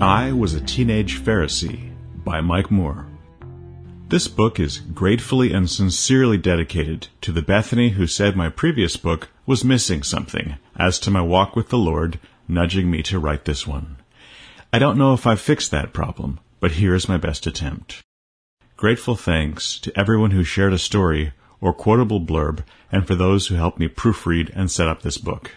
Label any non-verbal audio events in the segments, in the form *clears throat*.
I Was a Teenage Pharisee by Mike Moore. This book is gratefully and sincerely dedicated to the Bethany who said my previous book was missing something as to my walk with the Lord, nudging me to write this one. I don't know if I've fixed that problem, but here is my best attempt. Grateful thanks to everyone who shared a story or quotable blurb, and for those who helped me proofread and set up this book.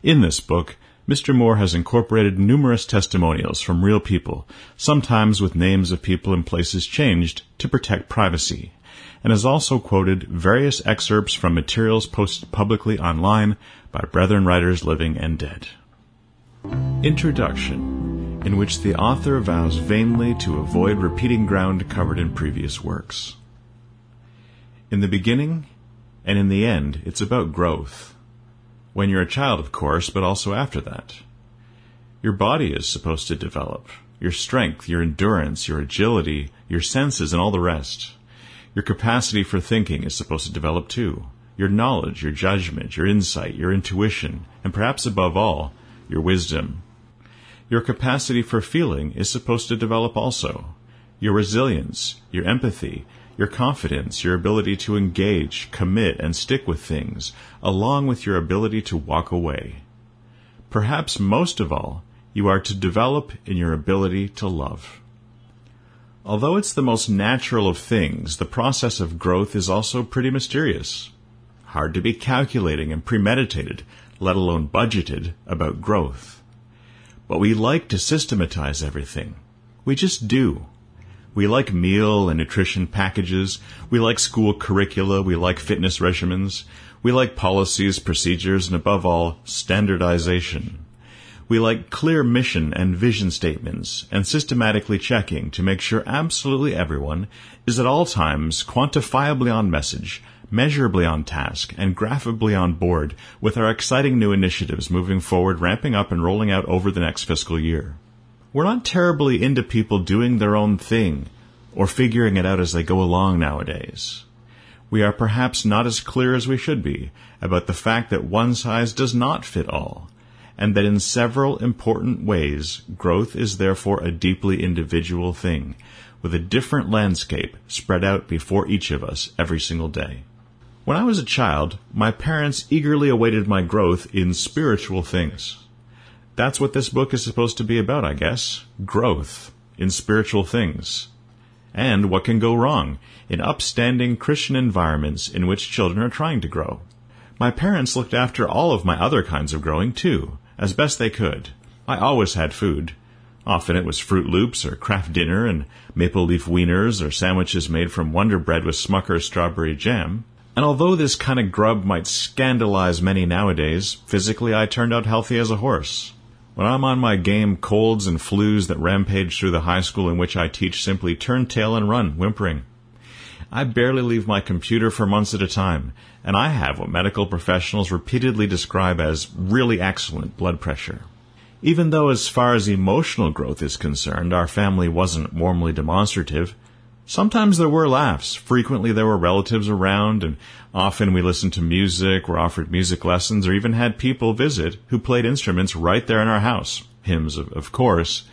In this book, Mr. Moore has incorporated numerous testimonials from real people, sometimes with names of people and places changed to protect privacy, and has also quoted various excerpts from materials posted publicly online by brethren writers living and dead. Introduction, in which the author vows vainly to avoid repeating ground covered in previous works. In the beginning and in the end, it's about growth when you're a child, of course, but also after that. Your body is supposed to develop. Your strength, your endurance, your agility, your senses, and all the rest. Your capacity for thinking is supposed to develop too. Your knowledge, your judgment, your insight, your intuition, and perhaps above all, your wisdom. Your capacity for feeling is supposed to develop also. Your resilience, your empathy, your confidence, your ability to engage, commit, and stick with things, along with your ability to walk away. Perhaps most of all, you are to develop in your ability to love. Although it's the most natural of things, the process of growth is also pretty mysterious. Hard to be calculating and premeditated, let alone budgeted, about growth. But we like to systematize everything. We just do. We like meal and nutrition packages. We like school curricula. We like fitness regimens. We like policies, procedures, and above all, standardization. We like clear mission and vision statements and systematically checking to make sure absolutely everyone is at all times quantifiably on message, measurably on task, and graphically on board with our exciting new initiatives moving forward, ramping up, and rolling out over the next fiscal year. We're not terribly into people doing their own thing or figuring it out as they go along nowadays. We are perhaps not as clear as we should be about the fact that one size does not fit all, and that in several important ways growth is therefore a deeply individual thing, with a different landscape spread out before each of us every single day. When I was a child, my parents eagerly awaited my growth in spiritual things. That's what this book is supposed to be about, I guess. Growth in spiritual things. And what can go wrong in upstanding Christian environments in which children are trying to grow. My parents looked after all of my other kinds of growing, too, as best they could. I always had food. Often it was Froot Loops or Kraft Dinner and maple leaf wieners or sandwiches made from Wonder Bread with Smucker's strawberry jam. And although this kind of grub might scandalize many nowadays, physically I turned out healthy as a horse. When I'm on my game, colds and flus that rampage through the high school in which I teach simply turn tail and run, whimpering. I barely leave my computer for months at a time, and I have what medical professionals repeatedly describe as really excellent blood pressure. Even though, as far as emotional growth is concerned, our family wasn't warmly demonstrative, Sometimes there were laughs. Frequently there were relatives around, and often we listened to music, were offered music lessons, or even had people visit who played instruments right there in our house. Hymns, of, course.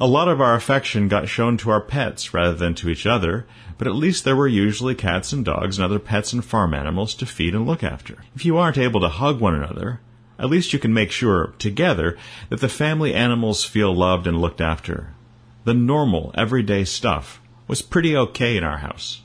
A lot of our affection got shown to our pets rather than to each other, but at least there were usually cats and dogs and other pets and farm animals to feed and look after. If you aren't able to hug one another, at least you can make sure, together, that the family animals feel loved and looked after. The normal, everyday stuff was pretty okay in our house.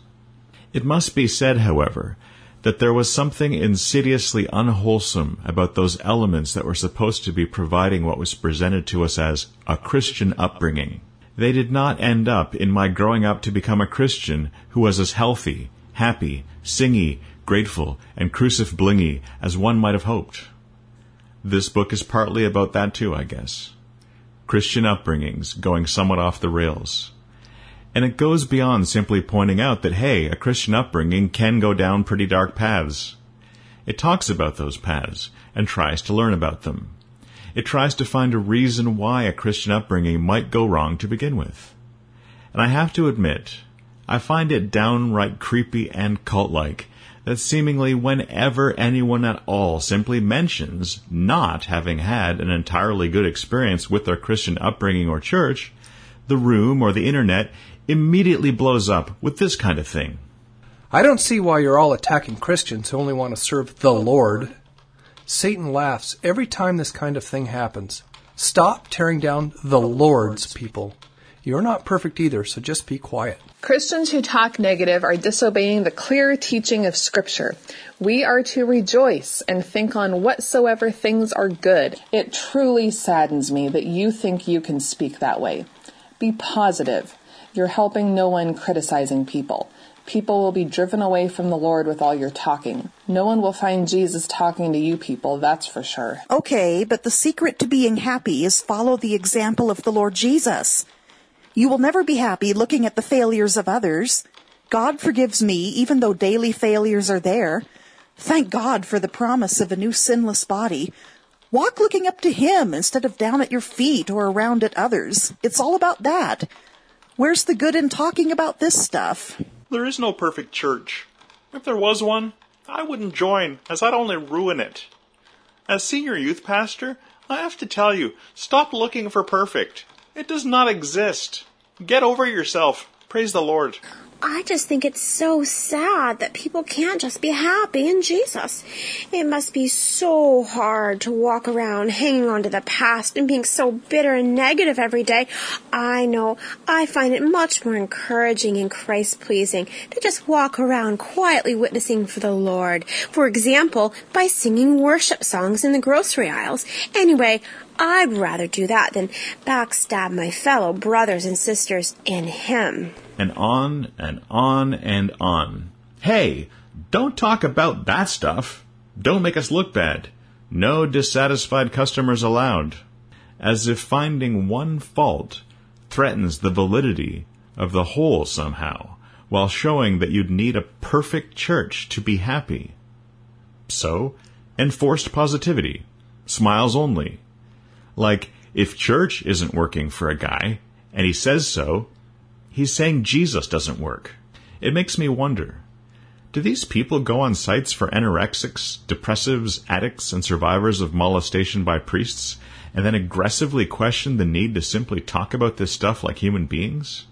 It must be said, however, that there was something insidiously unwholesome about those elements that were supposed to be providing what was presented to us as a Christian upbringing. They did not end up in my growing up to become a Christian who was as healthy, happy, singy, grateful, and crucif blingy as one might have hoped. This book is partly about that too, I guess. Christian upbringings going somewhat off the rails. And it goes beyond simply pointing out that, hey, a Christian upbringing can go down pretty dark paths. It talks about those paths and tries to learn about them. It tries to find a reason why a Christian upbringing might go wrong to begin with. And I have to admit, I find it downright creepy and cult like that seemingly whenever anyone at all simply mentions not having had an entirely good experience with their Christian upbringing or church, the room or the internet immediately blows up with this kind of thing. I don't see why you're all attacking Christians who only want to serve the Lord. Satan laughs every time this kind of thing happens. Stop tearing down the Lord's people. You're not perfect either, so just be quiet. Christians who talk negative are disobeying the clear teaching of Scripture. We are to rejoice and think on whatsoever things are good. It truly saddens me that you think you can speak that way. Be positive. You're helping no one criticizing people. People will be driven away from the Lord with all your talking. No one will find Jesus talking to you people, that's for sure. Okay, but the secret to being happy is follow the example of the Lord Jesus. You will never be happy looking at the failures of others. God forgives me even though daily failures are there. Thank God for the promise of a new sinless body. Walk looking up to Him instead of down at your feet or around at others. It's all about that. Where's the good in talking about this stuff? There is no perfect church. If there was one, I wouldn't join, as I'd only ruin it. As senior youth pastor, I have to tell you, stop looking for perfect. It does not exist. Get over yourself. Praise the Lord. I just think it's so sad that people can't just be happy in Jesus. It must be so hard to walk around hanging on to the past and being so bitter and negative every day. I know I find it much more encouraging and Christ pleasing to just walk around quietly witnessing for the Lord. For example, by singing worship songs in the grocery aisles. Anyway, I'd rather do that than backstab my fellow brothers and sisters in Him. And on and on and on. Hey, don't talk about that stuff. Don't make us look bad. No dissatisfied customers allowed. As if finding one fault threatens the validity of the whole somehow, while showing that you'd need a perfect church to be happy. So, enforced positivity. Smiles only like, if church isn't working for a guy, and he says so, he's saying Jesus doesn't work. It makes me wonder do these people go on sites for anorexics, depressives, addicts, and survivors of molestation by priests, and then aggressively question the need to simply talk about this stuff like human beings?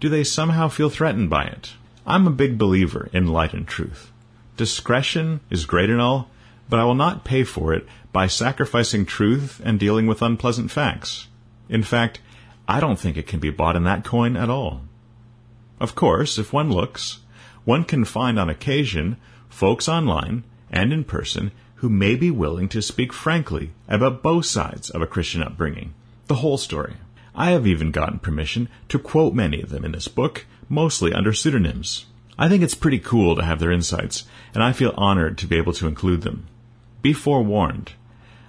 Do they somehow feel threatened by it? I'm a big believer in light and truth. Discretion is great and all, but I will not pay for it by sacrificing truth and dealing with unpleasant facts. In fact, I don't think it can be bought in that coin at all. Of course, if one looks, one can find on occasion folks online and in person who may be willing to speak frankly about both sides of a Christian upbringing, the whole story. I have even gotten permission to quote many of them in this book, mostly under pseudonyms. I think it's pretty cool to have their insights, and I feel honored to be able to include them. Be forewarned.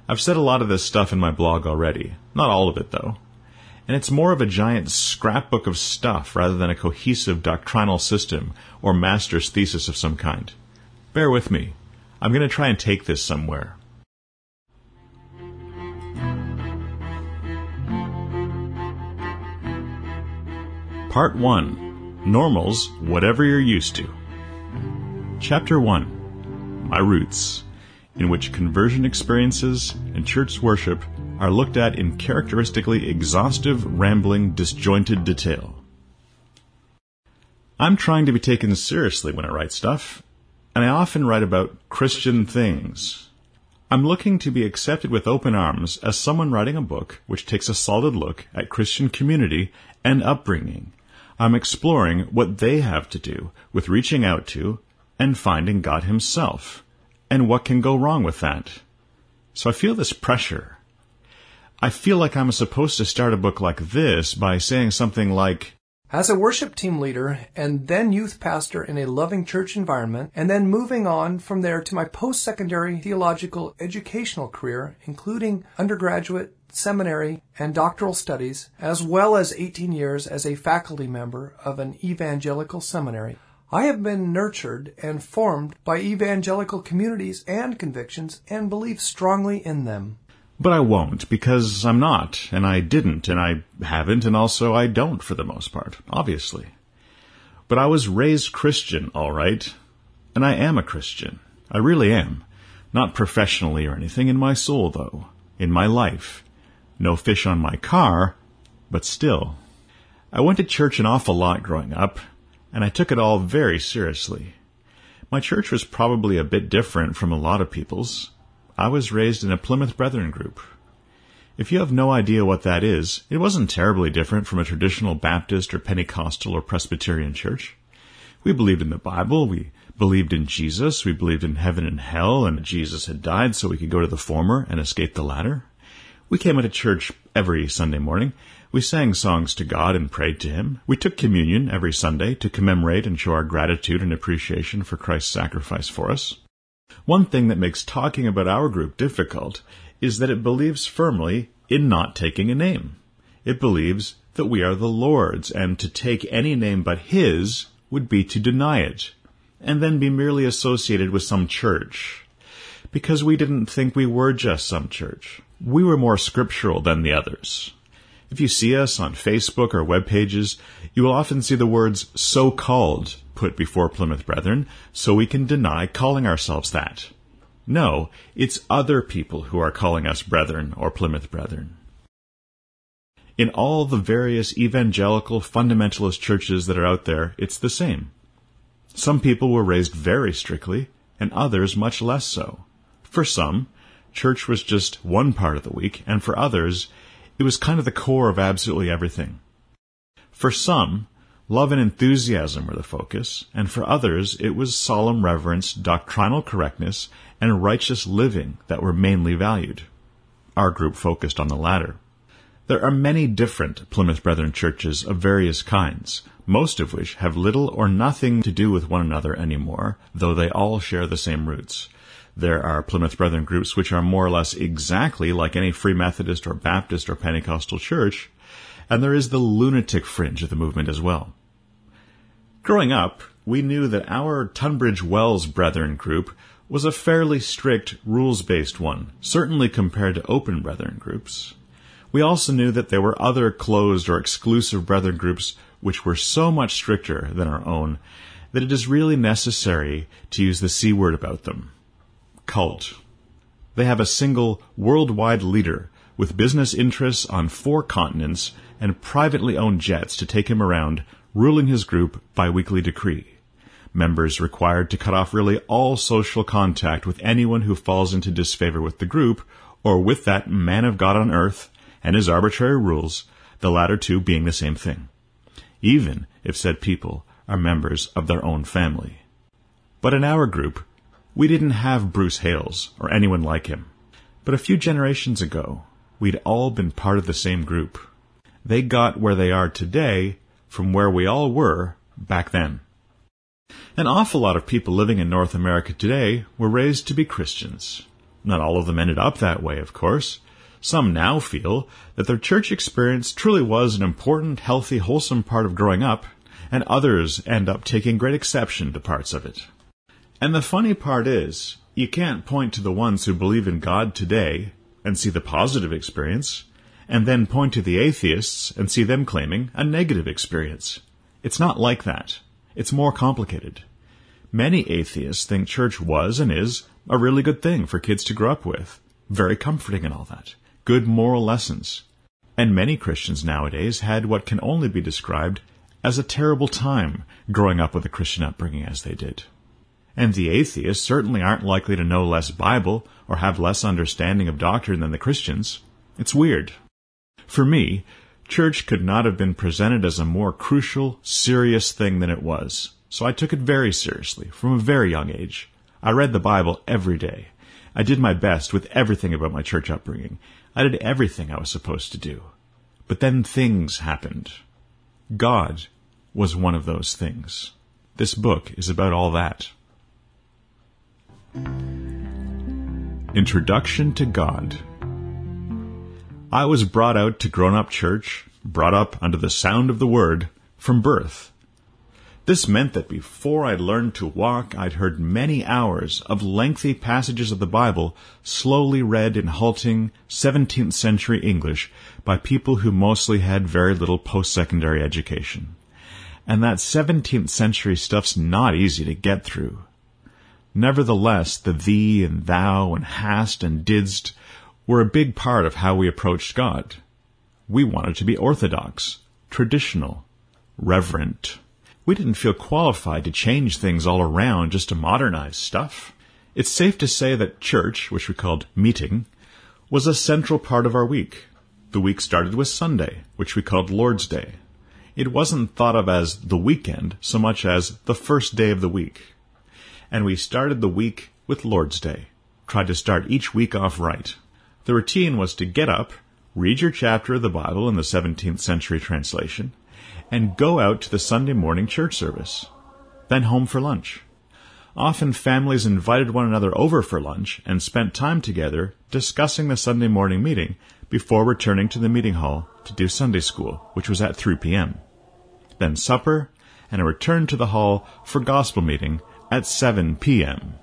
I've said a lot of this stuff in my blog already. Not all of it, though. And it's more of a giant scrapbook of stuff rather than a cohesive doctrinal system or master's thesis of some kind. Bear with me. I'm going to try and take this somewhere. Part 1 Normals, Whatever You're Used to. Chapter 1 My Roots in which conversion experiences and church worship are looked at in characteristically exhaustive, rambling, disjointed detail. I'm trying to be taken seriously when I write stuff, and I often write about Christian things. I'm looking to be accepted with open arms as someone writing a book which takes a solid look at Christian community and upbringing. I'm exploring what they have to do with reaching out to and finding God Himself and what can go wrong with that? So I feel this pressure. I feel like I'm supposed to start a book like this by saying something like, as a worship team leader and then youth pastor in a loving church environment, and then moving on from there to my post secondary theological educational career, including undergraduate, seminary, and doctoral studies, as well as 18 years as a faculty member of an evangelical seminary. I have been nurtured and formed by evangelical communities and convictions and believe strongly in them. But I won't, because I'm not, and I didn't, and I haven't, and also I don't for the most part, obviously. But I was raised Christian, all right. And I am a Christian. I really am. Not professionally or anything, in my soul, though. In my life. No fish on my car, but still. I went to church an awful lot growing up, and I took it all very seriously. My church was probably a bit different from a lot of people's. I was raised in a Plymouth Brethren group. If you have no idea what that is, it wasn't terribly different from a traditional Baptist or Pentecostal or Presbyterian church. We believed in the Bible, we believed in Jesus, we believed in heaven and hell, and Jesus had died so we could go to the former and escape the latter. We came into church every Sunday morning. We sang songs to God and prayed to Him. We took communion every Sunday to commemorate and show our gratitude and appreciation for Christ's sacrifice for us. One thing that makes talking about our group difficult is that it believes firmly in not taking a name. It believes that we are the Lord's, and to take any name but His would be to deny it, and then be merely associated with some church. Because we didn't think we were just some church. We were more scriptural than the others. If you see us on Facebook or web pages, you will often see the words so called put before Plymouth Brethren, so we can deny calling ourselves that. No, it's other people who are calling us brethren or Plymouth Brethren. In all the various evangelical fundamentalist churches that are out there, it's the same. Some people were raised very strictly, and others much less so. For some, church was just one part of the week, and for others, it was kind of the core of absolutely everything. For some, love and enthusiasm were the focus, and for others, it was solemn reverence, doctrinal correctness, and righteous living that were mainly valued. Our group focused on the latter. There are many different Plymouth Brethren churches of various kinds, most of which have little or nothing to do with one another anymore, though they all share the same roots. There are Plymouth Brethren groups which are more or less exactly like any Free Methodist or Baptist or Pentecostal church, and there is the lunatic fringe of the movement as well. Growing up, we knew that our Tunbridge Wells Brethren group was a fairly strict, rules based one, certainly compared to open Brethren groups. We also knew that there were other closed or exclusive Brethren groups which were so much stricter than our own that it is really necessary to use the C word about them cult. They have a single worldwide leader with business interests on four continents and privately owned jets to take him around, ruling his group by weekly decree. Members required to cut off really all social contact with anyone who falls into disfavor with the group or with that man of God on earth and his arbitrary rules, the latter two being the same thing, even if said people are members of their own family. But in our group, we didn't have Bruce Hales or anyone like him. But a few generations ago, we'd all been part of the same group. They got where they are today from where we all were back then. An awful lot of people living in North America today were raised to be Christians. Not all of them ended up that way, of course. Some now feel that their church experience truly was an important, healthy, wholesome part of growing up, and others end up taking great exception to parts of it. And the funny part is, you can't point to the ones who believe in God today and see the positive experience, and then point to the atheists and see them claiming a negative experience. It's not like that. It's more complicated. Many atheists think church was and is a really good thing for kids to grow up with. Very comforting and all that. Good moral lessons. And many Christians nowadays had what can only be described as a terrible time growing up with a Christian upbringing as they did. And the atheists certainly aren't likely to know less Bible or have less understanding of doctrine than the Christians. It's weird. For me, church could not have been presented as a more crucial, serious thing than it was. So I took it very seriously from a very young age. I read the Bible every day. I did my best with everything about my church upbringing. I did everything I was supposed to do. But then things happened. God was one of those things. This book is about all that. Introduction to God. I was brought out to grown up church, brought up under the sound of the word, from birth. This meant that before I'd learned to walk, I'd heard many hours of lengthy passages of the Bible slowly read in halting 17th century English by people who mostly had very little post-secondary education. And that 17th century stuff's not easy to get through. Nevertheless, the thee and thou and hast and didst were a big part of how we approached God. We wanted to be orthodox, traditional, reverent. We didn't feel qualified to change things all around just to modernize stuff. It's safe to say that church, which we called meeting, was a central part of our week. The week started with Sunday, which we called Lord's Day. It wasn't thought of as the weekend so much as the first day of the week and we started the week with Lord's Day. Tried to start each week off right. The routine was to get up, read your chapter of the Bible in the 17th century translation, and go out to the Sunday morning church service. Then home for lunch. Often families invited one another over for lunch and spent time together discussing the Sunday morning meeting before returning to the meeting hall to do Sunday school, which was at 3 p.m. Then supper and a return to the hall for gospel meeting at 7 p.m.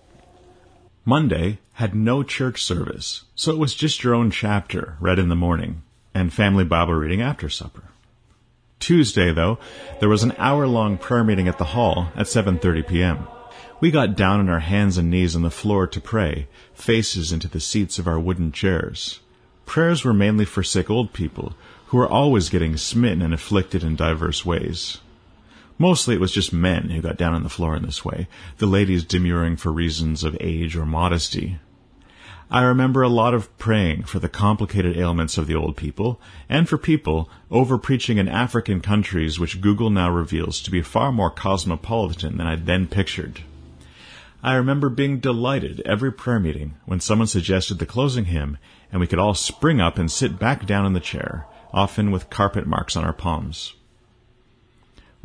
Monday had no church service, so it was just your own chapter read in the morning and family Bible reading after supper. Tuesday, though, there was an hour-long prayer meeting at the hall at 7:30 p.m. We got down on our hands and knees on the floor to pray, faces into the seats of our wooden chairs. Prayers were mainly for sick old people who were always getting smitten and afflicted in diverse ways. Mostly it was just men who got down on the floor in this way, the ladies demurring for reasons of age or modesty. I remember a lot of praying for the complicated ailments of the old people, and for people over preaching in African countries which Google now reveals to be far more cosmopolitan than I'd then pictured. I remember being delighted every prayer meeting when someone suggested the closing hymn and we could all spring up and sit back down in the chair, often with carpet marks on our palms.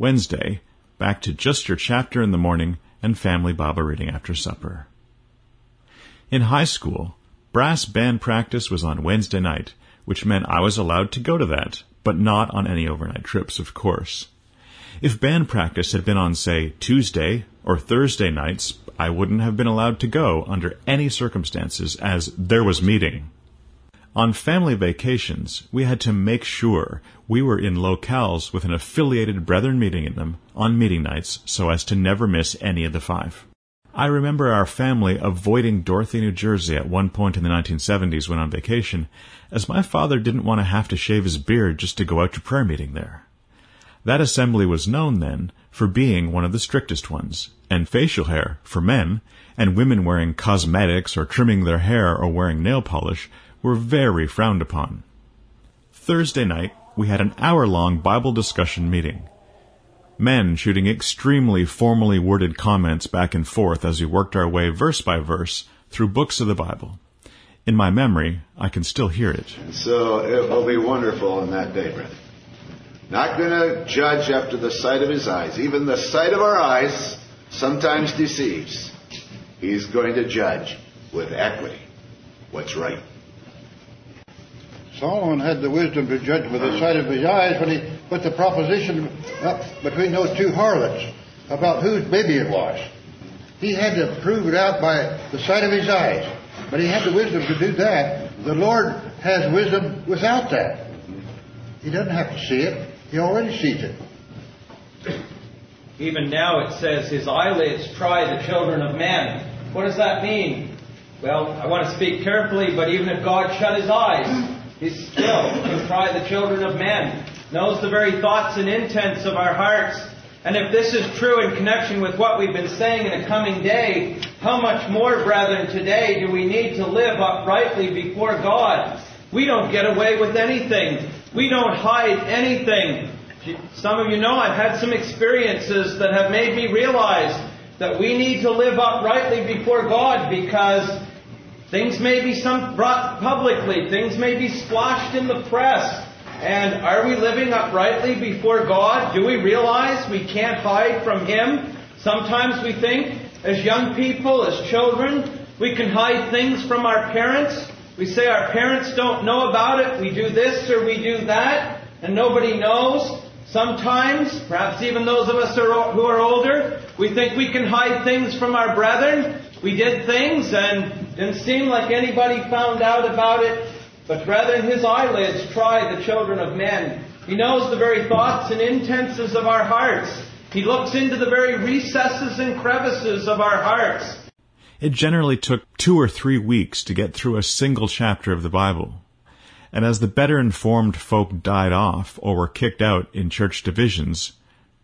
Wednesday, back to just your chapter in the morning and family Bible reading after supper. In high school, brass band practice was on Wednesday night, which meant I was allowed to go to that, but not on any overnight trips, of course. If band practice had been on, say, Tuesday or Thursday nights, I wouldn't have been allowed to go under any circumstances as there was meeting. On family vacations, we had to make sure we were in locales with an affiliated brethren meeting in them on meeting nights so as to never miss any of the five. I remember our family avoiding Dorothy, New Jersey at one point in the 1970s when on vacation, as my father didn't want to have to shave his beard just to go out to prayer meeting there. That assembly was known then for being one of the strictest ones, and facial hair for men, and women wearing cosmetics or trimming their hair or wearing nail polish were very frowned upon. Thursday night, we had an hour long Bible discussion meeting. Men shooting extremely formally worded comments back and forth as we worked our way verse by verse through books of the Bible. In my memory, I can still hear it. So it will be wonderful on that day, brother. Not going to judge after the sight of his eyes. Even the sight of our eyes sometimes deceives. He's going to judge with equity what's right. Solomon had the wisdom to judge with the sight of his eyes when he put the proposition up between those two harlots about whose baby it was. He had to prove it out by the sight of his eyes. But he had the wisdom to do that. The Lord has wisdom without that. He doesn't have to see it. He already sees it. Even now it says his eyelids try the children of men. What does that mean? Well, I want to speak carefully, but even if God shut his eyes, Still can try the children of men, knows the very thoughts and intents of our hearts. And if this is true in connection with what we've been saying in a coming day, how much more, brethren, today do we need to live uprightly before God? We don't get away with anything. We don't hide anything. Some of you know I've had some experiences that have made me realize that we need to live uprightly before God because Things may be some brought publicly. Things may be squashed in the press. And are we living uprightly before God? Do we realize we can't hide from Him? Sometimes we think, as young people, as children, we can hide things from our parents. We say our parents don't know about it. We do this or we do that, and nobody knows. Sometimes, perhaps even those of us who are older, we think we can hide things from our brethren. We did things and didn't seem like anybody found out about it. But brethren, his eyelids try the children of men. He knows the very thoughts and intentions of our hearts. He looks into the very recesses and crevices of our hearts. It generally took two or three weeks to get through a single chapter of the Bible. And as the better informed folk died off or were kicked out in church divisions,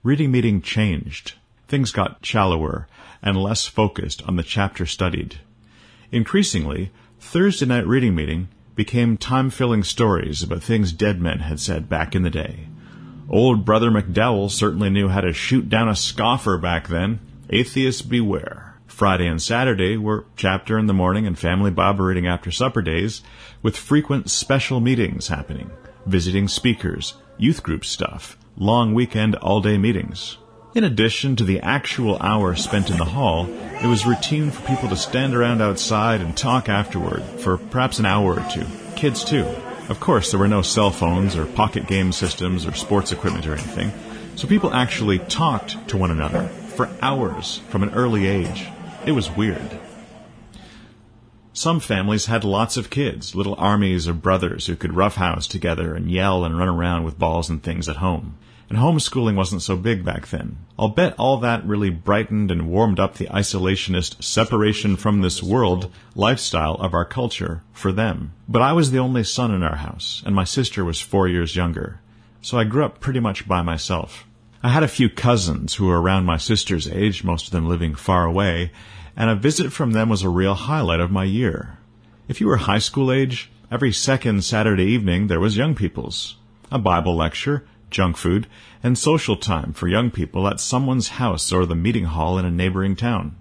reading meeting changed. Things got shallower and less focused on the chapter studied. Increasingly, Thursday night reading meeting became time filling stories about things dead men had said back in the day. Old Brother McDowell certainly knew how to shoot down a scoffer back then. Atheists beware. Friday and Saturday were chapter in the morning and family Bible reading after supper days, with frequent special meetings happening, visiting speakers, youth group stuff, long weekend all day meetings. In addition to the actual hour spent in the hall, it was routine for people to stand around outside and talk afterward for perhaps an hour or two. Kids too. Of course, there were no cell phones or pocket game systems or sports equipment or anything, so people actually talked to one another for hours from an early age. It was weird. Some families had lots of kids, little armies of brothers who could roughhouse together and yell and run around with balls and things at home. And homeschooling wasn't so big back then. I'll bet all that really brightened and warmed up the isolationist separation from this world lifestyle of our culture for them. But I was the only son in our house, and my sister was four years younger. So I grew up pretty much by myself. I had a few cousins who were around my sister's age, most of them living far away, and a visit from them was a real highlight of my year. If you were high school age, every second Saturday evening there was young people's. A Bible lecture, junk food, and social time for young people at someone's house or the meeting hall in a neighboring town.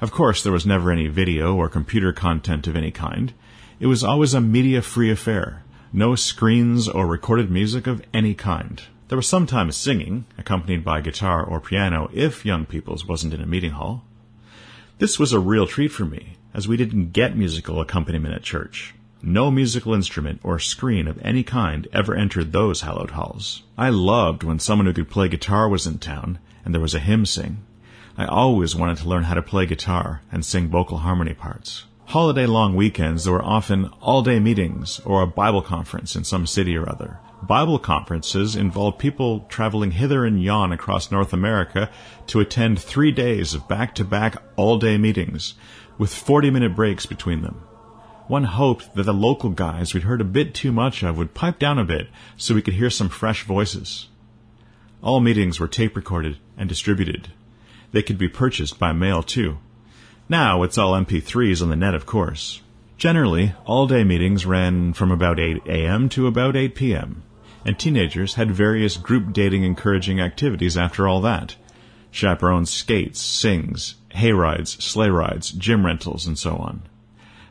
Of course, there was never any video or computer content of any kind. It was always a media free affair. No screens or recorded music of any kind. There was sometimes singing, accompanied by guitar or piano, if Young People's wasn't in a meeting hall. This was a real treat for me, as we didn't get musical accompaniment at church. No musical instrument or screen of any kind ever entered those hallowed halls. I loved when someone who could play guitar was in town, and there was a hymn sing. I always wanted to learn how to play guitar and sing vocal harmony parts. Holiday long weekends, there were often all day meetings or a Bible conference in some city or other. Bible conferences involve people traveling hither and yon across North America to attend three days of back to back all day meetings, with 40 minute breaks between them. One hoped that the local guys we'd heard a bit too much of would pipe down a bit so we could hear some fresh voices. All meetings were tape recorded and distributed. They could be purchased by mail too. Now it's all MP3s on the net, of course. Generally, all day meetings ran from about 8 a.m. to about 8 p.m and teenagers had various group dating encouraging activities after all that. Chaperones skates, sings, hayrides, sleigh rides, gym rentals, and so on.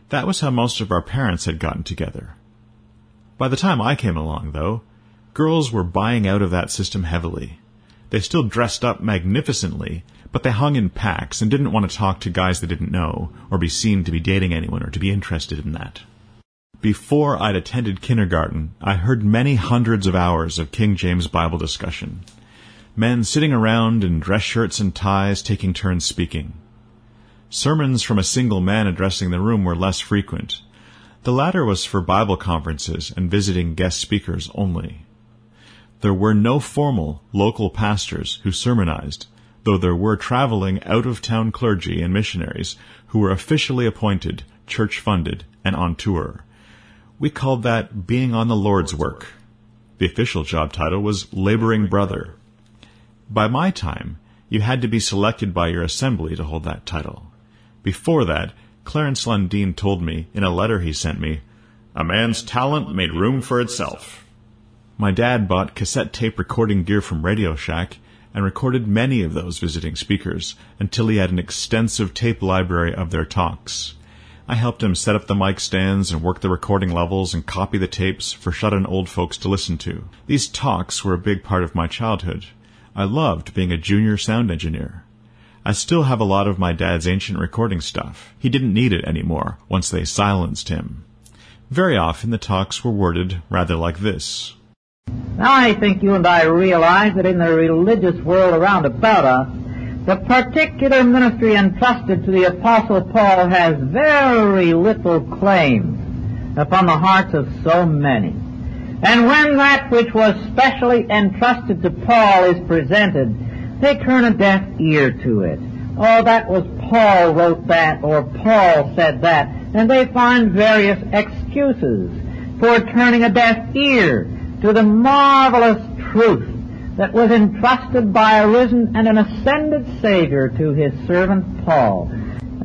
That was how most of our parents had gotten together. By the time I came along, though, girls were buying out of that system heavily. They still dressed up magnificently, but they hung in packs and didn't want to talk to guys they didn't know, or be seen to be dating anyone or to be interested in that. Before I'd attended kindergarten, I heard many hundreds of hours of King James Bible discussion. Men sitting around in dress shirts and ties taking turns speaking. Sermons from a single man addressing the room were less frequent. The latter was for Bible conferences and visiting guest speakers only. There were no formal local pastors who sermonized, though there were traveling out of town clergy and missionaries who were officially appointed, church funded, and on tour. We called that being on the Lord's work. The official job title was laboring brother. By my time, you had to be selected by your assembly to hold that title. Before that, Clarence Lundeen told me in a letter he sent me, a man's talent made room for itself. My dad bought cassette tape recording gear from Radio Shack and recorded many of those visiting speakers until he had an extensive tape library of their talks. I helped him set up the mic stands and work the recording levels and copy the tapes for shut-in old folks to listen to. These talks were a big part of my childhood. I loved being a junior sound engineer. I still have a lot of my dad's ancient recording stuff. He didn't need it anymore once they silenced him. Very often the talks were worded rather like this. Now I think you and I realize that in the religious world around about us, the particular ministry entrusted to the Apostle Paul has very little claim upon the hearts of so many. And when that which was specially entrusted to Paul is presented, they turn a deaf ear to it. oh, that was Paul wrote that, or Paul said that, and they find various excuses for turning a deaf ear to the marvelous truth that was entrusted by a risen and an ascended Savior to his servant Paul.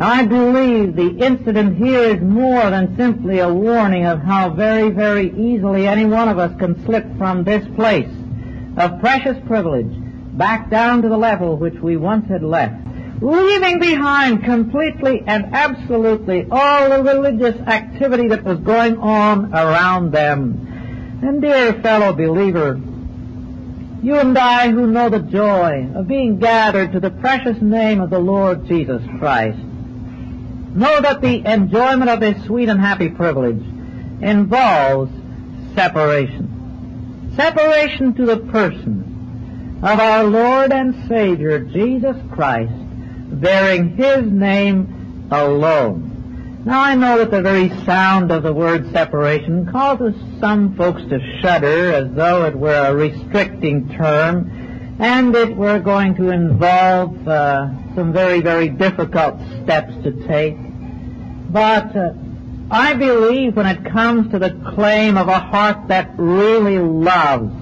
I believe the incident here is more than simply a warning of how very, very easily any one of us can slip from this place of precious privilege back down to the level which we once had left, leaving behind completely and absolutely all the religious activity that was going on around them. And dear fellow believer, you and I who know the joy of being gathered to the precious name of the Lord Jesus Christ, know that the enjoyment of this sweet and happy privilege involves separation. Separation to the person of our Lord and Savior Jesus Christ, bearing His name alone. Now I know that the very sound of the word separation causes some folks to shudder as though it were a restricting term and it were going to involve uh, some very, very difficult steps to take. But uh, I believe when it comes to the claim of a heart that really loves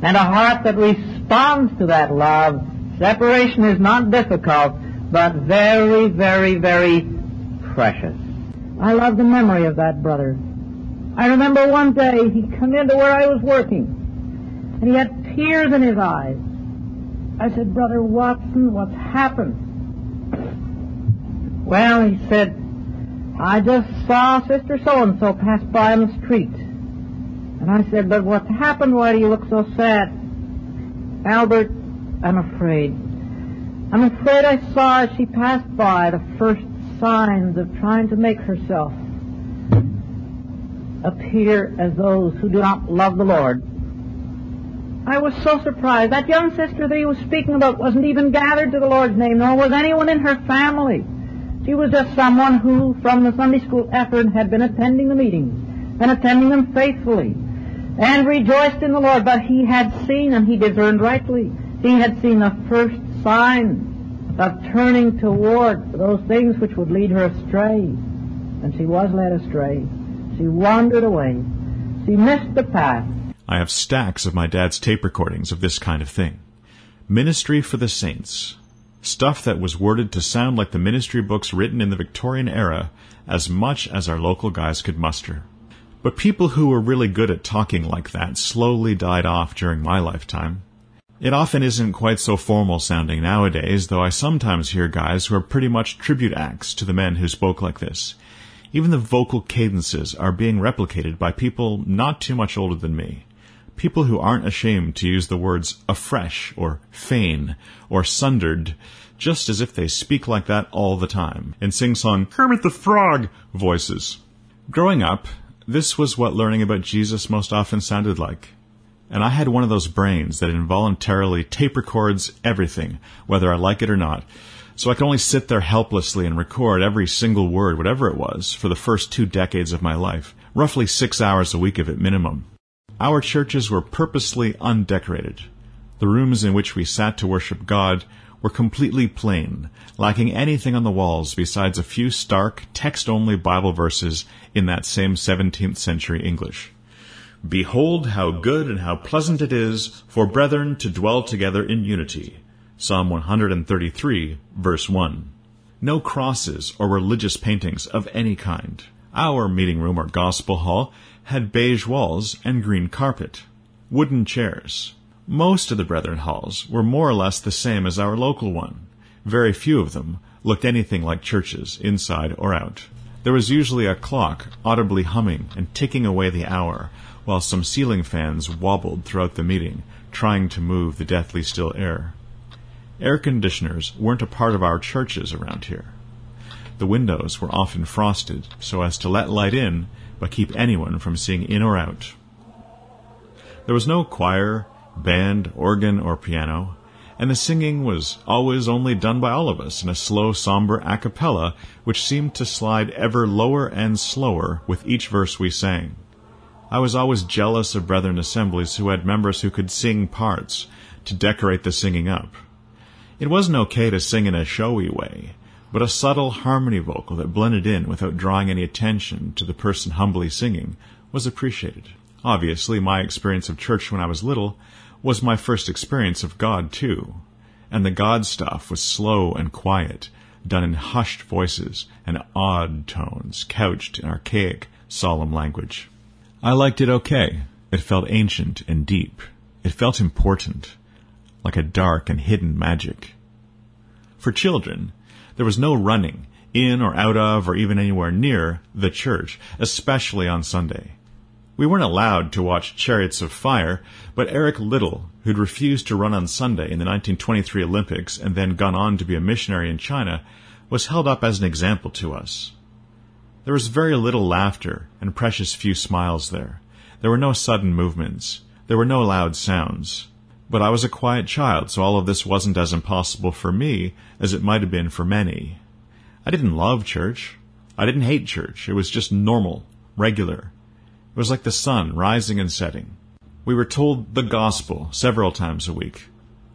and a heart that responds to that love, separation is not difficult, but very, very, very precious. I love the memory of that brother. I remember one day he come into where I was working, and he had tears in his eyes. I said, Brother Watson, what's happened? Well, he said, I just saw Sister So-and-so pass by on the street. And I said, but what's happened? Why do you look so sad? Albert, I'm afraid. I'm afraid I saw as she passed by the first signs of trying to make herself appear as those who do not love the Lord. I was so surprised. That young sister that he was speaking about wasn't even gathered to the Lord's name, nor was anyone in her family. She was just someone who, from the Sunday school effort, had been attending the meetings and attending them faithfully and rejoiced in the Lord. But he had seen, and he discerned rightly, he had seen the first sign of turning toward those things which would lead her astray. And she was led astray. She wandered away. She missed the path. I have stacks of my dad's tape recordings of this kind of thing. Ministry for the Saints. Stuff that was worded to sound like the ministry books written in the Victorian era as much as our local guys could muster. But people who were really good at talking like that slowly died off during my lifetime. It often isn't quite so formal sounding nowadays, though I sometimes hear guys who are pretty much tribute acts to the men who spoke like this. Even the vocal cadences are being replicated by people not too much older than me. People who aren't ashamed to use the words afresh or fain or sundered just as if they speak like that all the time and sing song Kermit the Frog voices. Growing up, this was what learning about Jesus most often sounded like and I had one of those brains that involuntarily tape records everything, whether I like it or not. So I could only sit there helplessly and record every single word, whatever it was, for the first two decades of my life, roughly six hours a week of it minimum. Our churches were purposely undecorated. The rooms in which we sat to worship God were completely plain, lacking anything on the walls besides a few stark, text-only Bible verses in that same 17th century English. Behold how good and how pleasant it is for brethren to dwell together in unity. Psalm 133, verse 1. No crosses or religious paintings of any kind. Our meeting room or gospel hall had beige walls and green carpet. Wooden chairs. Most of the Brethren halls were more or less the same as our local one. Very few of them looked anything like churches, inside or out. There was usually a clock audibly humming and ticking away the hour, while some ceiling fans wobbled throughout the meeting, trying to move the deathly still air. Air conditioners weren't a part of our churches around here. The windows were often frosted so as to let light in, but keep anyone from seeing in or out. There was no choir, band, organ, or piano, and the singing was always only done by all of us in a slow, somber a cappella, which seemed to slide ever lower and slower with each verse we sang. I was always jealous of brethren assemblies who had members who could sing parts to decorate the singing up. It wasn't okay to sing in a showy way, but a subtle harmony vocal that blended in without drawing any attention to the person humbly singing was appreciated. Obviously, my experience of church when I was little was my first experience of God, too, and the God stuff was slow and quiet, done in hushed voices and odd tones, couched in archaic, solemn language. I liked it okay. It felt ancient and deep. It felt important, like a dark and hidden magic. For children, there was no running in or out of or even anywhere near the church, especially on Sunday. We weren't allowed to watch Chariots of Fire, but Eric Liddell, who'd refused to run on Sunday in the 1923 Olympics and then gone on to be a missionary in China, was held up as an example to us. There was very little laughter and precious few smiles there. There were no sudden movements. There were no loud sounds. But I was a quiet child, so all of this wasn't as impossible for me as it might have been for many. I didn't love church. I didn't hate church. It was just normal, regular. It was like the sun rising and setting. We were told the gospel several times a week.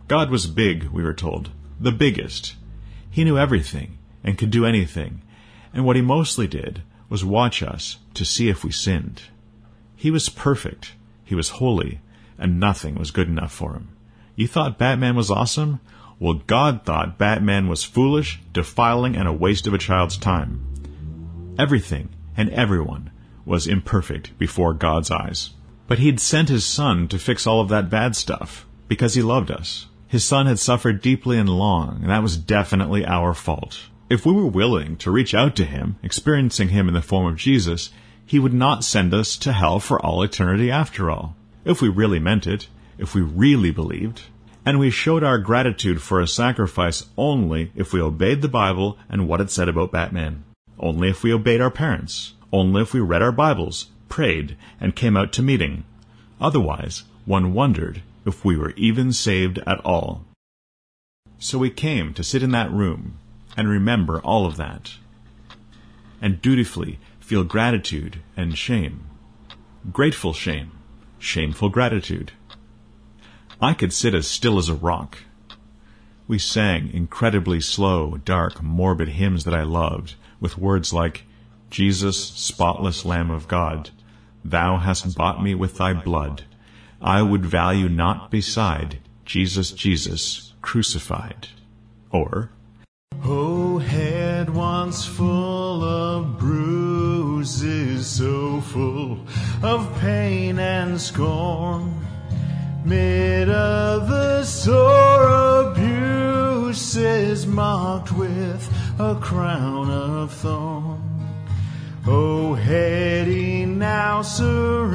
God was big, we were told. The biggest. He knew everything and could do anything. And what he mostly did was watch us to see if we sinned. He was perfect. He was holy and nothing was good enough for him. You thought Batman was awesome? Well, God thought Batman was foolish, defiling, and a waste of a child's time. Everything and everyone was imperfect before God's eyes. But He'd sent His Son to fix all of that bad stuff because He loved us. His Son had suffered deeply and long, and that was definitely our fault. If we were willing to reach out to Him, experiencing Him in the form of Jesus, He would not send us to hell for all eternity after all if we really meant it, if we really believed, and we showed our gratitude for a sacrifice only if we obeyed the Bible and what it said about Batman, only if we obeyed our parents, only if we read our Bibles, prayed, and came out to meeting. Otherwise, one wondered if we were even saved at all. So we came to sit in that room and remember all of that, and dutifully feel gratitude and shame, grateful shame shameful gratitude. I could sit as still as a rock. We sang incredibly slow, dark, morbid hymns that I loved, with words like, Jesus, spotless Lamb of God, Thou hast bought me with Thy blood. I would value not beside Jesus, Jesus, crucified. Or, Oh, head once full of bruises, so full of pain and scorn. Mid of the sore abuses, marked with a crown of thorn. Oh, heady now surrounded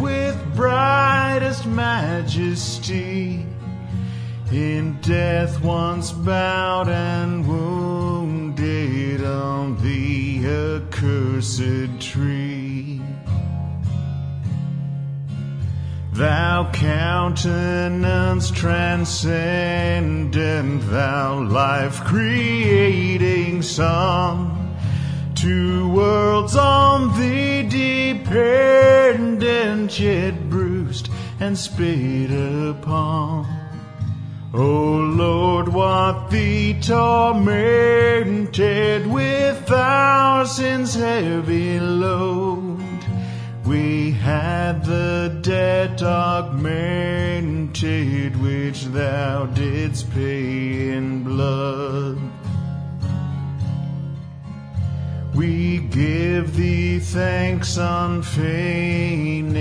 with brightest majesty in death once bowed and wounded on the accursed tree. Thou countenance transcendent, thou life creating song, two worlds on thee dependent, yet bruised and spit upon. O Lord, what thee tormented with our heavy load. We had the debt augmented which thou didst pay in blood. We give thee thanks unfeigned,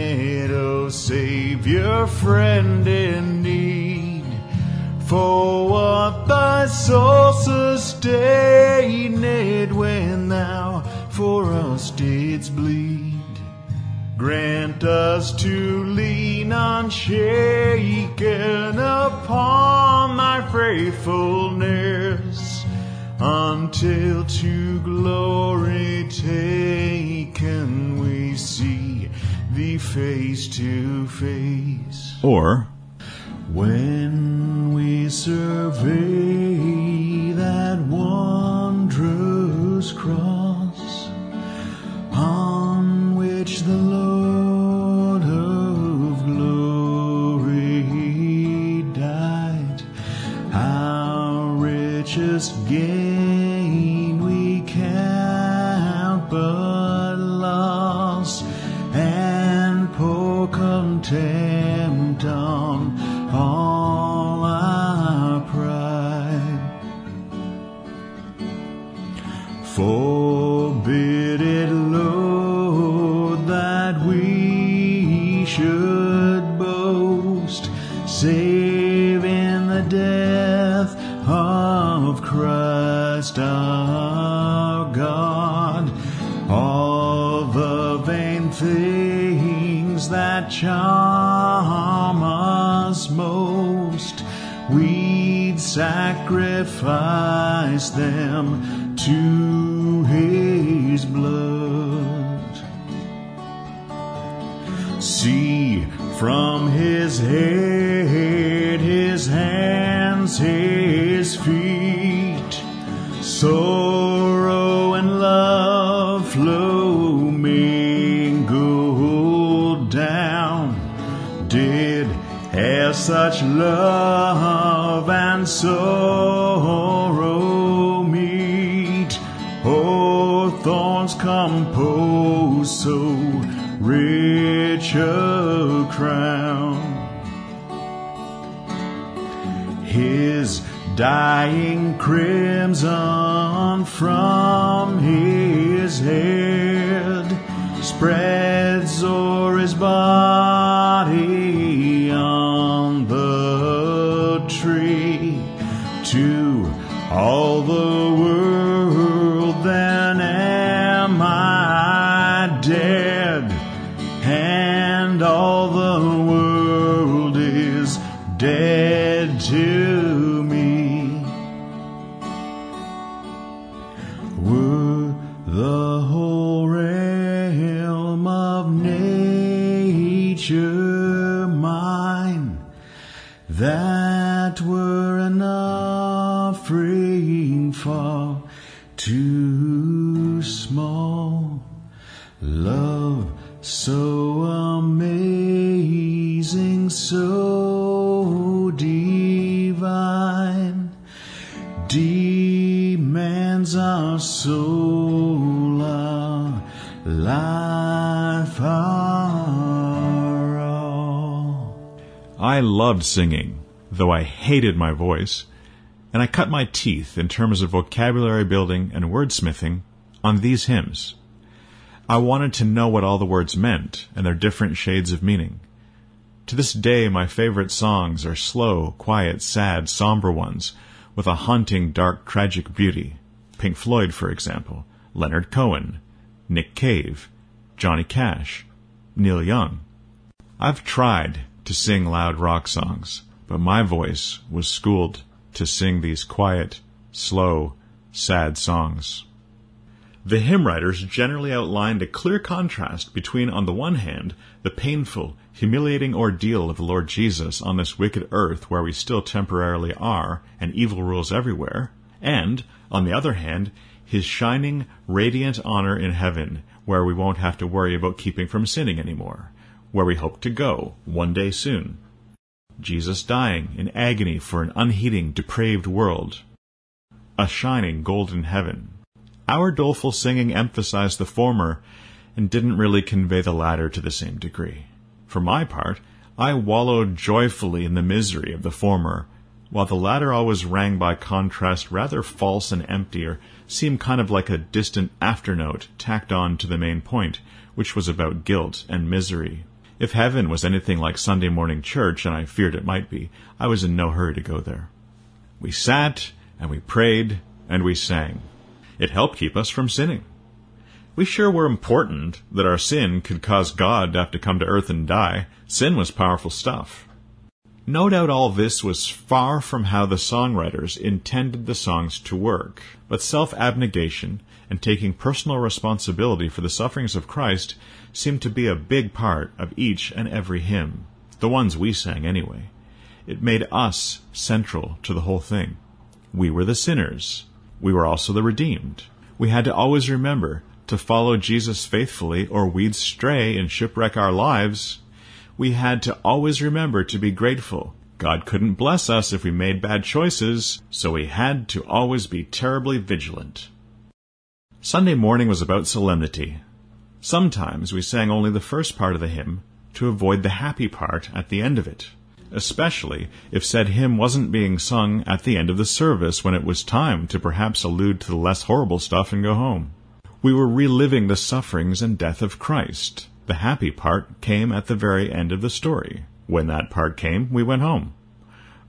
O Savior, friend in need for what thy soul sustained when thou for us didst bleed. Grant us to lean unshaken upon thy faithfulness until to glory taken we see thee face to face. or, When we survey that wondrous cross on which the Lord dying crimson from Singing, though I hated my voice, and I cut my teeth in terms of vocabulary building and wordsmithing on these hymns. I wanted to know what all the words meant and their different shades of meaning. To this day, my favorite songs are slow, quiet, sad, somber ones with a haunting, dark, tragic beauty. Pink Floyd, for example, Leonard Cohen, Nick Cave, Johnny Cash, Neil Young. I've tried to sing loud rock songs, but my voice was schooled to sing these quiet, slow, sad songs. The hymn writers generally outlined a clear contrast between, on the one hand, the painful, humiliating ordeal of the Lord Jesus on this wicked earth where we still temporarily are and evil rules everywhere, and, on the other hand, his shining, radiant honor in heaven where we won't have to worry about keeping from sinning anymore, where we hope to go one day soon. Jesus dying in agony for an unheeding, depraved world. A shining golden heaven. Our doleful singing emphasized the former and didn't really convey the latter to the same degree. For my part, I wallowed joyfully in the misery of the former, while the latter always rang by contrast rather false and empty, or seemed kind of like a distant afternote tacked on to the main point, which was about guilt and misery. If heaven was anything like Sunday morning church, and I feared it might be, I was in no hurry to go there. We sat, and we prayed, and we sang. It helped keep us from sinning. We sure were important that our sin could cause God to have to come to earth and die. Sin was powerful stuff. No doubt all this was far from how the songwriters intended the songs to work, but self abnegation and taking personal responsibility for the sufferings of Christ seemed to be a big part of each and every hymn, the ones we sang anyway. It made us central to the whole thing. We were the sinners. We were also the redeemed. We had to always remember to follow Jesus faithfully or we'd stray and shipwreck our lives. We had to always remember to be grateful. God couldn't bless us if we made bad choices, so we had to always be terribly vigilant. Sunday morning was about solemnity. Sometimes we sang only the first part of the hymn, to avoid the happy part at the end of it, especially if said hymn wasn't being sung at the end of the service when it was time to perhaps allude to the less horrible stuff and go home. We were reliving the sufferings and death of Christ. The happy part came at the very end of the story. When that part came, we went home.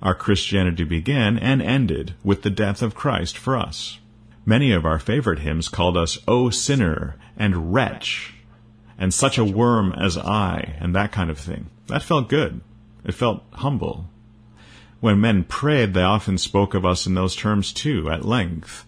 Our Christianity began and ended with the death of Christ for us. Many of our favorite hymns called us, O sinner, and wretch, and such a worm as I, and that kind of thing. That felt good. It felt humble. When men prayed, they often spoke of us in those terms too, at length.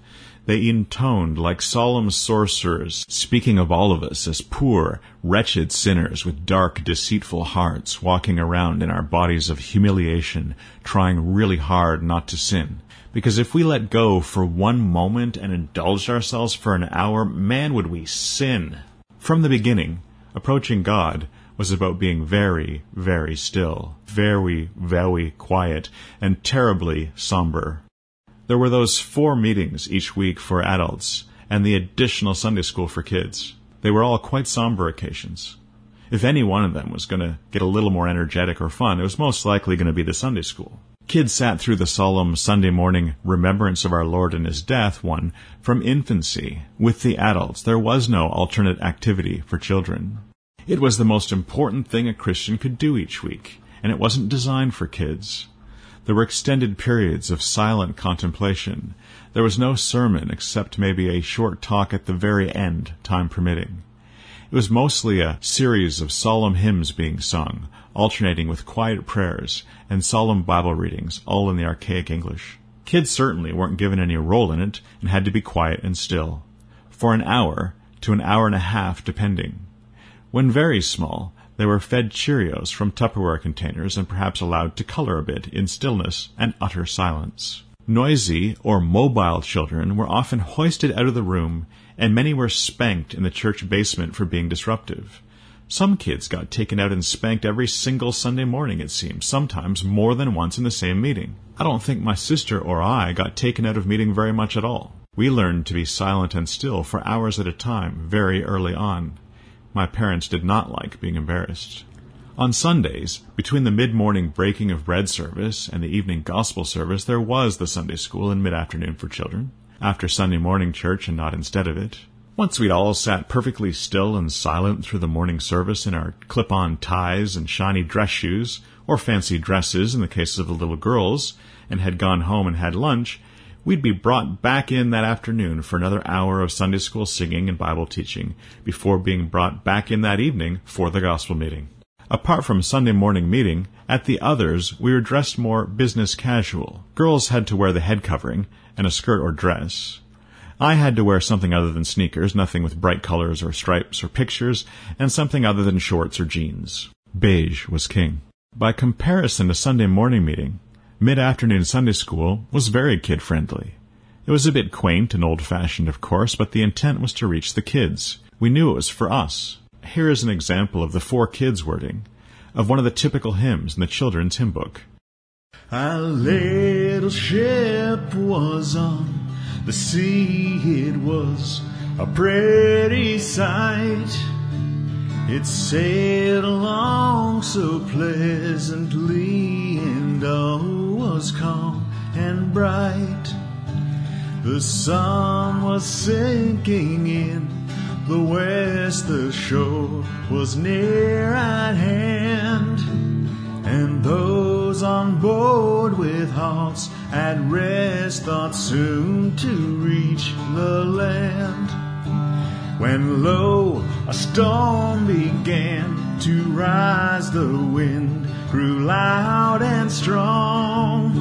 They intoned like solemn sorcerers, speaking of all of us as poor, wretched sinners with dark, deceitful hearts, walking around in our bodies of humiliation, trying really hard not to sin. Because if we let go for one moment and indulged ourselves for an hour, man, would we sin. From the beginning, approaching God was about being very, very still, very, very quiet, and terribly somber. There were those four meetings each week for adults and the additional Sunday school for kids. They were all quite somber occasions. If any one of them was going to get a little more energetic or fun, it was most likely going to be the Sunday school. Kids sat through the solemn Sunday morning remembrance of our Lord and His death one from infancy. With the adults, there was no alternate activity for children. It was the most important thing a Christian could do each week, and it wasn't designed for kids. There were extended periods of silent contemplation. There was no sermon except maybe a short talk at the very end, time permitting. It was mostly a series of solemn hymns being sung, alternating with quiet prayers and solemn Bible readings, all in the archaic English. Kids certainly weren't given any role in it and had to be quiet and still. For an hour to an hour and a half, depending. When very small, they were fed Cheerios from Tupperware containers and perhaps allowed to color a bit in stillness and utter silence. Noisy or mobile children were often hoisted out of the room, and many were spanked in the church basement for being disruptive. Some kids got taken out and spanked every single Sunday morning, it seems, sometimes more than once in the same meeting. I don't think my sister or I got taken out of meeting very much at all. We learned to be silent and still for hours at a time very early on. My parents did not like being embarrassed. On Sundays, between the mid morning breaking of bread service and the evening gospel service, there was the Sunday school in mid afternoon for children, after Sunday morning church and not instead of it. Once we'd all sat perfectly still and silent through the morning service in our clip on ties and shiny dress shoes, or fancy dresses in the cases of the little girls, and had gone home and had lunch, we'd be brought back in that afternoon for another hour of Sunday school singing and Bible teaching before being brought back in that evening for the gospel meeting. Apart from Sunday morning meeting, at the others we were dressed more business casual. Girls had to wear the head covering and a skirt or dress. I had to wear something other than sneakers, nothing with bright colors or stripes or pictures, and something other than shorts or jeans. Beige was king. By comparison to Sunday morning meeting, Mid afternoon Sunday school was very kid friendly. It was a bit quaint and old fashioned, of course, but the intent was to reach the kids. We knew it was for us. Here is an example of the four kids wording of one of the typical hymns in the children's hymn book. A little ship was on the sea, it was a pretty sight. It sailed along so pleasantly, and all was calm and bright. The sun was sinking in the west, the shore was near at hand. And those on board with hearts at rest thought soon to reach the land. When lo, a storm began to rise, the wind grew loud and strong.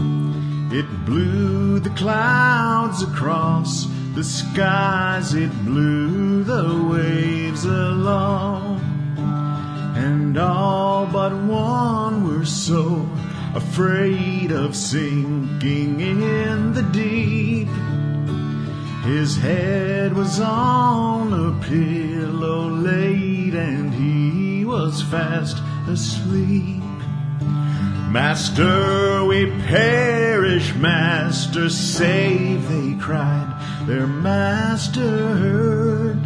It blew the clouds across the skies, it blew the waves along. And all but one were so afraid of sinking in the deep. His head was on a pillow laid and he was fast asleep. Master, we perish, Master, save, they cried. Their master heard.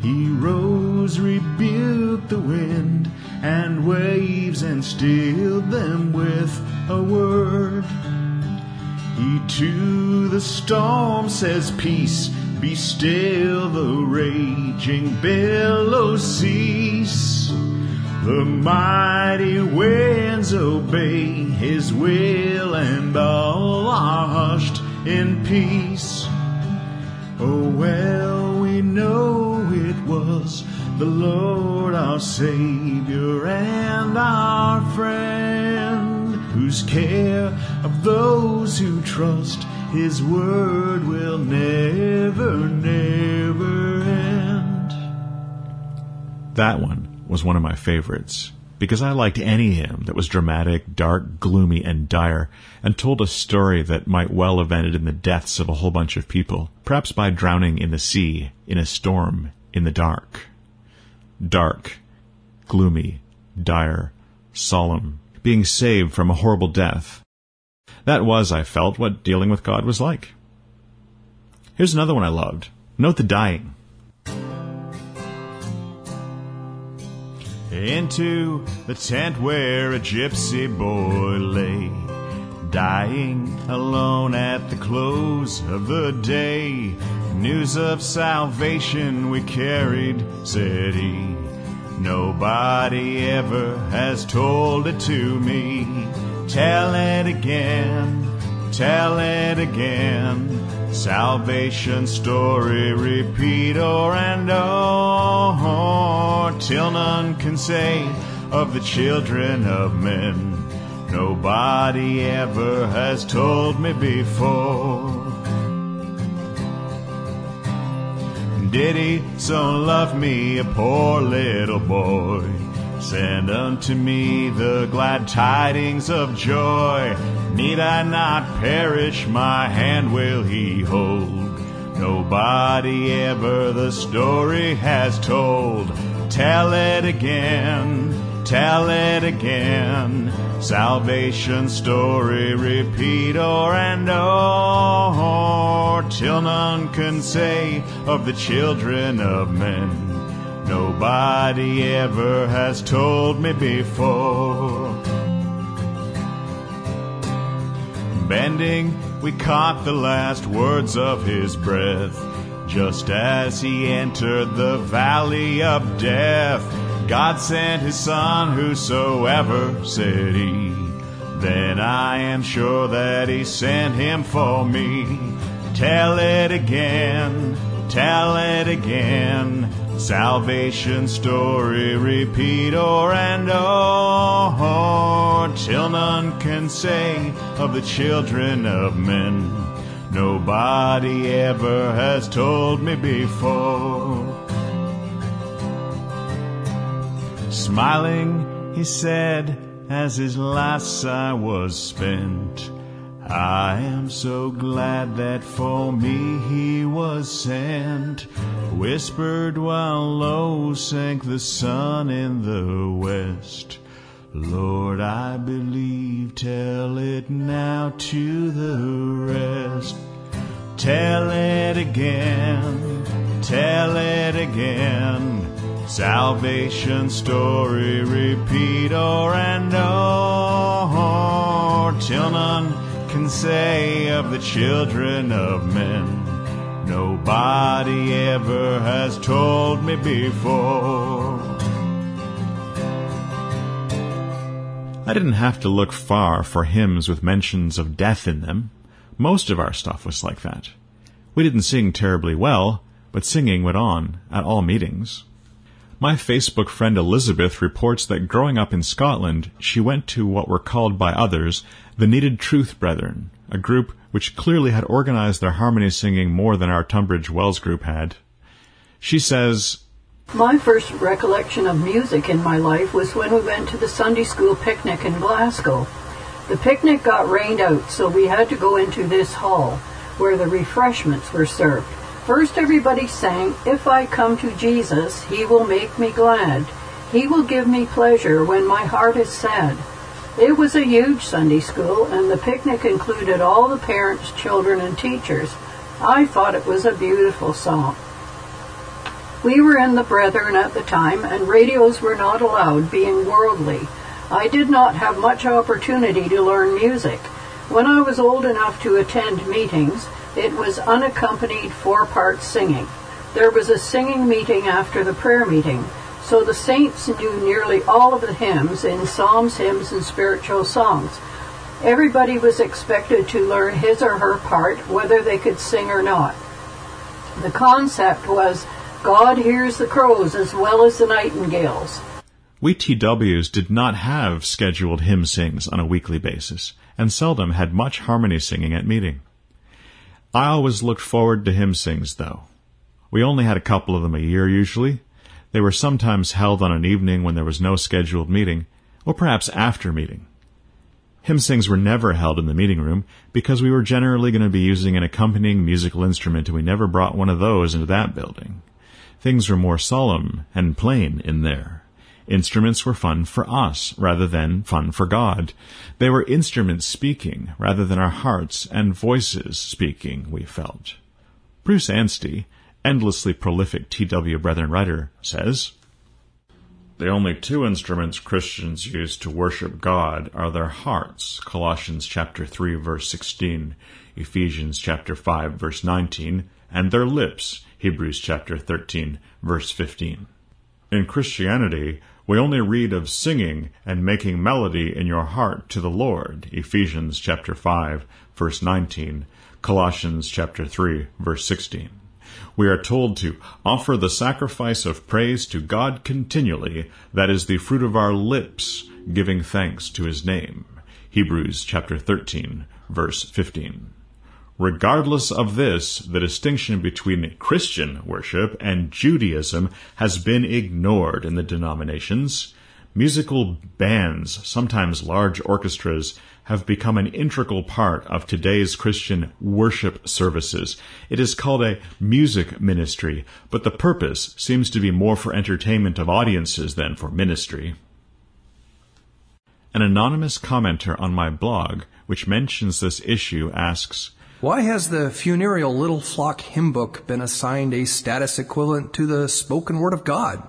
He rose, rebuked the wind, and waves and stilled them with a word. He to the storm says, Peace, be still, the raging billows cease. The mighty winds obey his will, and all are hushed in peace. Oh, well, we know it was the Lord our Savior and our friend, whose care of those who trust his word will never, never end. That one was one of my favorites because I liked any hymn that was dramatic, dark, gloomy, and dire, and told a story that might well have ended in the deaths of a whole bunch of people, perhaps by drowning in the sea, in a storm, in the dark. Dark, gloomy, dire, solemn, being saved from a horrible death. That was, I felt, what dealing with God was like. Here's another one I loved. Note the dying. into the tent where a gypsy boy lay, dying alone at the close of the day. News of salvation we carried, said he. Nobody ever has told it to me. Tell it again, tell it again. Salvation story, repeat o'er and o'er, till none can say of the children of men. Nobody ever has told me before. Did he so love me, a poor little boy? Send unto me the glad tidings of joy. Need I not perish, my hand will he hold. Nobody ever the story has told. Tell it again, tell it again. Salvation story repeat o'er and o'er, till none can say of the children of men. Nobody ever has told me before. Bending, we caught the last words of his breath. Just as he entered the valley of death, God sent his son, whosoever, said he. Then I am sure that he sent him for me. Tell it again, tell it again. Salvation story repeat o'er and o'er till none can say of the children of men. Nobody ever has told me before. Smiling, he said, as his last sigh was spent. I am so glad that for me he was sent. Whispered while low sank the sun in the west. Lord, I believe, tell it now to the rest. Tell it again, tell it again. Salvation story repeat o'er and o'er till none can say of the children of men. Nobody ever has told me before. I didn't have to look far for hymns with mentions of death in them. Most of our stuff was like that. We didn't sing terribly well, but singing went on at all meetings. My Facebook friend Elizabeth reports that growing up in Scotland, she went to what were called by others the Needed Truth Brethren, a group which clearly had organized their harmony singing more than our Tunbridge Wells group had. She says, My first recollection of music in my life was when we went to the Sunday school picnic in Glasgow. The picnic got rained out, so we had to go into this hall where the refreshments were served. First, everybody sang, If I come to Jesus, he will make me glad. He will give me pleasure when my heart is sad. It was a huge Sunday school, and the picnic included all the parents, children, and teachers. I thought it was a beautiful song. We were in the Brethren at the time, and radios were not allowed, being worldly. I did not have much opportunity to learn music. When I was old enough to attend meetings, it was unaccompanied four part singing. There was a singing meeting after the prayer meeting, so the saints knew nearly all of the hymns in psalms, hymns, and spiritual songs. Everybody was expected to learn his or her part, whether they could sing or not. The concept was God hears the crows as well as the nightingales. We TWs did not have scheduled hymn sings on a weekly basis, and seldom had much harmony singing at meeting. I always looked forward to hymn sings, though. We only had a couple of them a year usually. They were sometimes held on an evening when there was no scheduled meeting, or perhaps after meeting. Hymn sings were never held in the meeting room because we were generally going to be using an accompanying musical instrument and we never brought one of those into that building. Things were more solemn and plain in there. Instruments were fun for us rather than fun for God. They were instruments speaking rather than our hearts and voices speaking, we felt. Bruce Anstey, endlessly prolific T.W. Brethren writer, says, The only two instruments Christians use to worship God are their hearts, Colossians chapter 3 verse 16, Ephesians chapter 5 verse 19, and their lips, Hebrews chapter 13 verse 15. In Christianity, we only read of singing and making melody in your heart to the Lord, Ephesians chapter 5, verse 19, Colossians chapter 3, verse 16. We are told to offer the sacrifice of praise to God continually, that is the fruit of our lips, giving thanks to his name. Hebrews chapter 13, verse 15. Regardless of this, the distinction between Christian worship and Judaism has been ignored in the denominations. Musical bands, sometimes large orchestras, have become an integral part of today's Christian worship services. It is called a music ministry, but the purpose seems to be more for entertainment of audiences than for ministry. An anonymous commenter on my blog, which mentions this issue, asks, why has the funereal Little Flock hymn book been assigned a status equivalent to the spoken word of God?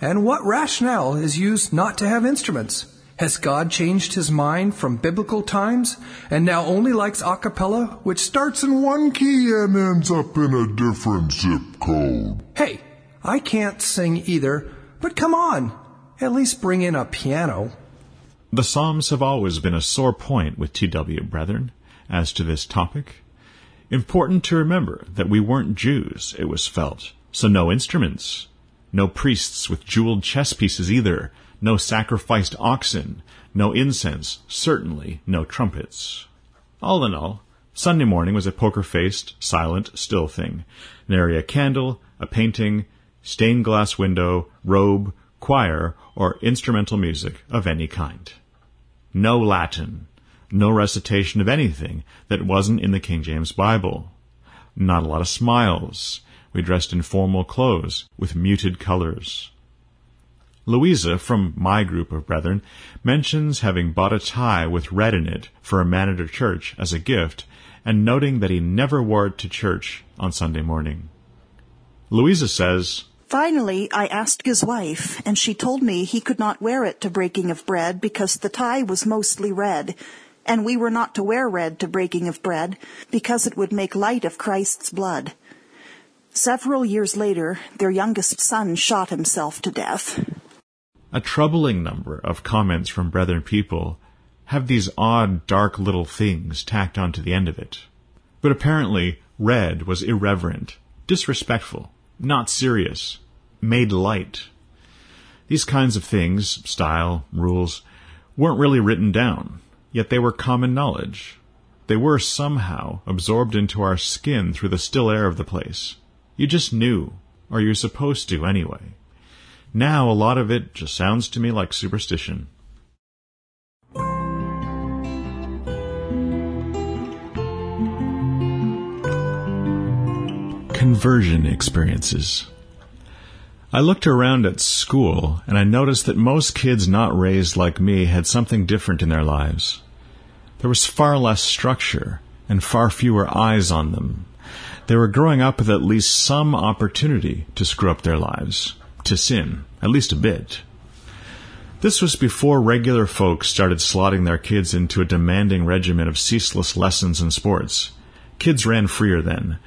And what rationale is used not to have instruments? Has God changed his mind from biblical times and now only likes a cappella, which starts in one key and ends up in a different zip code? Hey, I can't sing either, but come on, at least bring in a piano. The Psalms have always been a sore point with T.W. Brethren as to this topic. Important to remember that we weren't Jews, it was felt, so no instruments, no priests with jeweled chess pieces either, no sacrificed oxen, no incense, certainly no trumpets. All in all, Sunday morning was a poker faced, silent, still thing. Nary a candle, a painting, stained glass window, robe, choir, or instrumental music of any kind. No Latin, no recitation of anything that wasn't in the King James Bible. Not a lot of smiles. We dressed in formal clothes with muted colors. Louisa, from my group of brethren, mentions having bought a tie with red in it for a man at her church as a gift, and noting that he never wore it to church on Sunday morning. Louisa says, Finally, I asked his wife, and she told me he could not wear it to breaking of bread because the tie was mostly red, and we were not to wear red to breaking of bread, because it would make light of Christ's blood. Several years later, their youngest son shot himself to death. A troubling number of comments from brethren people have these odd, dark little things tacked onto the end of it. But apparently, red was irreverent, disrespectful, not serious, made light. These kinds of things, style, rules, weren't really written down. Yet they were common knowledge. They were somehow absorbed into our skin through the still air of the place. You just knew, or you're supposed to anyway. Now a lot of it just sounds to me like superstition. Conversion experiences. I looked around at school and I noticed that most kids not raised like me had something different in their lives. There was far less structure and far fewer eyes on them. They were growing up with at least some opportunity to screw up their lives, to sin, at least a bit. This was before regular folks started slotting their kids into a demanding regimen of ceaseless lessons and sports. Kids ran freer then,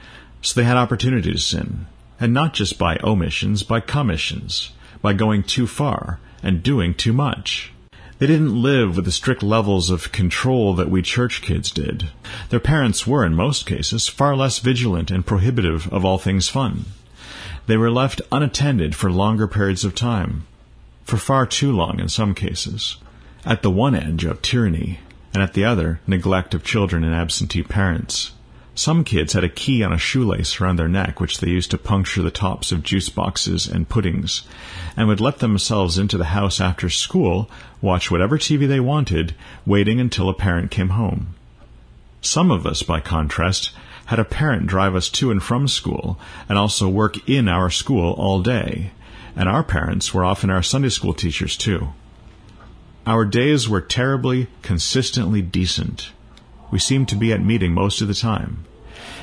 so they had opportunity to sin, and not just by omissions, by commissions, by going too far and doing too much. They didn't live with the strict levels of control that we church kids did. Their parents were, in most cases, far less vigilant and prohibitive of all things fun. They were left unattended for longer periods of time, for far too long in some cases, at the one edge of tyranny, and at the other, neglect of children and absentee parents. Some kids had a key on a shoelace around their neck which they used to puncture the tops of juice boxes and puddings, and would let themselves into the house after school, watch whatever TV they wanted, waiting until a parent came home. Some of us, by contrast, had a parent drive us to and from school, and also work in our school all day, and our parents were often our Sunday school teachers too. Our days were terribly, consistently decent. We seemed to be at meeting most of the time.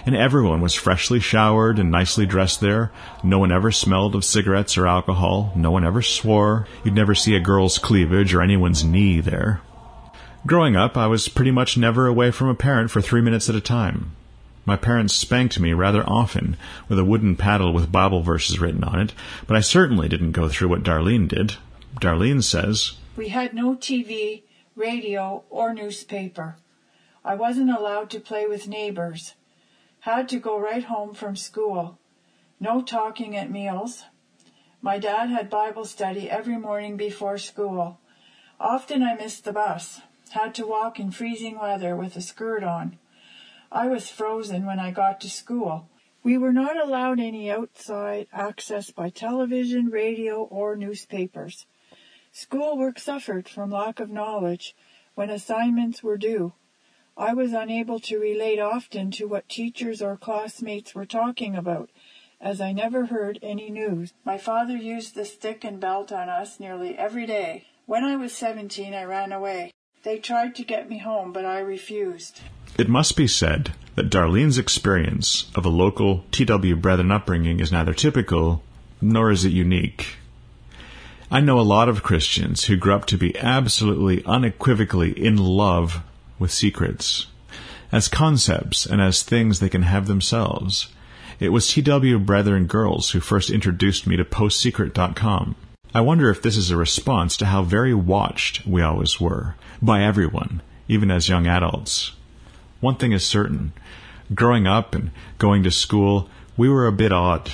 And everyone was freshly showered and nicely dressed there. No one ever smelled of cigarettes or alcohol. No one ever swore. You'd never see a girl's cleavage or anyone's knee there. Growing up, I was pretty much never away from a parent for three minutes at a time. My parents spanked me rather often with a wooden paddle with Bible verses written on it, but I certainly didn't go through what Darlene did. Darlene says, We had no TV, radio, or newspaper. I wasn't allowed to play with neighbors. Had to go right home from school. No talking at meals. My dad had Bible study every morning before school. Often I missed the bus. Had to walk in freezing weather with a skirt on. I was frozen when I got to school. We were not allowed any outside access by television, radio, or newspapers. Schoolwork suffered from lack of knowledge when assignments were due. I was unable to relate often to what teachers or classmates were talking about, as I never heard any news. My father used the stick and belt on us nearly every day. When I was 17, I ran away. They tried to get me home, but I refused. It must be said that Darlene's experience of a local TW Brethren upbringing is neither typical nor is it unique. I know a lot of Christians who grew up to be absolutely unequivocally in love with secrets, as concepts and as things they can have themselves. It was TW Brethren Girls who first introduced me to postsecret.com. I wonder if this is a response to how very watched we always were, by everyone, even as young adults. One thing is certain growing up and going to school, we were a bit odd.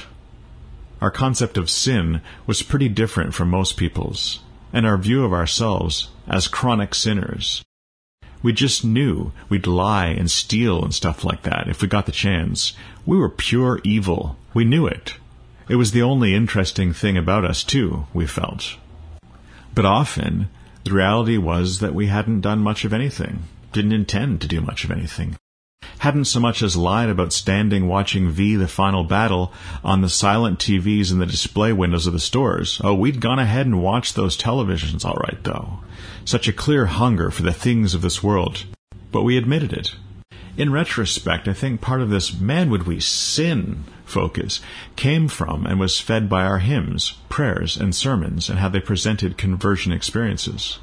Our concept of sin was pretty different from most people's, and our view of ourselves as chronic sinners. We just knew we'd lie and steal and stuff like that if we got the chance. We were pure evil. We knew it. It was the only interesting thing about us, too, we felt. But often, the reality was that we hadn't done much of anything, didn't intend to do much of anything. Hadn't so much as lied about standing watching V the final battle on the silent TVs in the display windows of the stores. Oh, we'd gone ahead and watched those televisions all right, though. Such a clear hunger for the things of this world. But we admitted it. In retrospect, I think part of this man would we sin focus came from and was fed by our hymns, prayers, and sermons and how they presented conversion experiences.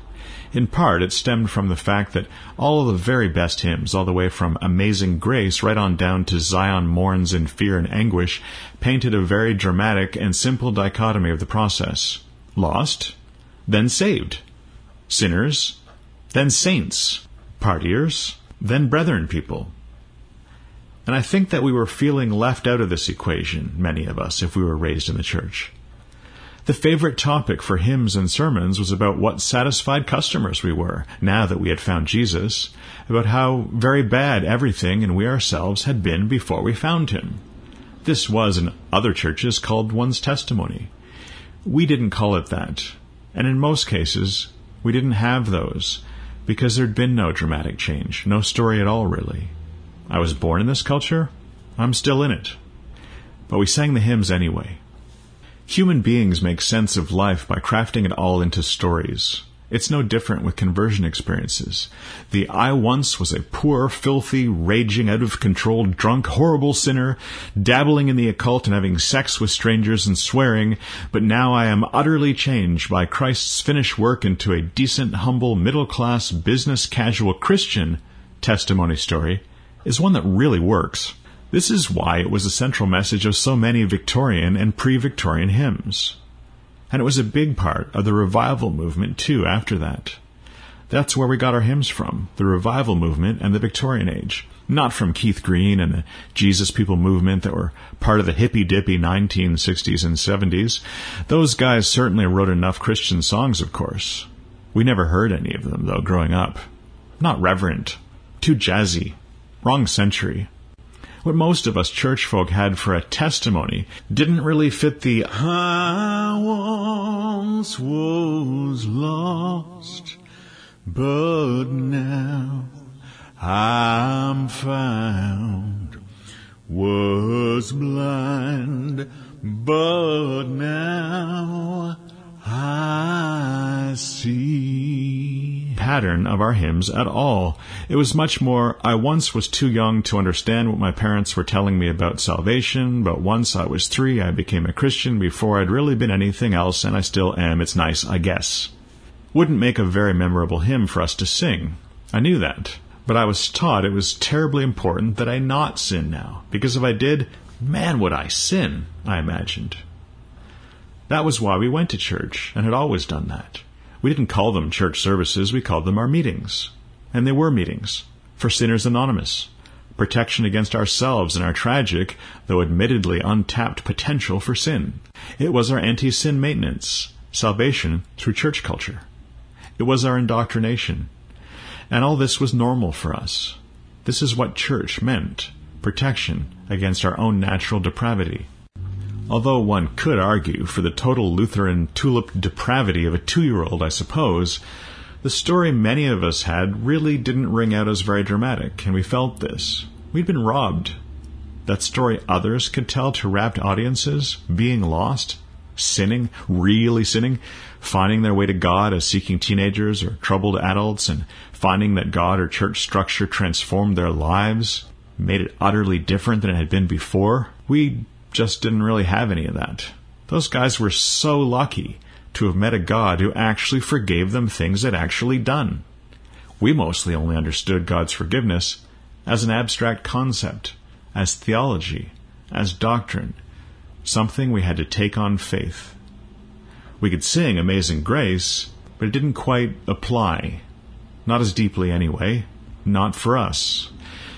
In part, it stemmed from the fact that all of the very best hymns, all the way from Amazing Grace right on down to Zion Mourns in Fear and Anguish, painted a very dramatic and simple dichotomy of the process. Lost, then saved. Sinners, then saints. Partiers, then brethren people. And I think that we were feeling left out of this equation, many of us, if we were raised in the church. The favorite topic for hymns and sermons was about what satisfied customers we were, now that we had found Jesus, about how very bad everything and we ourselves had been before we found him. This was, in other churches, called one's testimony. We didn't call it that, and in most cases, we didn't have those, because there'd been no dramatic change, no story at all, really. I was born in this culture, I'm still in it. But we sang the hymns anyway. Human beings make sense of life by crafting it all into stories. It's no different with conversion experiences. The I once was a poor, filthy, raging, out of control, drunk, horrible sinner, dabbling in the occult and having sex with strangers and swearing, but now I am utterly changed by Christ's finished work into a decent, humble, middle class, business casual Christian testimony story is one that really works. This is why it was the central message of so many Victorian and pre Victorian hymns. And it was a big part of the revival movement, too, after that. That's where we got our hymns from the revival movement and the Victorian age. Not from Keith Green and the Jesus People movement that were part of the hippy dippy 1960s and 70s. Those guys certainly wrote enough Christian songs, of course. We never heard any of them, though, growing up. Not reverent. Too jazzy. Wrong century what most of us church folk had for a testimony didn't really fit the I once was lost, but now I'm found, was blind, but now I see. Pattern of our hymns at all. It was much more, I once was too young to understand what my parents were telling me about salvation, but once I was three, I became a Christian before I'd really been anything else, and I still am. It's nice, I guess. Wouldn't make a very memorable hymn for us to sing. I knew that. But I was taught it was terribly important that I not sin now, because if I did, man, would I sin, I imagined. That was why we went to church and had always done that. We didn't call them church services, we called them our meetings. And they were meetings for Sinners Anonymous, protection against ourselves and our tragic, though admittedly untapped potential for sin. It was our anti sin maintenance, salvation through church culture. It was our indoctrination. And all this was normal for us. This is what church meant protection against our own natural depravity. Although one could argue for the total Lutheran tulip depravity of a two year old, I suppose, the story many of us had really didn't ring out as very dramatic, and we felt this. We'd been robbed. That story others could tell to rapt audiences, being lost, sinning, really sinning, finding their way to God as seeking teenagers or troubled adults, and finding that God or church structure transformed their lives, made it utterly different than it had been before. We just didn't really have any of that. Those guys were so lucky to have met a God who actually forgave them things they'd actually done. We mostly only understood God's forgiveness as an abstract concept, as theology, as doctrine, something we had to take on faith. We could sing Amazing Grace, but it didn't quite apply. Not as deeply, anyway. Not for us.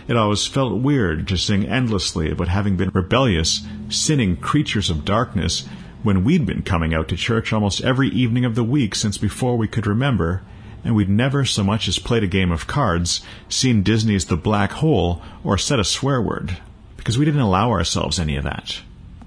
It always felt weird to sing endlessly about having been rebellious, sinning creatures of darkness when we'd been coming out to church almost every evening of the week since before we could remember, and we'd never so much as played a game of cards, seen Disney's The Black Hole, or said a swear word, because we didn't allow ourselves any of that.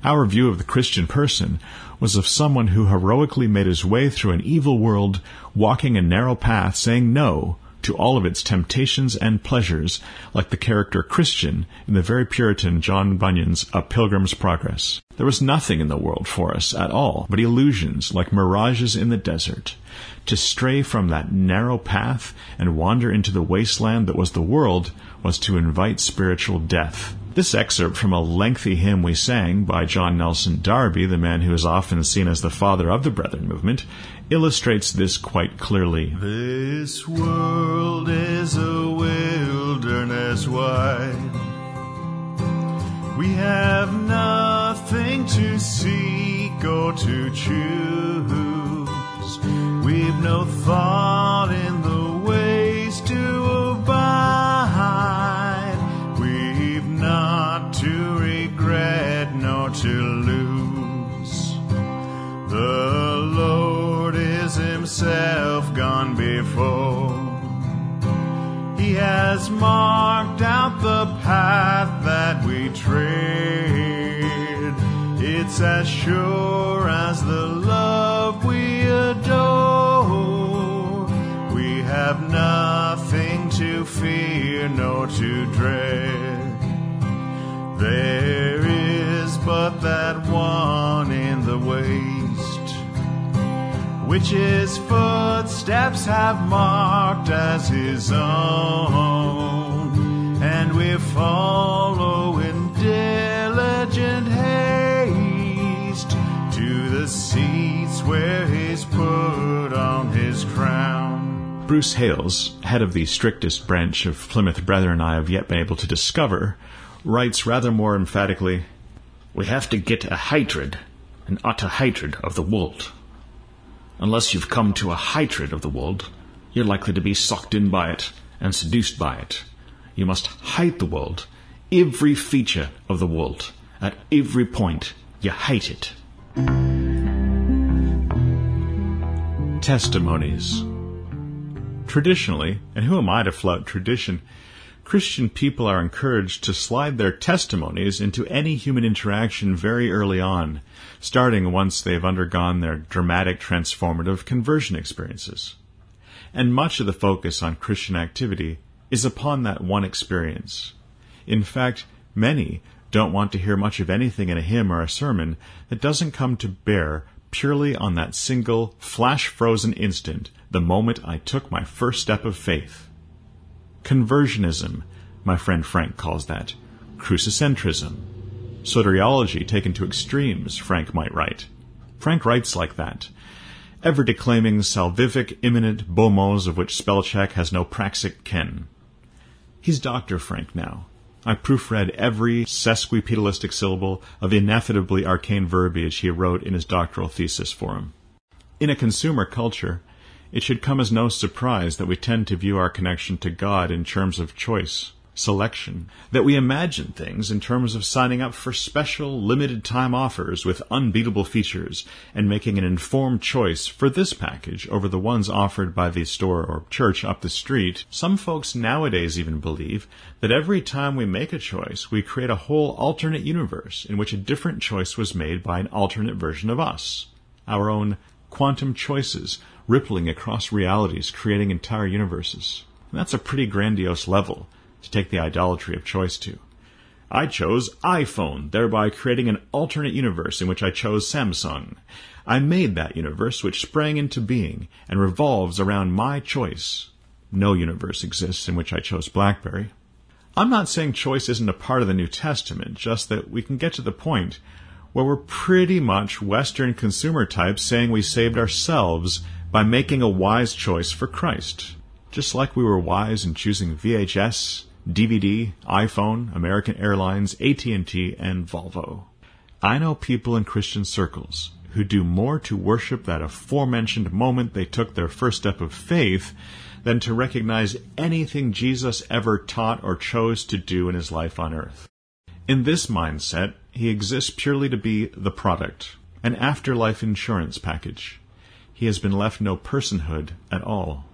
Our view of the Christian person was of someone who heroically made his way through an evil world, walking a narrow path, saying no to all of its temptations and pleasures, like the character Christian in the very Puritan John Bunyan's A Pilgrim's Progress. There was nothing in the world for us at all but illusions like mirages in the desert. To stray from that narrow path and wander into the wasteland that was the world was to invite spiritual death. This excerpt from a lengthy hymn we sang by John Nelson Darby, the man who is often seen as the father of the Brethren movement, illustrates this quite clearly. This world is a wilderness wide. We have nothing to seek or to choose. We've no thought in the ways to abide. We've not to regret nor to lose. The Himself gone before. He has marked out the path that we tread. It's as sure as the love we adore. We have nothing to fear nor to dread. There is but that one in the waste, which is footsteps have marked as his own, and we follow in diligent haste to the seats where he's put on his crown. Bruce Hales, head of the strictest branch of Plymouth Brethren I have yet been able to discover, writes rather more emphatically, We have to get a hatred, an utter hatred of the world. Unless you've come to a hatred of the world, you're likely to be sucked in by it and seduced by it. You must hate the world, every feature of the world. At every point, you hate it. Testimonies. Traditionally, and who am I to flout tradition, Christian people are encouraged to slide their testimonies into any human interaction very early on, starting once they've undergone their dramatic transformative conversion experiences. And much of the focus on Christian activity is upon that one experience. In fact, many don't want to hear much of anything in a hymn or a sermon that doesn't come to bear purely on that single, flash frozen instant, the moment I took my first step of faith. Conversionism, my friend Frank calls that. Crucicentrism. Soteriology taken to extremes, Frank might write. Frank writes like that, ever declaiming salvific imminent mots of which spellcheck has no praxic ken. He's Dr. Frank now. I proofread every sesquipedalistic syllable of ineffably arcane verbiage he wrote in his doctoral thesis for him. In a consumer culture, it should come as no surprise that we tend to view our connection to God in terms of choice, selection, that we imagine things in terms of signing up for special limited time offers with unbeatable features and making an informed choice for this package over the ones offered by the store or church up the street. Some folks nowadays even believe that every time we make a choice, we create a whole alternate universe in which a different choice was made by an alternate version of us. Our own quantum choices rippling across realities, creating entire universes. And that's a pretty grandiose level to take the idolatry of choice to. I chose iPhone, thereby creating an alternate universe in which I chose Samsung. I made that universe which sprang into being and revolves around my choice. No universe exists in which I chose BlackBerry. I'm not saying choice isn't a part of the New Testament, just that we can get to the point where we're pretty much Western consumer types saying we saved ourselves by making a wise choice for Christ. Just like we were wise in choosing VHS, DVD, iPhone, American Airlines, AT&T, and Volvo. I know people in Christian circles who do more to worship that aforementioned moment they took their first step of faith than to recognize anything Jesus ever taught or chose to do in his life on earth. In this mindset, he exists purely to be the product, an afterlife insurance package. He has been left no personhood at all.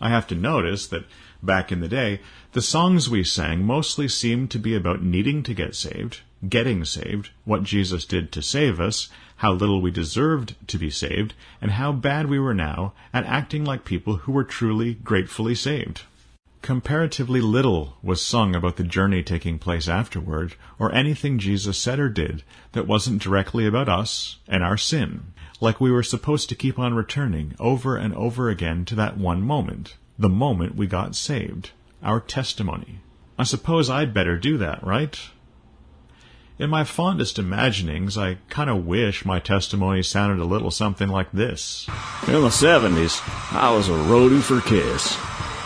I have to notice that back in the day, the songs we sang mostly seemed to be about needing to get saved, getting saved, what Jesus did to save us, how little we deserved to be saved, and how bad we were now at acting like people who were truly gratefully saved. Comparatively little was sung about the journey taking place afterward, or anything Jesus said or did that wasn't directly about us and our sin, like we were supposed to keep on returning over and over again to that one moment, the moment we got saved, our testimony. I suppose I'd better do that, right? In my fondest imaginings, I kind of wish my testimony sounded a little something like this. In the 70s, I was a roadie for Kiss.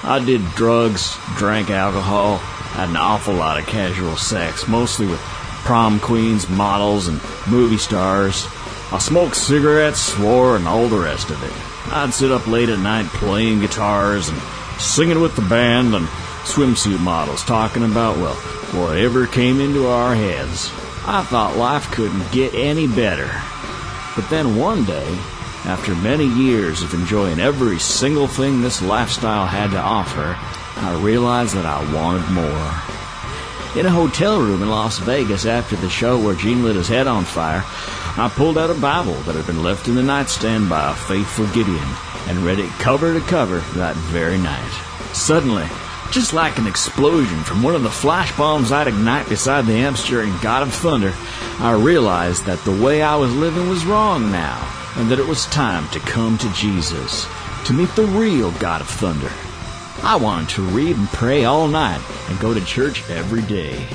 I did drugs, drank alcohol, had an awful lot of casual sex, mostly with prom queens, models, and movie stars. I smoked cigarettes, swore, and all the rest of it. I'd sit up late at night playing guitars and singing with the band and swimsuit models talking about, well, whatever came into our heads. I thought life couldn't get any better. But then one day, after many years of enjoying every single thing this lifestyle had to offer, I realized that I wanted more. In a hotel room in Las Vegas after the show where Gene lit his head on fire, I pulled out a Bible that had been left in the nightstand by a faithful Gideon and read it cover to cover that very night. Suddenly, just like an explosion from one of the flash bombs I'd ignite beside the amps during God of Thunder, I realized that the way I was living was wrong now, and that it was time to come to Jesus, to meet the real God of Thunder. I wanted to read and pray all night and go to church every day.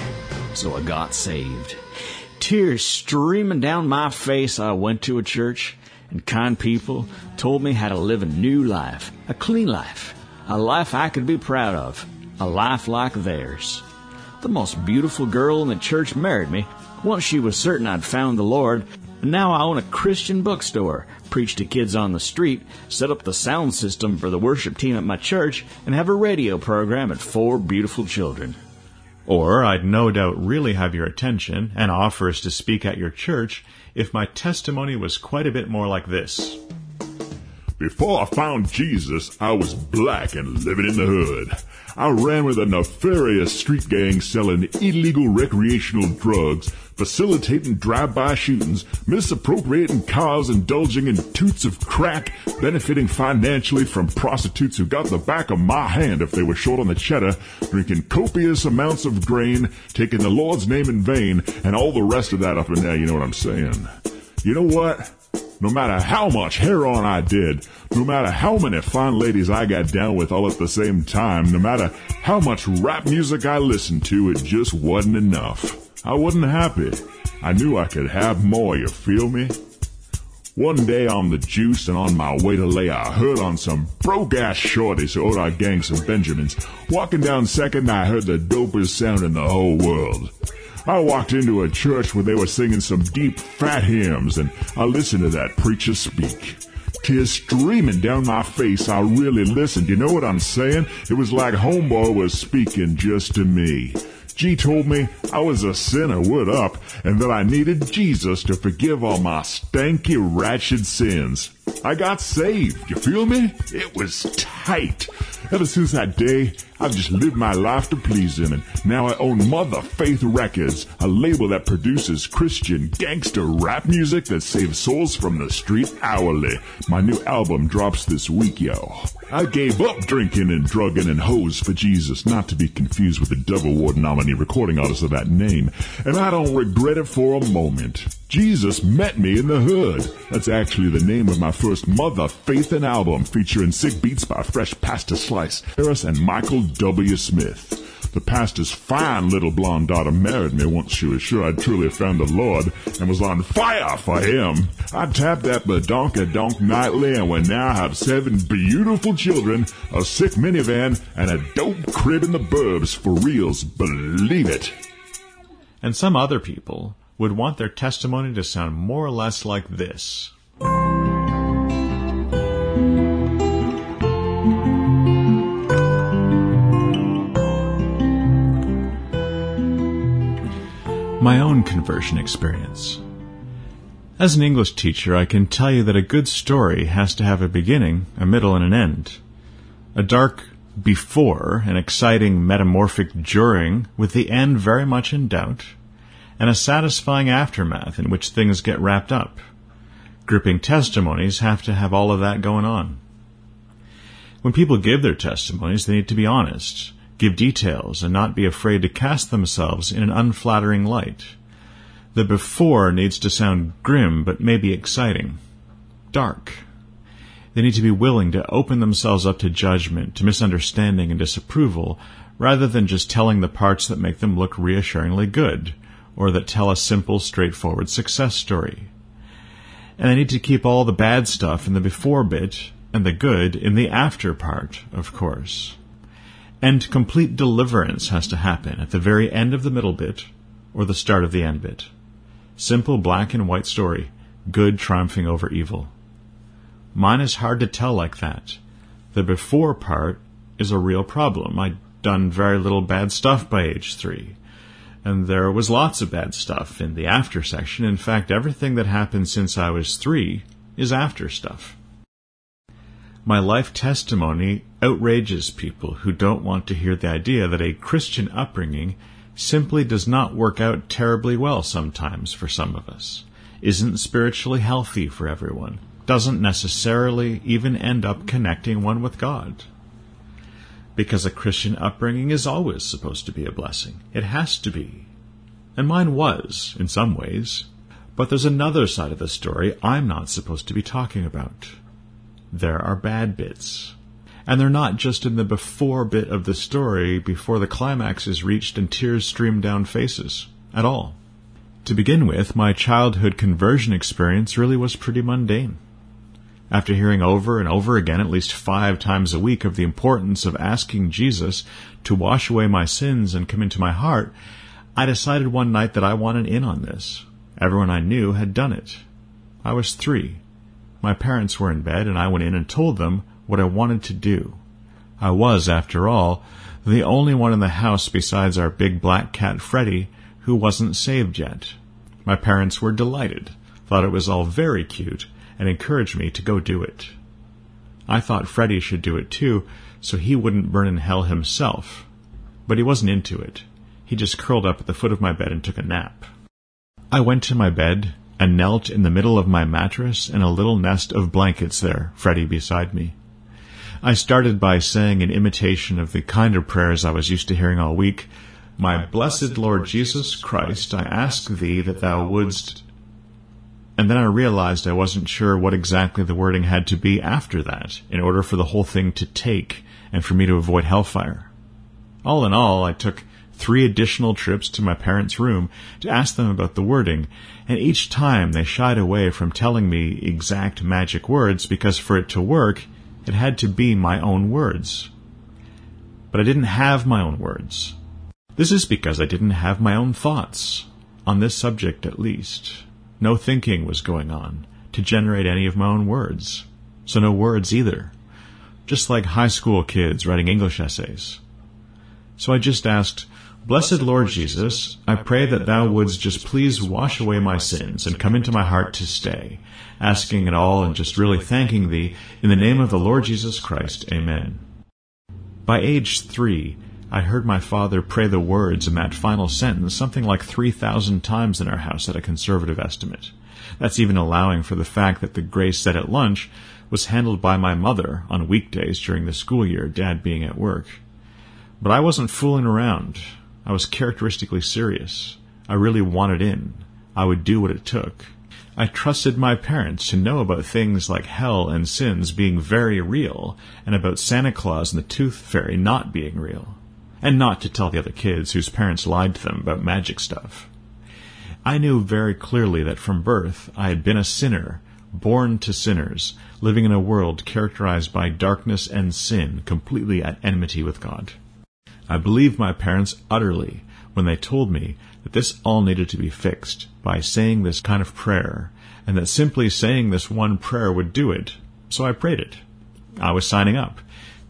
So I got saved. Tears streaming down my face, I went to a church, and kind people told me how to live a new life, a clean life, a life I could be proud of, a life like theirs. The most beautiful girl in the church married me once she was certain I'd found the Lord, and now I own a Christian bookstore, preach to kids on the street, set up the sound system for the worship team at my church, and have a radio program at four beautiful children. Or I'd no doubt really have your attention and offers to speak at your church if my testimony was quite a bit more like this. Before I found Jesus, I was black and living in the hood. I ran with a nefarious street gang selling illegal recreational drugs, facilitating drive-by shootings, misappropriating cars, indulging in toots of crack, benefiting financially from prostitutes who got the back of my hand if they were short on the cheddar, drinking copious amounts of grain, taking the Lord's name in vain, and all the rest of that up in there, you know what I'm saying. You know what? No matter how much heroin I did, no matter how many fine ladies I got down with all at the same time, no matter how much rap music I listened to, it just wasn't enough. I wasn't happy. I knew I could have more, you feel me? One day on the juice and on my way to lay a hood on some broke ass shorties who owed our gang some Benjamins. Walking down second, I heard the dopest sound in the whole world. I walked into a church where they were singing some deep fat hymns and I listened to that preacher speak. Tears streaming down my face, I really listened. You know what I'm saying? It was like homeboy was speaking just to me. G told me I was a sinner, what up, and that I needed Jesus to forgive all my stanky, ratchet sins. I got saved, you feel me? It was tight. Ever since that day, I've just lived my life to please him, and now I own Mother Faith Records, a label that produces Christian gangster rap music that saves souls from the street hourly. My new album drops this week, yo. I gave up drinking and drugging and hoes for Jesus, not to be confused with the Dove Award nominee recording artist of that name, and I don't regret it for a moment. Jesus met me in the hood. That's actually the name of my first Mother Faith and album, featuring sick beats by Fresh Pastor Slice, Harris, and Michael W. Smith. The pastor's fine little blonde daughter married me once she was sure I'd truly found the Lord and was on fire for him. I tapped that badonka donk nightly and we now have seven beautiful children, a sick minivan, and a dope crib in the burbs for reals. Believe it. And some other people would want their testimony to sound more or less like this. My own conversion experience. As an English teacher, I can tell you that a good story has to have a beginning, a middle, and an end. A dark before, an exciting metamorphic during, with the end very much in doubt, and a satisfying aftermath in which things get wrapped up. Gripping testimonies have to have all of that going on. When people give their testimonies, they need to be honest, give details, and not be afraid to cast themselves in an unflattering light. The before needs to sound grim, but maybe exciting. Dark. They need to be willing to open themselves up to judgment, to misunderstanding and disapproval, rather than just telling the parts that make them look reassuringly good, or that tell a simple, straightforward success story. And they need to keep all the bad stuff in the before bit, and the good in the after part, of course. And complete deliverance has to happen at the very end of the middle bit, or the start of the end bit. Simple black and white story, good triumphing over evil. Mine is hard to tell like that. The before part is a real problem. I'd done very little bad stuff by age three. And there was lots of bad stuff in the after section. In fact, everything that happened since I was three is after stuff. My life testimony outrages people who don't want to hear the idea that a Christian upbringing simply does not work out terribly well sometimes for some of us, isn't spiritually healthy for everyone, doesn't necessarily even end up connecting one with God. Because a Christian upbringing is always supposed to be a blessing. It has to be. And mine was, in some ways. But there's another side of the story I'm not supposed to be talking about. there are bad bits. And they're not just in the before bit of the story before the climax is reached and tears stream down faces at all. To begin with, my childhood conversion experience really was pretty mundane. After hearing over and over again, at least five times a week, of the importance of asking Jesus to wash away my sins and come into my heart, I decided one night that I wanted in on this. Everyone I knew had done it. I was three. My parents were in bed, and I went in and told them what I wanted to do. I was, after all, the only one in the house besides our big black cat Freddie who wasn't saved yet. My parents were delighted, thought it was all very cute, and encouraged me to go do it. I thought Freddie should do it too, so he wouldn't burn in hell himself. But he wasn't into it. He just curled up at the foot of my bed and took a nap. I went to my bed and knelt in the middle of my mattress in a little nest of blankets there, Freddie beside me. I started by saying in imitation of the kind of prayers I was used to hearing all week, My blessed Lord Jesus Christ, I ask thee that thou wouldst. And then I realized I wasn't sure what exactly the wording had to be after that in order for the whole thing to take and for me to avoid hellfire. All in all, I took three additional trips to my parents' room to ask them about the wording, and each time they shied away from telling me exact magic words because for it to work, it had to be my own words. But I didn't have my own words. This is because I didn't have my own thoughts, on this subject at least. No thinking was going on to generate any of my own words, so no words either. Just like high school kids writing English essays. So I just asked, Blessed Lord Jesus, I pray that thou wouldst just please wash away my sins and come into my heart to stay, asking it all and just really thanking thee in the name of the Lord Jesus Christ. Amen. By age three, I heard my father pray the words in that final sentence something like 3,000 times in our house at a conservative estimate. That's even allowing for the fact that the grace said at lunch was handled by my mother on weekdays during the school year, dad being at work. But I wasn't fooling around. I was characteristically serious. I really wanted in. I would do what it took. I trusted my parents to know about things like hell and sins being very real, and about Santa Claus and the Tooth Fairy not being real. And not to tell the other kids whose parents lied to them about magic stuff. I knew very clearly that from birth I had been a sinner, born to sinners, living in a world characterized by darkness and sin, completely at enmity with God. I believed my parents utterly when they told me that this all needed to be fixed by saying this kind of prayer, and that simply saying this one prayer would do it. So I prayed it. I was signing up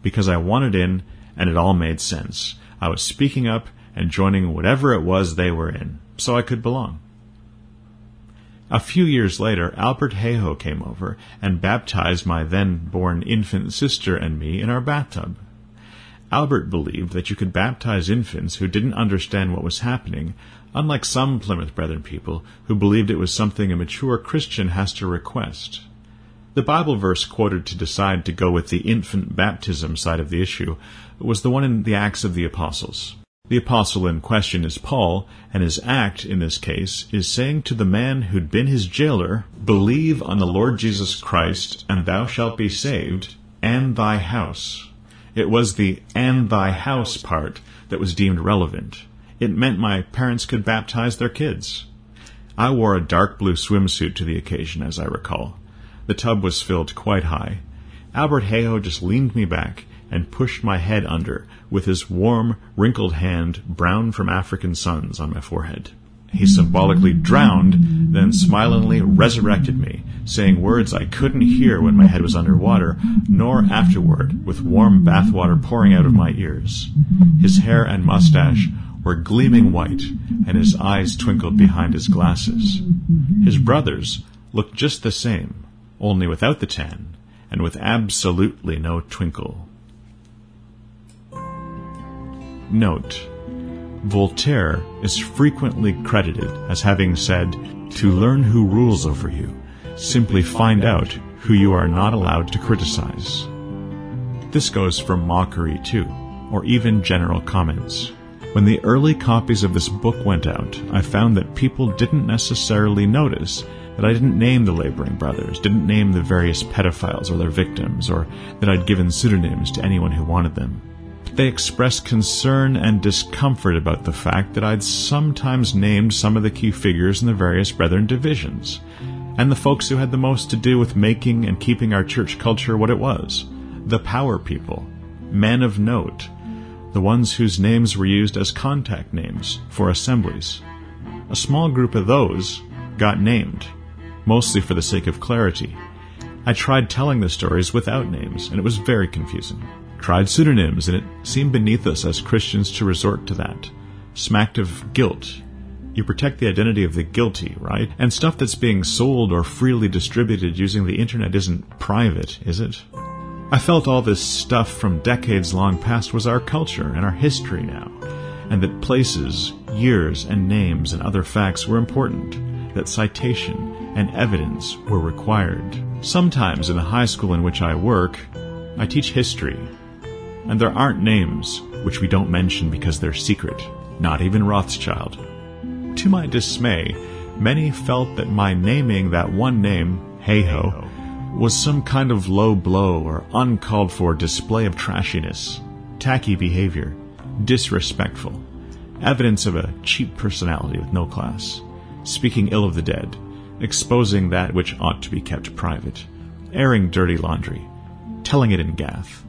because I wanted in and it all made sense. I was speaking up and joining whatever it was they were in, so I could belong. A few years later, Albert Hayhoe came over and baptized my then born infant sister and me in our bathtub. Albert believed that you could baptize infants who didn't understand what was happening, unlike some Plymouth Brethren people who believed it was something a mature Christian has to request. The Bible verse quoted to decide to go with the infant baptism side of the issue was the one in the Acts of the Apostles. The apostle in question is Paul, and his act in this case is saying to the man who'd been his jailer, Believe on the Lord Jesus Christ, and thou shalt be saved, and thy house. It was the and thy house part that was deemed relevant. It meant my parents could baptize their kids. I wore a dark blue swimsuit to the occasion, as I recall. The tub was filled quite high. Albert Hayhoe just leaned me back and pushed my head under with his warm, wrinkled hand, brown from African suns, on my forehead. He symbolically drowned, then smilingly resurrected me, saying words I couldn't hear when my head was under water, nor afterward, with warm bathwater pouring out of my ears. His hair and mustache were gleaming white, and his eyes twinkled behind his glasses. His brothers looked just the same, only without the tan, and with absolutely no twinkle. Note Voltaire is frequently credited as having said, To learn who rules over you, simply find out who you are not allowed to criticize. This goes for mockery too, or even general comments. When the early copies of this book went out, I found that people didn't necessarily notice that I didn't name the laboring brothers, didn't name the various pedophiles or their victims, or that I'd given pseudonyms to anyone who wanted them. They expressed concern and discomfort about the fact that I'd sometimes named some of the key figures in the various Brethren divisions, and the folks who had the most to do with making and keeping our church culture what it was the power people, men of note, the ones whose names were used as contact names for assemblies. A small group of those got named, mostly for the sake of clarity. I tried telling the stories without names, and it was very confusing. Tried pseudonyms, and it seemed beneath us as Christians to resort to that. Smacked of guilt. You protect the identity of the guilty, right? And stuff that's being sold or freely distributed using the internet isn't private, is it? I felt all this stuff from decades long past was our culture and our history now, and that places, years, and names and other facts were important, that citation and evidence were required. Sometimes in the high school in which I work, I teach history, and there aren't names which we don't mention because they're secret, not even Rothschild. To my dismay, many felt that my naming that one name, Hayhoe, was some kind of low blow or uncalled for display of trashiness, tacky behavior, disrespectful, evidence of a cheap personality with no class, speaking ill of the dead, exposing that which ought to be kept private, airing dirty laundry, telling it in Gath.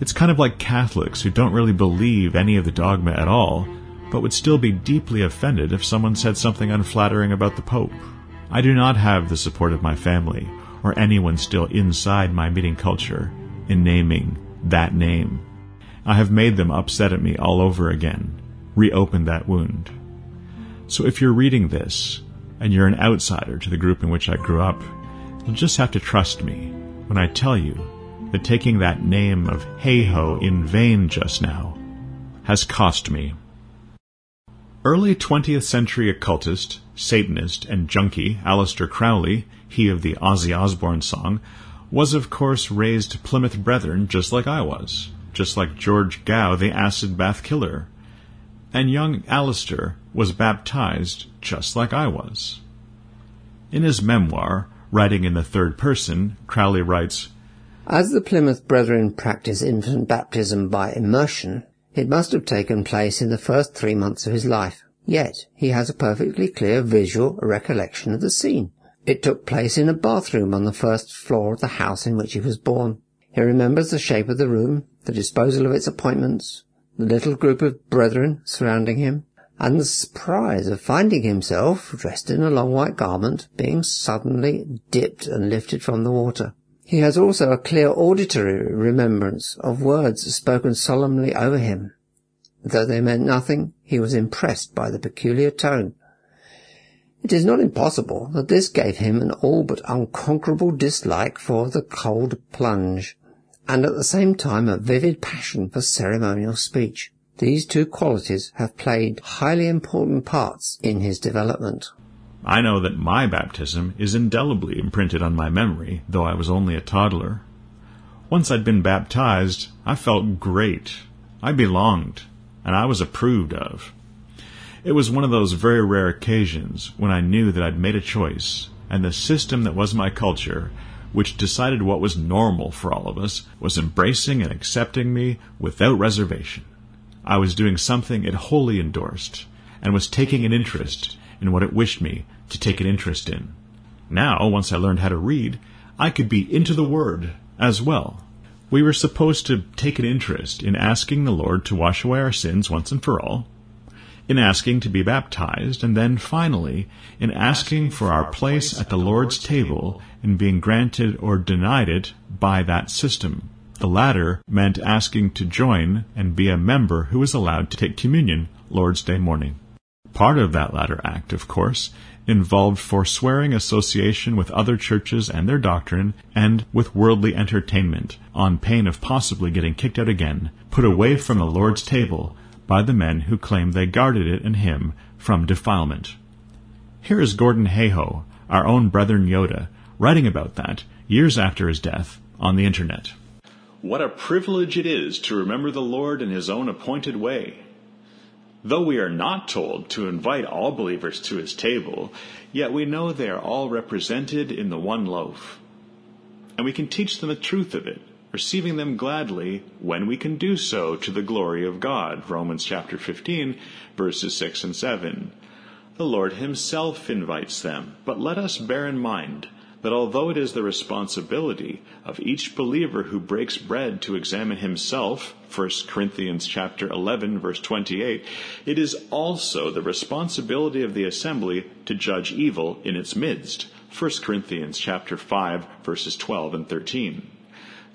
It's kind of like Catholics who don't really believe any of the dogma at all, but would still be deeply offended if someone said something unflattering about the Pope. I do not have the support of my family or anyone still inside my meeting culture in naming that name. I have made them upset at me all over again, reopened that wound. So if you're reading this, and you're an outsider to the group in which I grew up, you'll just have to trust me when I tell you that taking that name of Hayhoe in vain just now has cost me. Early 20th century occultist, Satanist, and junkie Aleister Crowley he of the Ozzy Osbourne song, was of course raised Plymouth Brethren just like I was, just like George Gow, the acid bath killer. And young Aleister was baptized just like I was. In his memoir, writing in the third person, Crowley writes, As the Plymouth Brethren practice infant baptism by immersion, it must have taken place in the first three months of his life. Yet he has a perfectly clear visual recollection of the scene. It took place in a bathroom on the first floor of the house in which he was born. He remembers the shape of the room, the disposal of its appointments, the little group of brethren surrounding him, and the surprise of finding himself, dressed in a long white garment, being suddenly dipped and lifted from the water. He has also a clear auditory remembrance of words spoken solemnly over him. Though they meant nothing, he was impressed by the peculiar tone it is not impossible that this gave him an all but unconquerable dislike for the cold plunge, and at the same time a vivid passion for ceremonial speech. These two qualities have played highly important parts in his development. I know that my baptism is indelibly imprinted on my memory, though I was only a toddler. Once I'd been baptized, I felt great. I belonged, and I was approved of. It was one of those very rare occasions when I knew that I'd made a choice, and the system that was my culture, which decided what was normal for all of us, was embracing and accepting me without reservation. I was doing something it wholly endorsed, and was taking an interest in what it wished me to take an interest in. Now, once I learned how to read, I could be into the Word as well. We were supposed to take an interest in asking the Lord to wash away our sins once and for all, in asking to be baptized, and then finally in asking for our place at the Lord's table and being granted or denied it by that system. The latter meant asking to join and be a member who was allowed to take communion Lord's Day morning. Part of that latter act, of course, involved forswearing association with other churches and their doctrine and with worldly entertainment, on pain of possibly getting kicked out again, put away from the Lord's table, by the men who claimed they guarded it and him from defilement. Here is Gordon Hayhoe, our own Brethren Yoda, writing about that years after his death on the internet. What a privilege it is to remember the Lord in his own appointed way. Though we are not told to invite all believers to his table, yet we know they are all represented in the one loaf. And we can teach them the truth of it, receiving them gladly when we can do so to the glory of God. Romans chapter 15, verses 6 and 7. The Lord himself invites them, but let us bear in mind that although it is the responsibility of each believer who breaks bread to examine himself, 1 Corinthians chapter 11 verse 28, it is also the responsibility of the assembly to judge evil in its midst, 1 Corinthians chapter 5 verses 12 and 13.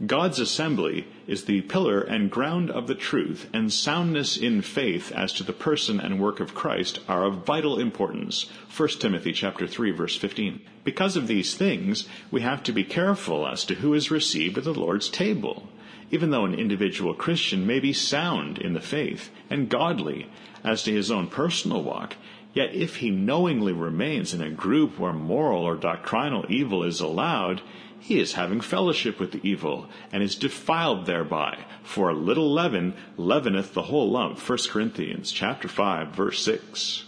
God's assembly is the pillar and ground of the truth, and soundness in faith as to the person and work of Christ are of vital importance. 1 Timothy chapter 3 verse 15. Because of these things, we have to be careful as to who is received at the Lord's table. Even though an individual Christian may be sound in the faith and godly as to his own personal walk, yet if he knowingly remains in a group where moral or doctrinal evil is allowed, he is having fellowship with the evil, and is defiled thereby. For a little leaven leaveneth the whole lump. 1 Corinthians chapter 5, verse 6.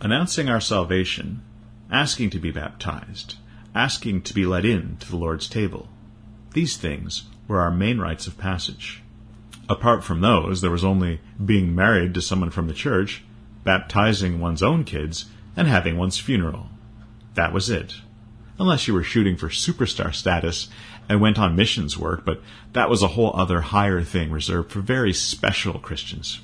Announcing our salvation, asking to be baptized, asking to be let in to the Lord's table. These things were our main rites of passage. Apart from those, there was only being married to someone from the church, baptizing one's own kids, and having one's funeral. That was it unless you were shooting for superstar status and went on missions work, but that was a whole other higher thing reserved for very special Christians.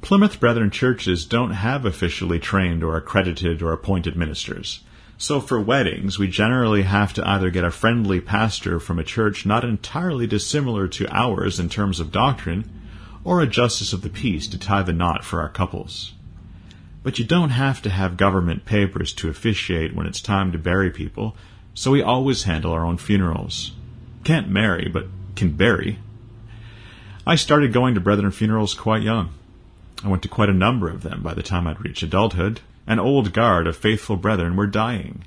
Plymouth Brethren churches don't have officially trained or accredited or appointed ministers. So for weddings, we generally have to either get a friendly pastor from a church not entirely dissimilar to ours in terms of doctrine, or a justice of the peace to tie the knot for our couples. But you don't have to have government papers to officiate when it's time to bury people, so we always handle our own funerals. Can't marry, but can bury. I started going to brethren funerals quite young. I went to quite a number of them by the time I'd reached adulthood. An old guard of faithful brethren were dying.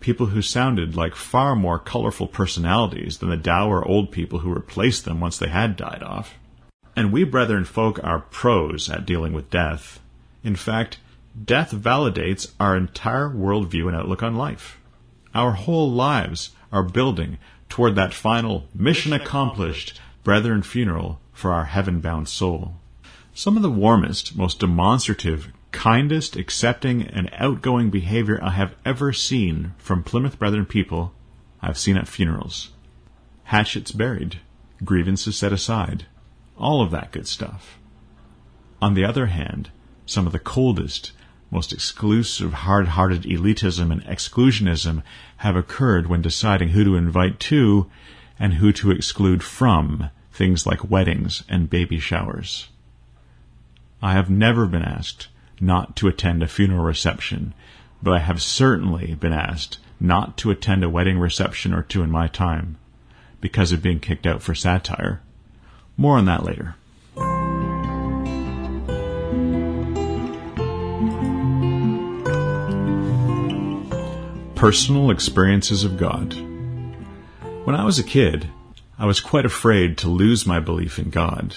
People who sounded like far more colorful personalities than the dour old people who replaced them once they had died off. And we brethren folk are pros at dealing with death. In fact, Death validates our entire worldview and outlook on life. Our whole lives are building toward that final mission accomplished brethren funeral for our heaven bound soul. Some of the warmest, most demonstrative, kindest, accepting, and outgoing behavior I have ever seen from Plymouth Brethren people I've seen at funerals. Hatchets buried, grievances set aside, all of that good stuff. On the other hand, some of the coldest, most exclusive, hard hearted elitism and exclusionism have occurred when deciding who to invite to and who to exclude from things like weddings and baby showers. I have never been asked not to attend a funeral reception, but I have certainly been asked not to attend a wedding reception or two in my time because of being kicked out for satire. More on that later. Personal Experiences of God. When I was a kid, I was quite afraid to lose my belief in God.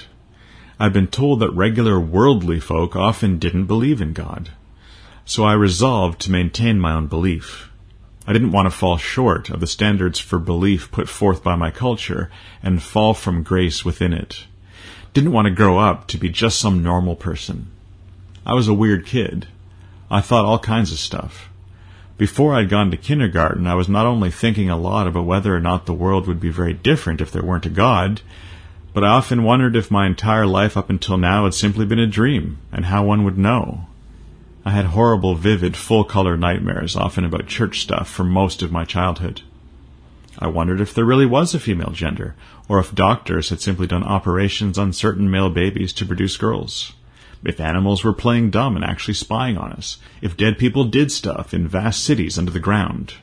I'd been told that regular worldly folk often didn't believe in God. So I resolved to maintain my own belief. I didn't want to fall short of the standards for belief put forth by my culture and fall from grace within it. Didn't want to grow up to be just some normal person. I was a weird kid. I thought all kinds of stuff. Before I'd gone to kindergarten, I was not only thinking a lot about whether or not the world would be very different if there weren't a God, but I often wondered if my entire life up until now had simply been a dream, and how one would know. I had horrible, vivid, full color nightmares, often about church stuff, for most of my childhood. I wondered if there really was a female gender, or if doctors had simply done operations on certain male babies to produce girls if animals were playing dumb and actually spying on us, if dead people did stuff in vast cities under the ground,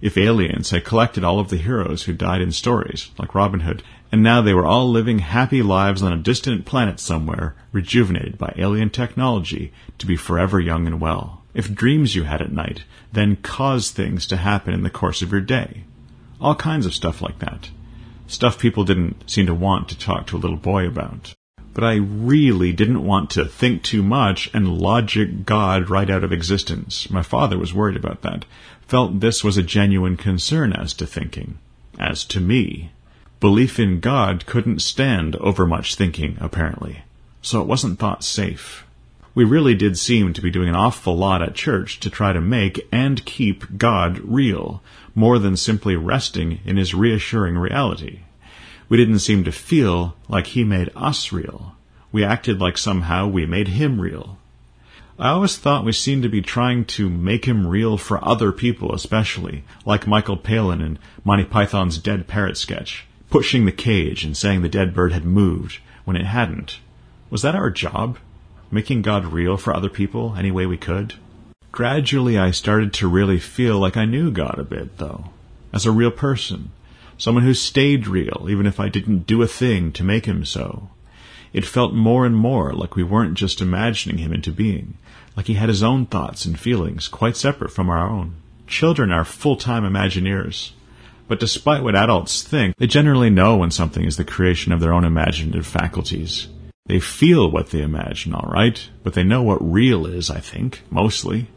if aliens had collected all of the heroes who died in stories, like Robin Hood, and now they were all living happy lives on a distant planet somewhere, rejuvenated by alien technology to be forever young and well. If dreams you had at night then caused things to happen in the course of your day. All kinds of stuff like that. Stuff people didn't seem to want to talk to a little boy about. But I really didn't want to think too much and logic God right out of existence. My father was worried about that, felt this was a genuine concern as to thinking. As to me, belief in God couldn't stand overmuch thinking, apparently, so it wasn't thought safe. We really did seem to be doing an awful lot at church to try to make and keep God real, more than simply resting in his reassuring reality. We didn't seem to feel like he made us real. We acted like somehow we made him real. I always thought we seemed to be trying to make him real for other people, especially, like Michael Palin in Monty Python's Dead Parrot sketch, pushing the cage and saying the dead bird had moved when it hadn't. Was that our job? Making God real for other people any way we could? Gradually, I started to really feel like I knew God a bit, though, as a real person, someone who stayed real, even if I didn't do a thing to make him so. It felt more and more like we weren't just imagining him into being, like he had his own thoughts and feelings, quite separate from our own. Children are full-time Imagineers. But despite what adults think, they generally know when something is the creation of their own imaginative faculties. They feel what they imagine, all right, but they know what real is, I think, mostly.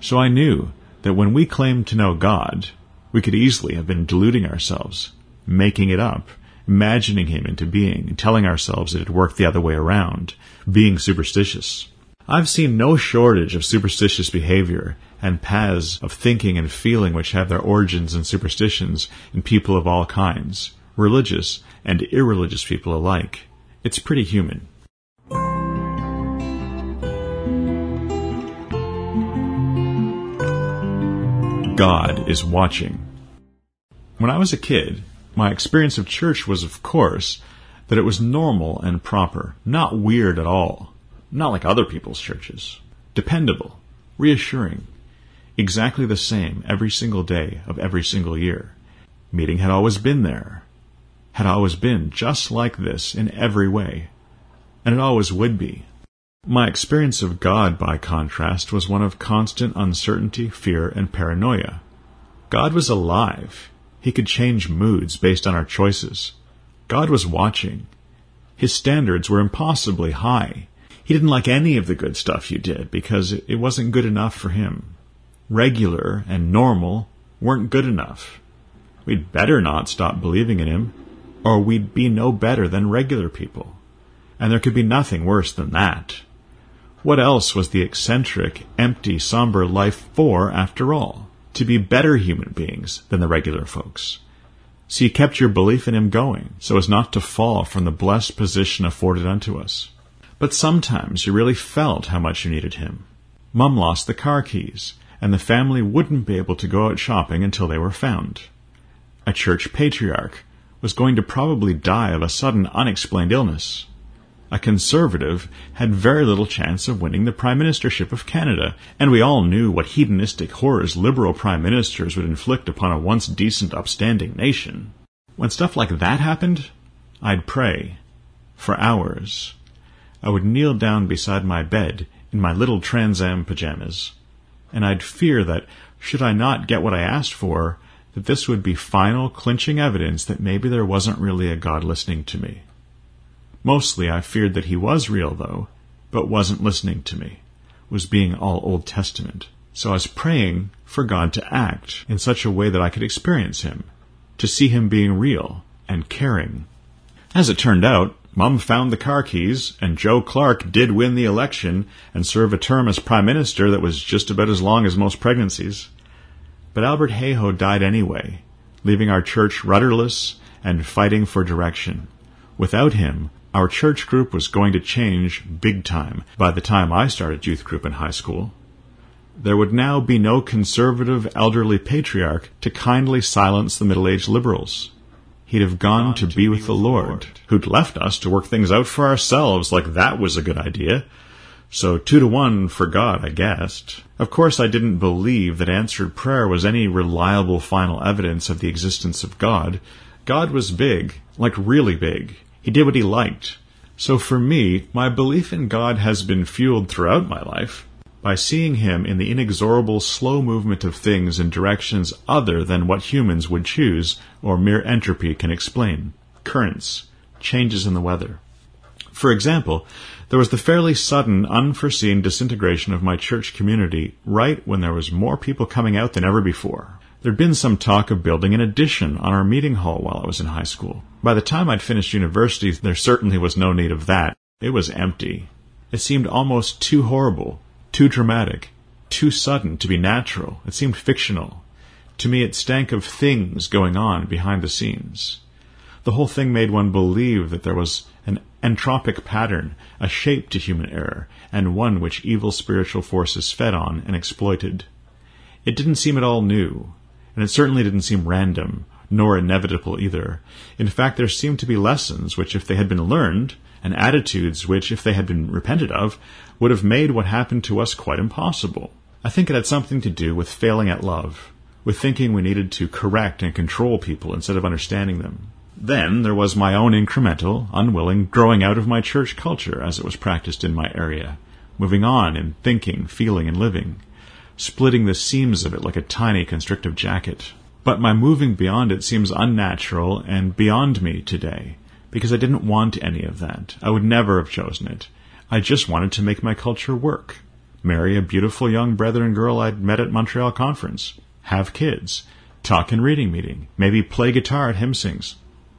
So I knew that when we claimed to know God, we could easily have been deluding ourselves, making it up, imagining him into being, telling ourselves it worked the other way around, being superstitious. I've seen no shortage of superstitious behavior and paths of thinking and feeling which have their origins in superstitions in people of all kinds, religious and irreligious people alike. It's pretty human. God is watching. When I was a kid, my experience of church was, of course, that it was normal and proper, not weird at all, not like other people's churches, dependable, reassuring, exactly the same every single day of every single year. Meeting had always been there, had always been just like this in every way, and it always would be. My experience of God, by contrast, was one of constant uncertainty, fear, and paranoia. God was alive. He could change moods based on our choices. God was watching. His standards were impossibly high. He didn't like any of the good stuff you did because it wasn't good enough for him. Regular and normal weren't good enough. We'd better not stop believing in him or we'd be no better than regular people. And there could be nothing worse than that. What else was the eccentric, empty, somber life for, after all? To be better human beings than the regular folks. So you kept your belief in him going, so as not to fall from the blessed position afforded unto us. But sometimes you really felt how much you needed him. Mum lost the car keys, and the family wouldn't be able to go out shopping until they were found. A church patriarch was going to probably die of a sudden unexplained illness. A conservative had very little chance of winning the prime ministership of Canada, and we all knew what hedonistic horrors liberal prime ministers would inflict upon a once decent, upstanding nation. When stuff like that happened, I'd pray. For hours. I would kneel down beside my bed in my little Trans Am pajamas, and I'd fear that, should I not get what I asked for, that this would be final clinching evidence that maybe there wasn't really a God listening to me. Mostly I feared that he was real, though, but wasn't listening to me, was being all Old Testament. So I was praying for God to act in such a way that I could experience him, to see him being real and caring. As it turned out, Mum found the car keys, and Joe Clark did win the election and serve a term as Prime Minister that was just about as long as most pregnancies. But Albert Hayhoe died anyway, leaving our church rudderless and fighting for direction. Without him, our church group was going to change big time by the time I started youth group in high school. There would now be no conservative elderly patriarch to kindly silence the middle-aged liberals. He'd have gone to be with the Lord, who'd left us to work things out for ourselves like that was a good idea. So two to one for God, I guessed. Of course, I didn't believe that answered prayer was any reliable final evidence of the existence of God. God was big, like really big. He did what he liked. So for me, my belief in God has been fueled throughout my life by seeing him in the inexorable slow movement of things in directions other than what humans would choose or mere entropy can explain. Currents, changes in the weather. For example, there was the fairly sudden, unforeseen disintegration of my church community right when there was more people coming out than ever before. There'd been some talk of building an addition on our meeting hall while I was in high school. By the time I'd finished university, there certainly was no need of that. It was empty. It seemed almost too horrible, too dramatic, too sudden to be natural. It seemed fictional. To me, it stank of things going on behind the scenes. The whole thing made one believe that there was an entropic pattern, a shape to human error, and one which evil spiritual forces fed on and exploited. It didn't seem at all new, and it certainly didn't seem random, nor inevitable either. In fact, there seemed to be lessons which, if they had been learned, and attitudes which, if they had been repented of, would have made what happened to us quite impossible. I think it had something to do with failing at love, with thinking we needed to correct and control people instead of understanding them. Then there was my own incremental, unwilling growing out of my church culture as it was practiced in my area, moving on in thinking, feeling, and living, splitting the seams of it like a tiny constrictive jacket. But my moving beyond it seems unnatural and beyond me today, because I didn't want any of that. I would never have chosen it. I just wanted to make my culture work. Marry a beautiful young brethren girl I'd met at Montreal conference. Have kids. Talk in reading meeting. Maybe play guitar at hymn sings.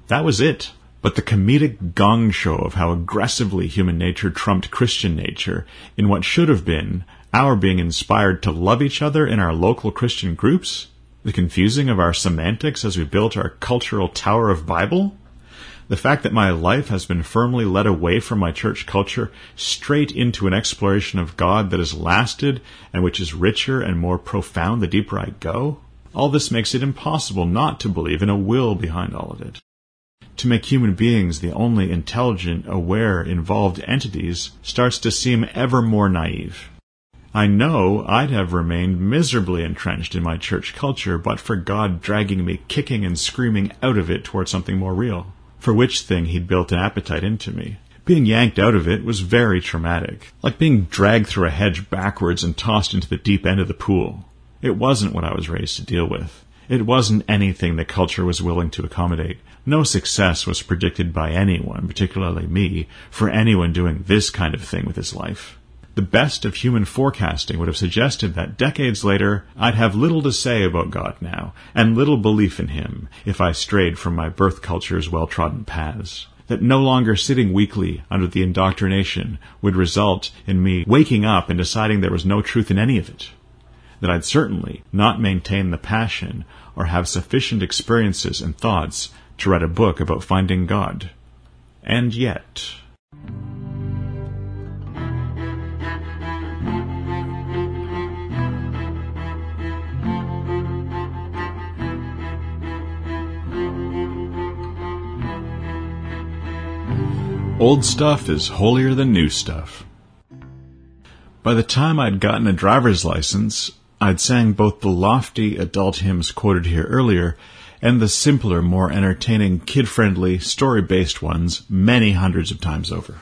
That was it. But the comedic gong show of how aggressively human nature trumped Christian nature in what should have been our being inspired to love each other in our local Christian groups, the confusing of our semantics as we built our cultural tower of Bible, the fact that my life has been firmly led away from my church culture straight into an exploration of God that has lasted and which is richer and more profound the deeper I go, all this makes it impossible not to believe in a will behind all of it to make human beings the only intelligent, aware, involved entities starts to seem ever more naive. I know I'd have remained miserably entrenched in my church culture but for God dragging me kicking and screaming out of it toward something more real, for which thing he'd built an appetite into me. Being yanked out of it was very traumatic, like being dragged through a hedge backwards and tossed into the deep end of the pool. It wasn't what I was raised to deal with. It wasn't anything the culture was willing to accommodate. No success was predicted by anyone, particularly me, for anyone doing this kind of thing with his life. The best of human forecasting would have suggested that decades later I'd have little to say about God now, and little belief in Him, if I strayed from my birth culture's well trodden paths. That no longer sitting weakly under the indoctrination would result in me waking up and deciding there was no truth in any of it. That I'd certainly not maintain the passion or have sufficient experiences and thoughts to write a book about finding God. And yet. Old stuff is holier than new stuff. By the time I'd gotten a driver's license, I'd sang both the lofty adult hymns quoted here earlier and the simpler, more entertaining, kid-friendly, story-based ones many hundreds of times over.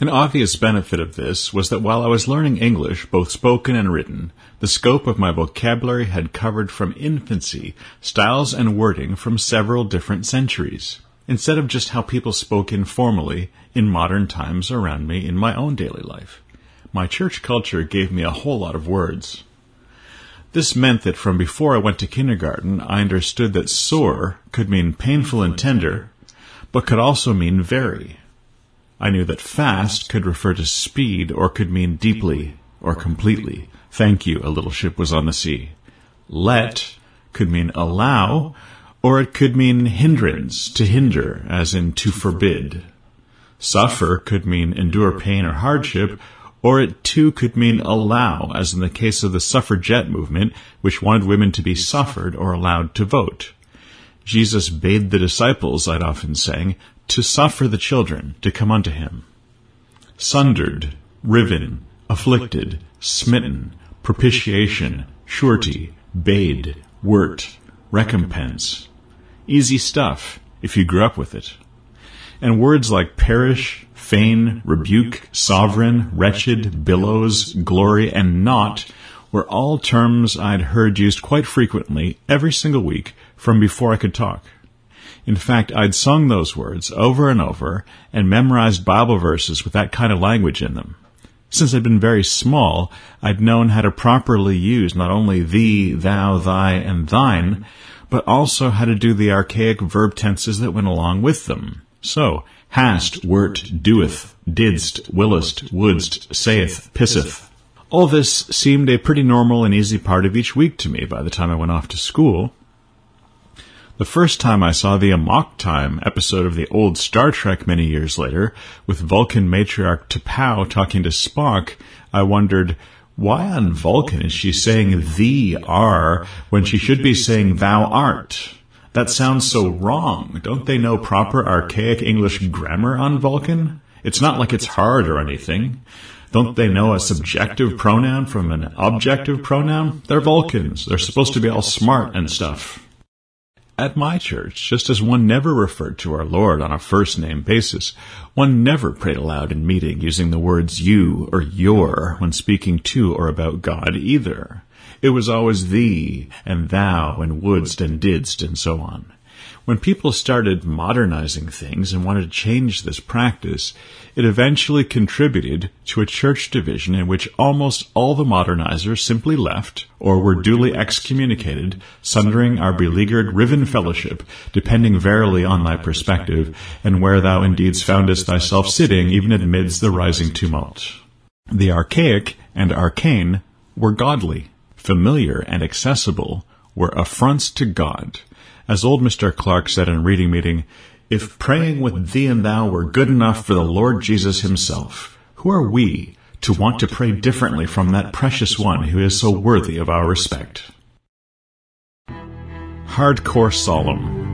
An obvious benefit of this was that while I was learning English, both spoken and written, the scope of my vocabulary had covered from infancy styles and wording from several different centuries, instead of just how people spoke informally in modern times around me in my own daily life. My church culture gave me a whole lot of words. This meant that from before I went to kindergarten, I understood that sore could mean painful and tender, but could also mean very. I knew that fast could refer to speed or could mean deeply or completely. Thank you, a little ship was on the sea. Let could mean allow, or it could mean hindrance, to hinder, as in to forbid. Suffer could mean endure pain or hardship, or it too could mean allow, as in the case of the suffragette movement, which wanted women to be suffered or allowed to vote. Jesus bade the disciples, I'd often sang, to suffer the children to come unto him. Sundered, riven, afflicted, smitten, propitiation, surety, bade, wert, recompense. Easy stuff, if you grew up with it. And words like perish, feign, rebuke, sovereign, wretched, billows, glory, and not were all terms I'd heard used quite frequently every single week from before I could talk. In fact, I'd sung those words over and over and memorized Bible verses with that kind of language in them. Since I'd been very small, I'd known how to properly use not only thee, thou, thy, and thine, but also how to do the archaic verb tenses that went along with them. So, hast, wert, doeth, didst, willest, wouldst, saith, pisseth. All this seemed a pretty normal and easy part of each week to me by the time I went off to school. The first time I saw the Amok Time episode of the old Star Trek many years later, with Vulcan matriarch T'Pau talking to Spock, I wondered, why on Vulcan is she saying thee are when she should be saying thou art? That sounds so wrong. Don't they know proper archaic English grammar on Vulcan? It's not like it's hard or anything. Don't they know a subjective pronoun from an objective pronoun? They're Vulcans. They're supposed to be all smart and stuff. At my church, just as one never referred to our Lord on a first name basis, one never prayed aloud in meeting using the words you or your when speaking to or about God either. It was always thee and thou and wouldst and didst and so on. When people started modernizing things and wanted to change this practice, it eventually contributed to a church division in which almost all the modernizers simply left or were duly excommunicated, sundering our beleaguered riven fellowship, depending verily on thy perspective, and where thou indeed foundest thyself sitting even amidst the rising tumult. The archaic and arcane were godly, familiar and accessible were affronts to God. As old Mr. Clark said in reading meeting, if praying with thee and thou were good enough for the Lord Jesus himself, who are we to want to pray differently from that precious one who is so worthy of our respect? Hardcore Solemn.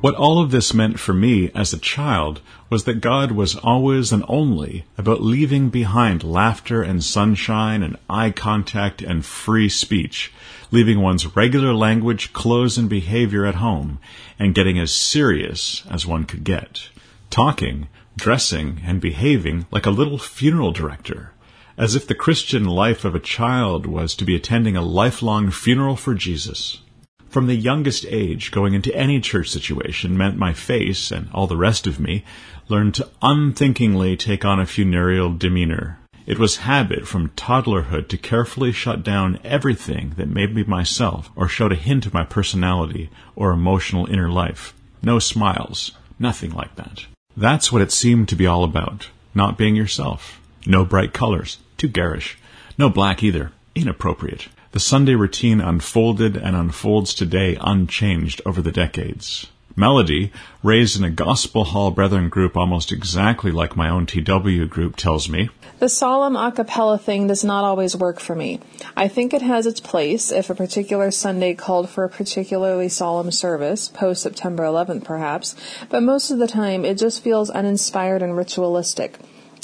What all of this meant for me as a child was that God was always and only about leaving behind laughter and sunshine and eye contact and free speech, leaving one's regular language, clothes, and behavior at home, and getting as serious as one could get, talking, dressing, and behaving like a little funeral director, as if the Christian life of a child was to be attending a lifelong funeral for Jesus. From the youngest age, going into any church situation meant my face, and all the rest of me, learned to unthinkingly take on a funereal demeanor. It was habit from toddlerhood to carefully shut down everything that made me myself or showed a hint of my personality or emotional inner life. No smiles, nothing like that. That's what it seemed to be all about, not being yourself. No bright colors, too garish. No black either, inappropriate. The Sunday routine unfolded and unfolds today unchanged over the decades. Melody, raised in a Gospel Hall Brethren group almost exactly like my own TW group, tells me The solemn a cappella thing does not always work for me. I think it has its place if a particular Sunday called for a particularly solemn service, post September 11th perhaps, but most of the time it just feels uninspired and ritualistic.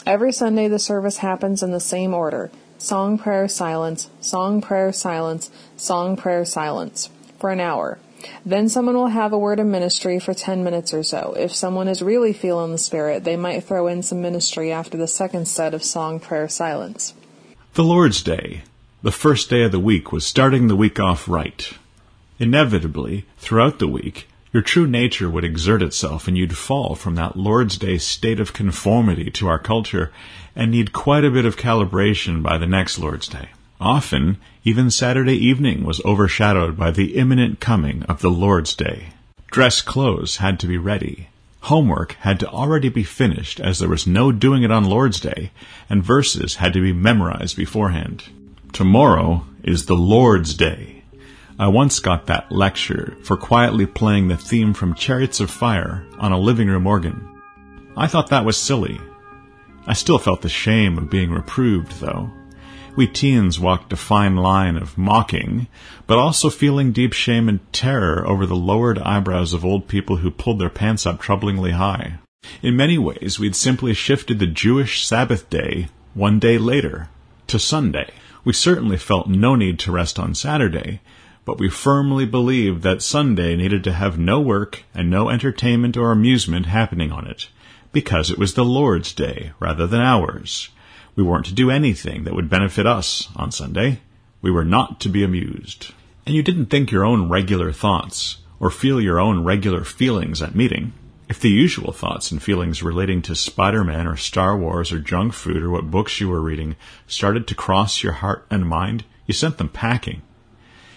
Every Sunday the service happens in the same order song, prayer, silence, song, prayer, silence, song, prayer, silence for an hour. Then someone will have a word of ministry for 10 minutes or so. If someone is really feeling the Spirit, they might throw in some ministry after the second set of song, prayer, silence. The Lord's Day, the first day of the week, was starting the week off right. Inevitably, throughout the week, your true nature would exert itself and you'd fall from that Lord's Day state of conformity to our culture and need quite a bit of calibration by the next Lord's Day. Often, even Saturday evening was overshadowed by the imminent coming of the Lord's Day. Dress clothes had to be ready. Homework had to already be finished as there was no doing it on Lord's Day, and verses had to be memorized beforehand. Tomorrow is the Lord's Day. I once got that lecture for quietly playing the theme from Chariots of Fire on a living room organ. I thought that was silly. I still felt the shame of being reproved, though. We teens walked a fine line of mocking, but also feeling deep shame and terror over the lowered eyebrows of old people who pulled their pants up troublingly high. In many ways, we'd simply shifted the Jewish Sabbath day one day later to Sunday. We certainly felt no need to rest on Saturday, but we firmly believed that Sunday needed to have no work and no entertainment or amusement happening on it, because it was the Lord's day rather than ours. We weren't to do anything that would benefit us on Sunday. We were not to be amused. And you didn't think your own regular thoughts, or feel your own regular feelings at meeting. If the usual thoughts and feelings relating to Spider-Man or Star Wars or junk food or what books you were reading started to cross your heart and mind, you sent them packing.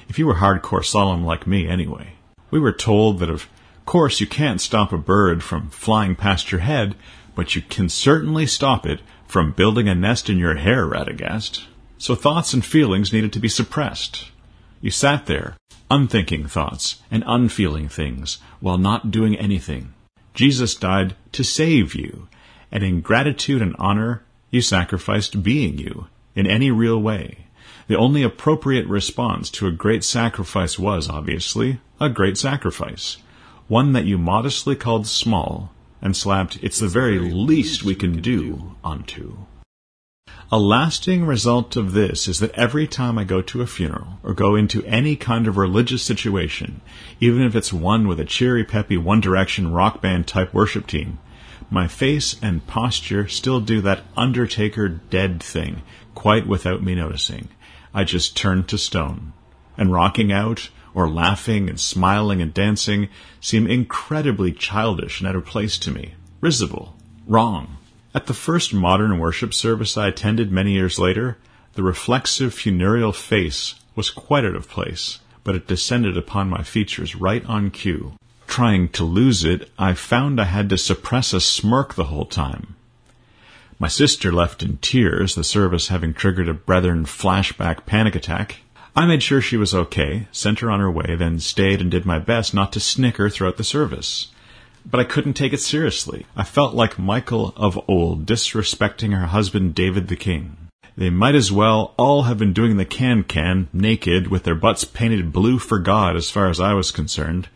If you were hardcore solemn like me anyway. We were told that of course you can't stop a bird from flying past your head, but you can certainly stop it from building a nest in your hair, Radagast. So thoughts and feelings needed to be suppressed. You sat there, unthinking thoughts and unfeeling things, while not doing anything. Jesus died to save you, and in gratitude and honor, you sacrificed being you in any real way. The only appropriate response to a great sacrifice was, obviously, a great sacrifice. One that you modestly called small and slapped, it's the very least we can do, onto. A lasting result of this is that every time I go to a funeral or go into any kind of religious situation, even if it's one with a cheery, peppy One Direction rock band type worship team, my face and posture still do that Undertaker dead thing, quite without me noticing. I just turn to stone. And rocking out, or laughing and smiling and dancing, seem incredibly childish and out of place to me. Risible. Wrong. At the first modern worship service I attended many years later, the reflexive funereal face was quite out of place, but it descended upon my features right on cue. Trying to lose it, I found I had to suppress a smirk the whole time. My sister left in tears, the service having triggered a brethren flashback panic attack. I made sure she was okay, sent her on her way, then stayed and did my best not to snicker throughout the service but I couldn't take it seriously. I felt like Michal of old disrespecting her husband David the King. They might as well all have been doing the can-can naked with their butts painted blue for God as far as I was concerned.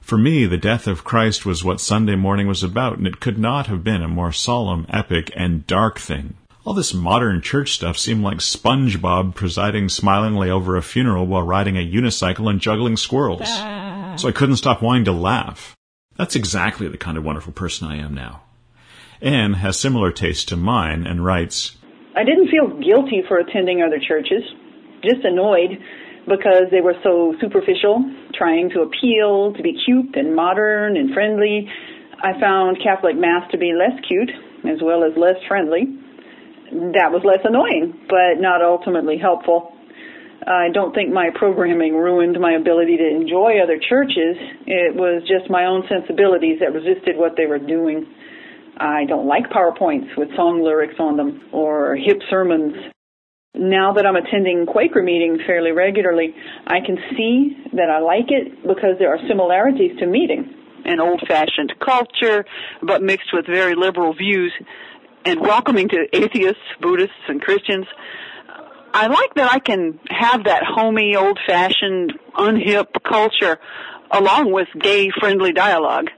For me, the death of Christ was what Sunday morning was about, and it could not have been a more solemn, epic, and dark thing. All this modern church stuff seemed like SpongeBob presiding smilingly over a funeral while riding a unicycle and juggling squirrels. Ah. So I couldn't stop wanting to laugh. That's exactly the kind of wonderful person I am now. Anne has similar taste to mine and writes, I didn't feel guilty for attending other churches, just annoyed because they were so superficial, trying to appeal, to be cute and modern and friendly. I found Catholic Mass to be less cute as well as less friendly. That was less annoying, but not ultimately helpful. I don't think my programming ruined my ability to enjoy other churches. It was just my own sensibilities that resisted what they were doing. I don't like PowerPoints with song lyrics on them or hip sermons. Now that I'm attending Quaker meetings fairly regularly, I can see that I like it because there are similarities to meeting. An old-fashioned culture, but mixed with very liberal views and welcoming to atheists, Buddhists, and Christians. I like that I can have that homey, old-fashioned, unhip culture along with gay, friendly dialogue.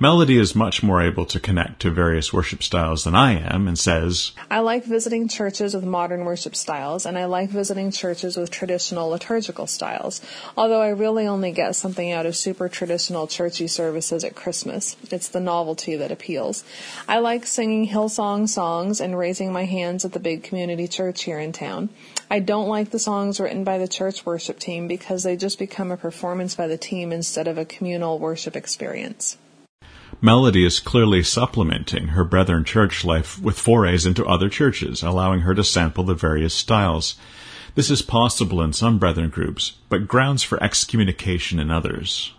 Melody is much more able to connect to various worship styles than I am and says, I like visiting churches with modern worship styles, and I like visiting churches with traditional liturgical styles, although I really only get something out of super traditional churchy services at Christmas. It's the novelty that appeals. I like singing Hillsong songs and raising my hands at the big community church here in town. I don't like the songs written by the church worship team because they just become a performance by the team instead of a communal worship experience. Melody is clearly supplementing her Brethren church life with forays into other churches, allowing her to sample the various styles. This is possible in some Brethren groups, but grounds for excommunication in others.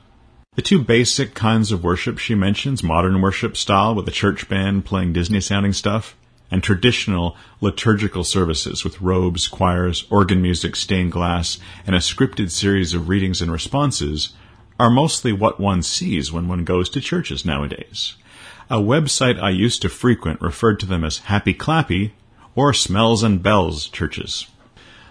The two basic kinds of worship she mentions, modern worship style with a church band playing Disney sounding stuff, and traditional liturgical services with robes, choirs, organ music, stained glass, and a scripted series of readings and responses, are mostly what one sees when one goes to churches nowadays. A website I used to frequent referred to them as happy clappy or smells and bells churches.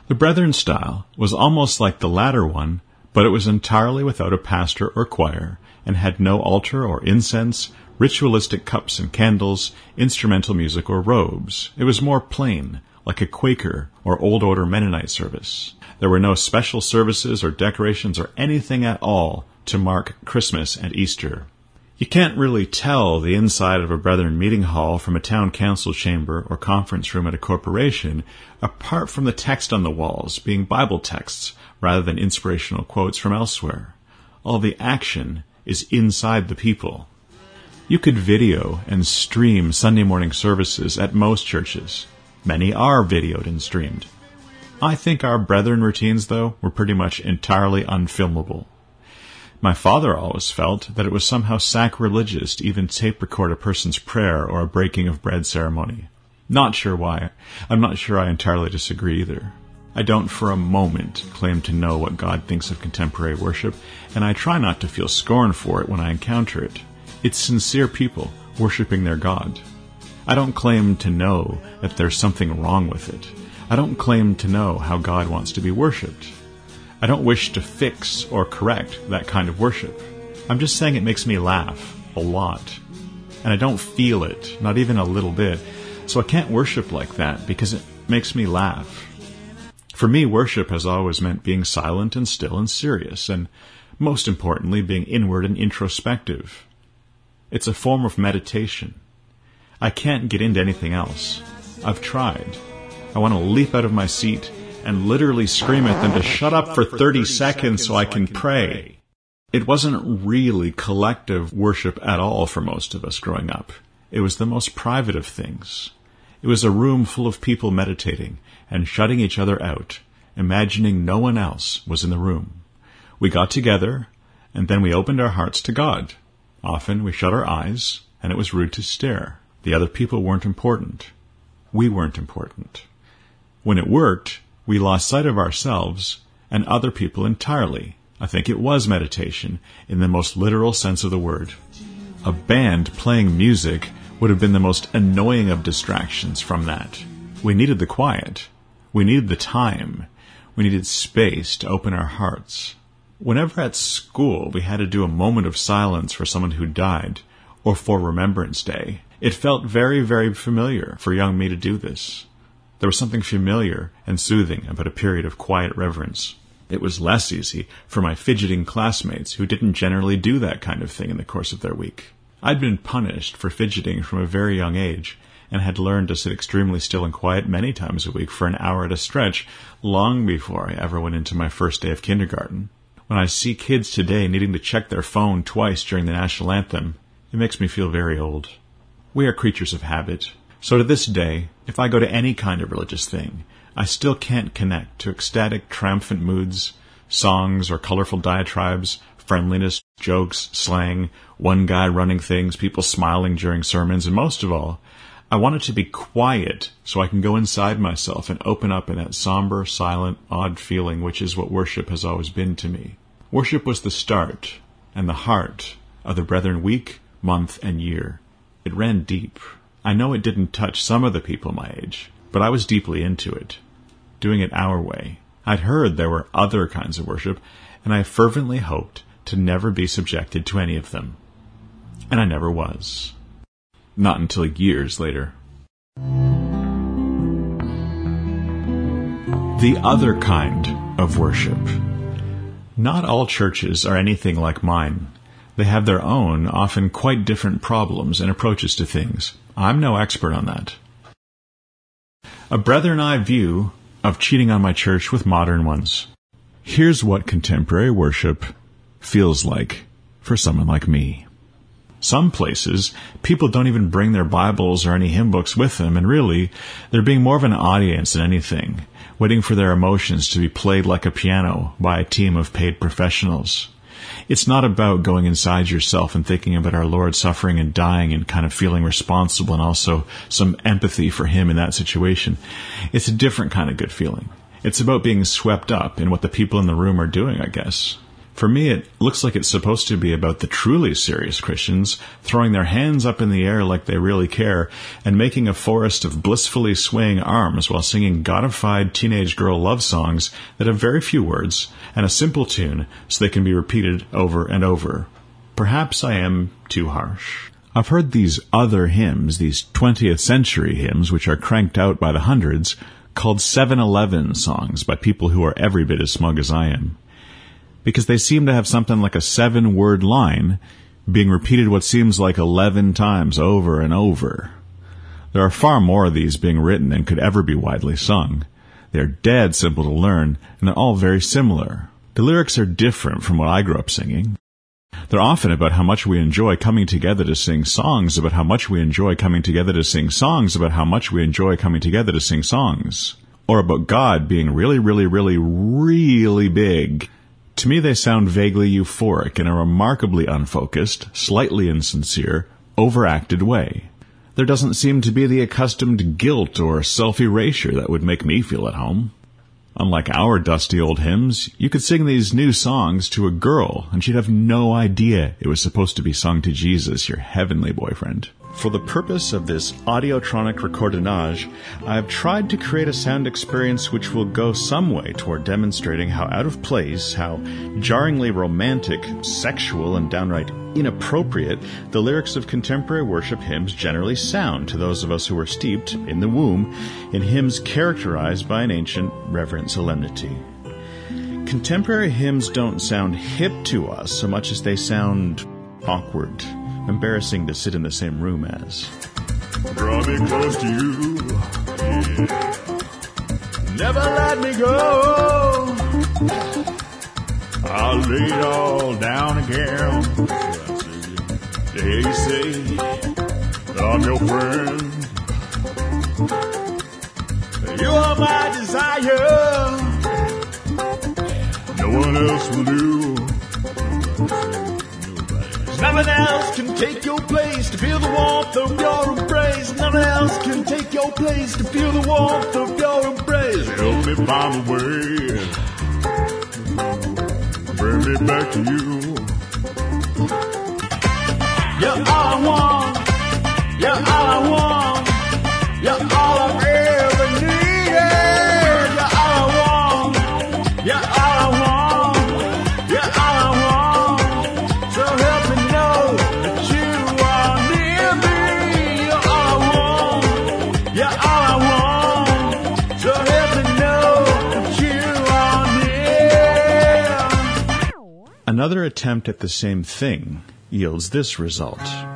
The Brethren style was almost like the latter one, but it was entirely without a pastor or choir and had no altar or incense, ritualistic cups and candles, instrumental music or robes. It was more plain, like a Quaker or Old Order Mennonite service. There were no special services or decorations or anything at all to mark Christmas and Easter. You can't really tell the inside of a Brethren meeting hall from a town council chamber or conference room at a corporation apart from the text on the walls being Bible texts rather than inspirational quotes from elsewhere. All the action is inside the people. You could video and stream Sunday morning services at most churches. Many are videoed and streamed. I think our brethren routines, though, were pretty much entirely unfilmable. My father always felt that it was somehow sacrilegious to even tape record a person's prayer or a breaking of bread ceremony. Not sure why. I'm not sure I entirely disagree either. I don't for a moment claim to know what God thinks of contemporary worship, and I try not to feel scorn for it when I encounter it. It's sincere people worshiping their God. I don't claim to know that there's something wrong with it. I don't claim to know how God wants to be worshiped. I don't wish to fix or correct that kind of worship. I'm just saying it makes me laugh a lot. And I don't feel it, not even a little bit. So I can't worship like that because it makes me laugh. For me, worship has always meant being silent and still and serious, and most importantly, being inward and introspective. It's a form of meditation. I can't get into anything else. I've tried. I want to leap out of my seat and literally scream at them to uh-huh. shut up for 30 seconds so I can pray. It wasn't really collective worship at all for most of us growing up. It was the most private of things. It was a room full of people meditating and shutting each other out, imagining no one else was in the room. We got together, and then we opened our hearts to God. Often we shut our eyes, and it was rude to stare. The other people weren't important. We weren't important. When it worked, we lost sight of ourselves and other people entirely. I think it was meditation in the most literal sense of the word. A band playing music would have been the most annoying of distractions from that. We needed the quiet. We needed the time. We needed space to open our hearts. Whenever at school we had to do a moment of silence for someone who died, or for Remembrance Day, it felt very, very familiar for young me to do this. There was something familiar and soothing about a period of quiet reverence. It was less easy for my fidgeting classmates who didn't generally do that kind of thing in the course of their week. I'd been punished for fidgeting from a very young age and had learned to sit extremely still and quiet many times a week for an hour at a stretch long before I ever went into my first day of kindergarten. When I see kids today needing to check their phone twice during the national anthem, it makes me feel very old. We are creatures of habit, so to this day, if I go to any kind of religious thing, I still can't connect to ecstatic, triumphant moods, songs, or colorful diatribes, friendliness, jokes, slang, one guy running things, people smiling during sermons, and most of all, I want it to be quiet so I can go inside myself and open up in that somber, silent, odd feeling which is what worship has always been to me. Worship was the start and the heart of the Brethren week, month, and year. It ran deep. I know it didn't touch some of the people my age, but I was deeply into it, doing it our way. I'd heard there were other kinds of worship, and I fervently hoped to never be subjected to any of them. And I never was. Not until years later. The other kind of worship. Not all churches are anything like mine. They have their own, often quite different problems and approaches to things. I'm no expert on that. A brethren eye view of cheating on my church with modern ones. Here's what contemporary worship feels like for someone like me. Some places, people don't even bring their Bibles or any hymn books with them, and really, they're being more of an audience than anything, waiting for their emotions to be played like a piano by a team of paid professionals. It's not about going inside yourself and thinking about our Lord suffering and dying and kind of feeling responsible and also some empathy for Him in that situation. It's a different kind of good feeling. It's about being swept up in what the people in the room are doing, I guess. For me, it looks like it's supposed to be about the truly serious Christians throwing their hands up in the air like they really care and making a forest of blissfully swaying arms while singing godified teenage girl love songs that have very few words and a simple tune so they can be repeated over and over. Perhaps I am too harsh. I've heard these other hymns, these 20th century hymns, which are cranked out by the hundreds, called 7-Eleven songs by people who are every bit as smug as I am because they seem to have something like a seven word line being repeated what seems like 11 times over and over. There are far more of these being written than could ever be widely sung. They're dead simple to learn, and they're all very similar. The lyrics are different from what I grew up singing. They're often about how much we enjoy coming together to sing songs, about how much we enjoy coming together to sing songs, about how much we enjoy coming together to sing songs. Or about God being really, really, really, really big. To me, they sound vaguely euphoric in a remarkably unfocused, slightly insincere, overacted way. There doesn't seem to be the accustomed guilt or self erasure that would make me feel at home. Unlike our dusty old hymns, you could sing these new songs to a girl and she'd have no idea it was supposed to be sung to Jesus, your heavenly boyfriend. For the purpose of this audiotronic recordinage, I have tried to create a sound experience which will go some way toward demonstrating how out of place, how jarringly romantic, sexual, and downright inappropriate the lyrics of contemporary worship hymns generally sound to those of us who are steeped, in the womb, in hymns characterized by an ancient, reverent solemnity. Contemporary hymns don't sound hip to us so much as they sound awkward embarrassing to sit in the same room as. Draw me close to you. Never let me go. I'll lay it all down again. They say I'm your friend. You are my desire. No one else will do. Nothing else can take your place to feel the warmth of your embrace. Nothing else can take your place to feel the warmth of your embrace. Help me find a way. Bring me back to you. You're all I want. You're all I want. You're all I've Another attempt at the same thing yields this result.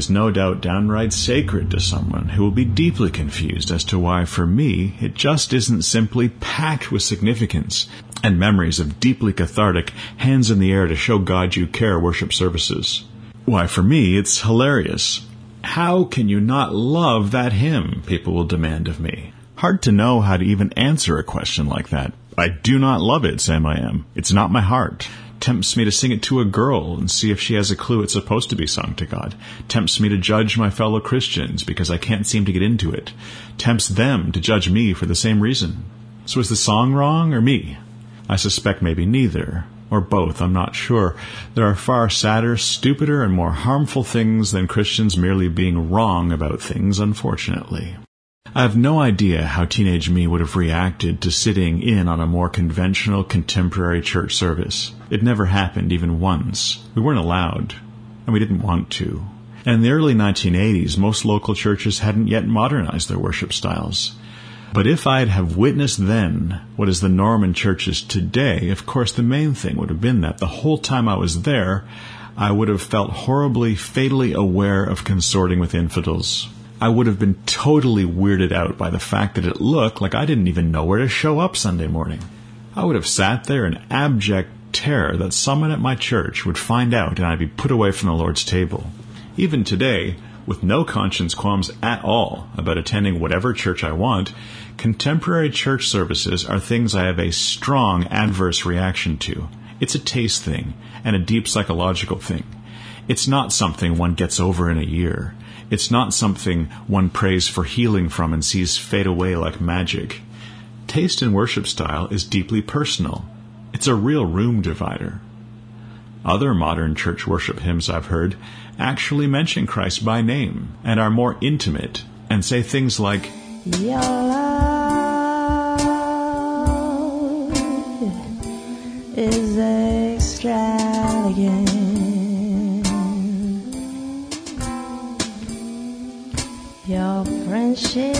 Is no doubt downright sacred to someone who will be deeply confused as to why, for me, it just isn't simply packed with significance and memories of deeply cathartic, hands in the air to show God you care worship services. Why, for me, it's hilarious. How can you not love that hymn? People will demand of me. Hard to know how to even answer a question like that. I do not love it, Sam I am. It's not my heart. Tempts me to sing it to a girl and see if she has a clue it's supposed to be sung to God, tempts me to judge my fellow Christians because I can't seem to get into it, tempts them to judge me for the same reason. So is the song wrong or me? I suspect maybe neither, or both, I'm not sure. There are far sadder, stupider, and more harmful things than Christians merely being wrong about things, unfortunately. I have no idea how teenage me would have reacted to sitting in on a more conventional contemporary church service. It never happened even once. We weren't allowed, and we didn't want to. And in the early 1980s, most local churches hadn't yet modernized their worship styles. But if I'd have witnessed then what is the norm in churches today, of course the main thing would have been that the whole time I was there, I would have felt horribly, fatally aware of consorting with infidels. I would have been totally weirded out by the fact that it looked like I didn't even know where to show up Sunday morning. I would have sat there in abject terror that someone at my church would find out and I'd be put away from the Lord's table. Even today, with no conscience qualms at all about attending whatever church I want, contemporary church services are things I have a strong adverse reaction to. It's a taste thing and a deep psychological thing. It's not something one gets over in a year. It's not something one prays for healing from and sees fade away like magic. Taste in worship style is deeply personal. It's a real room divider. Other modern church worship hymns I've heard actually mention Christ by name and are more intimate and say things like, Your love is extravagant. Your friendship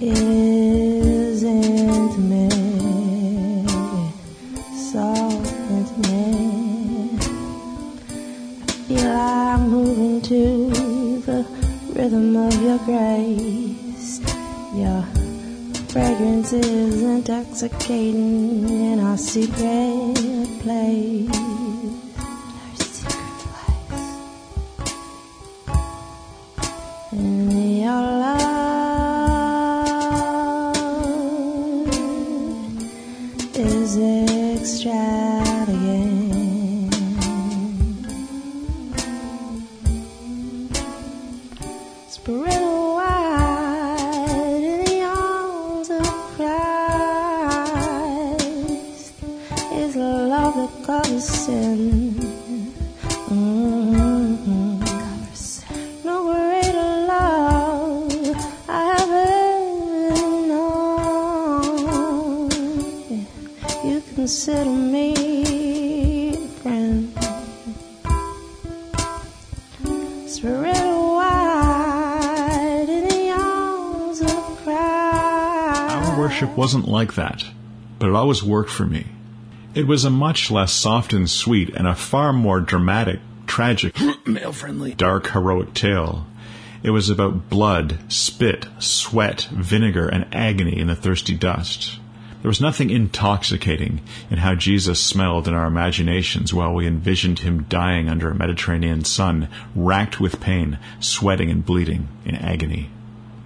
is intimate, so intimate. I feel I'm moving to the rhythm of your grace. Your fragrance is intoxicating in our secret place. 要了。Consider me a friend. Wide in the arms of. Our worship wasn't like that, but it always worked for me. It was a much less soft and sweet and a far more dramatic, tragic, *clears throat* male friendly, dark, heroic tale. It was about blood, spit, sweat, vinegar, and agony in the thirsty dust. There was nothing intoxicating in how Jesus smelled in our imaginations while we envisioned him dying under a Mediterranean sun, racked with pain, sweating and bleeding in agony.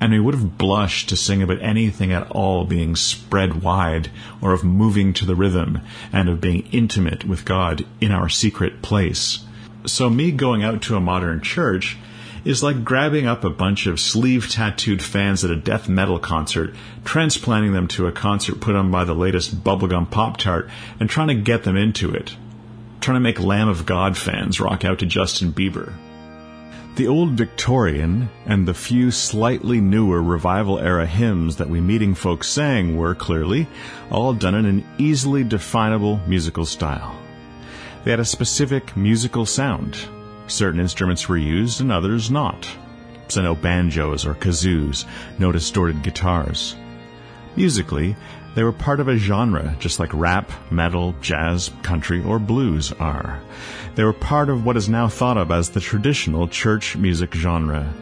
And we would have blushed to sing about anything at all being spread wide, or of moving to the rhythm, and of being intimate with God in our secret place. So me going out to a modern church is like grabbing up a bunch of sleeve tattooed fans at a death metal concert, transplanting them to a concert put on by the latest bubblegum Pop Tart, and trying to get them into it. Trying to make Lamb of God fans rock out to Justin Bieber. The old Victorian and the few slightly newer revival era hymns that we meeting folks sang were clearly all done in an easily definable musical style. They had a specific musical sound. Certain instruments were used and others not. So no banjos or kazoos, no distorted guitars. Musically, they were part of a genre, just like rap, metal, jazz, country, or blues are. They were part of what is now thought of as the traditional church music genre.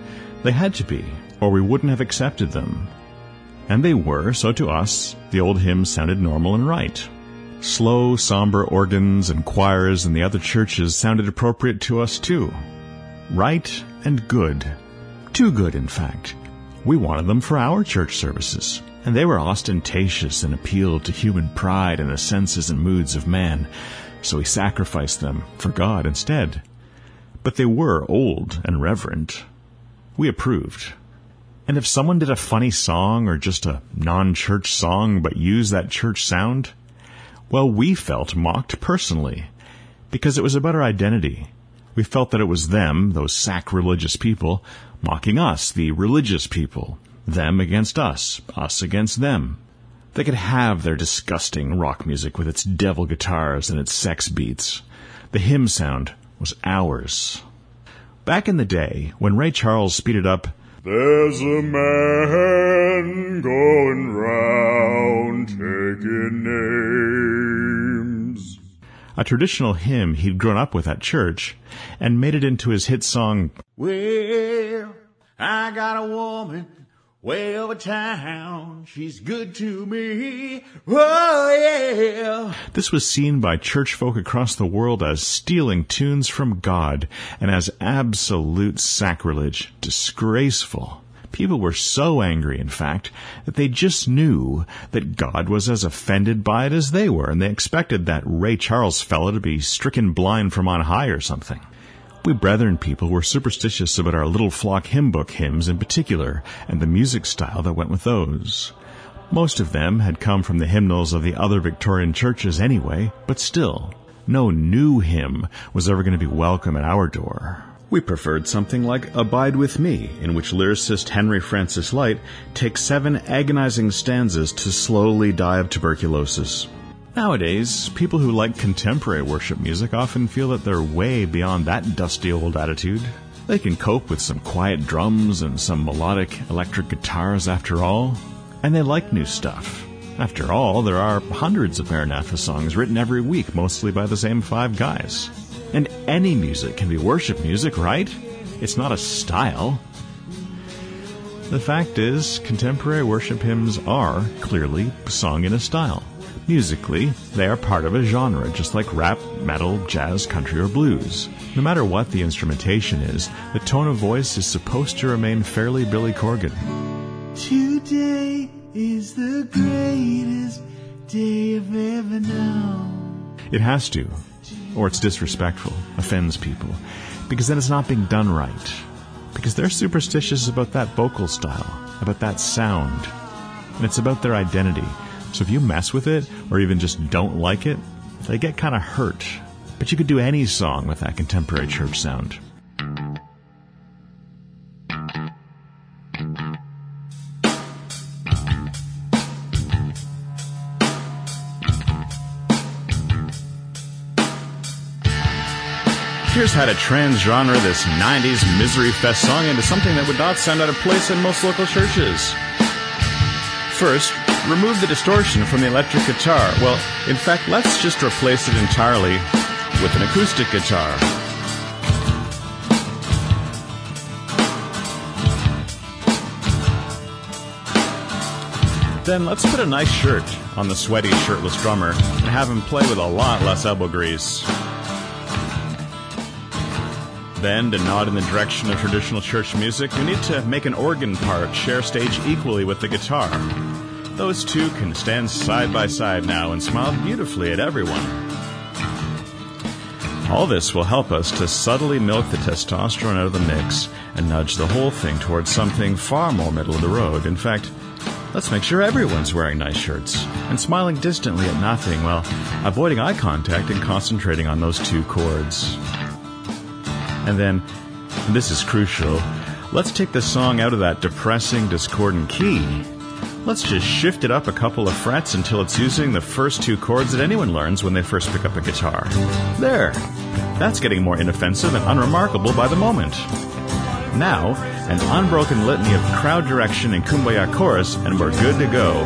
They had to be, or we wouldn't have accepted them. And they were, so to us, the old hymns sounded normal and right. Slow, somber organs and choirs in the other churches sounded appropriate to us too. Right and good. Too good, in fact. We wanted them for our church services. and they were ostentatious and appealed to human pride and the senses and moods of man, so we sacrificed them for God instead. But they were old and reverent. We approved. And if someone did a funny song or just a non-church song but used that church sound, well, we felt mocked personally because it was about our identity. We felt that it was them, those sacrilegious people, mocking us, the religious people, them against us, us against them. They could have their disgusting rock music with its devil guitars and its sex beats. The hymn sound was ours. Back in the day, when Ray Charles speeded up, There's a man going round taking names. A traditional hymn he'd grown up with at church, and made it into his hit song, Well, I got a woman way over town. She's good to me. Oh, yeah. This was seen by church folk across the world as stealing tunes from God and as absolute sacrilege, disgraceful. People were so angry, in fact, that they just knew that God was as offended by it as they were, and they expected that Ray Charles fellow to be stricken blind from on high or something. We Brethren people were superstitious about our Little Flock hymn book hymns in particular, and the music style that went with those. Most of them had come from the hymnals of the other Victorian churches anyway, but still, no new hymn was ever going to be welcome at our door. We preferred something like Abide With Me, in which lyricist Henry Francis Lyte takes seven agonizing stanzas to slowly die of tuberculosis. Nowadays, people who like contemporary worship music often feel that they're way beyond that dusty old attitude. They can cope with some quiet drums and some melodic electric guitars after all, and they like new stuff. After all, there are hundreds of Maranatha songs written every week, mostly by the same five guys. And any music can be worship music, right? It's not a style. The fact is, contemporary worship hymns are clearly sung in a style. Musically, they are part of a genre, just like rap, metal, jazz, country, or blues. No matter what the instrumentation is, the tone of voice is supposed to remain fairly Billy Corgan. Today is the greatest day I've ever known. It has to, or it's disrespectful, offends people, because then it's not being done right. Because they're superstitious about that vocal style, about that sound, and it's about their identity. So if you mess with it, or even just don't like it, they get kind of hurt. But you could do any song with that contemporary church sound. Here's how to trans-genre this 90s Misery Fest song into something that would not sound out of place in most local churches. First, remove the distortion from the electric guitar. Well, in fact, let's just replace it entirely with an acoustic guitar. Then let's put a nice shirt on the sweaty, shirtless drummer and have him play with a lot less elbow grease. Bend and nod in the direction of traditional church music, we need to make an organ part share stage equally with the guitar. Those two can stand side by side now and smile beautifully at everyone. All this will help us to subtly milk the testosterone out of the mix and nudge the whole thing towards something far more middle of the road. In fact, let's make sure everyone's wearing nice shirts and smiling distantly at nothing while avoiding eye contact and concentrating on those two chords. And then, this is crucial, let's take the song out of that depressing, discordant key. Let's just shift it up a couple of frets until it's using the first two chords that anyone learns when they first pick up a guitar. There. That's getting more inoffensive and unremarkable by the moment. Now, an unbroken litany of crowd direction and kumbaya chorus, and we're good to go.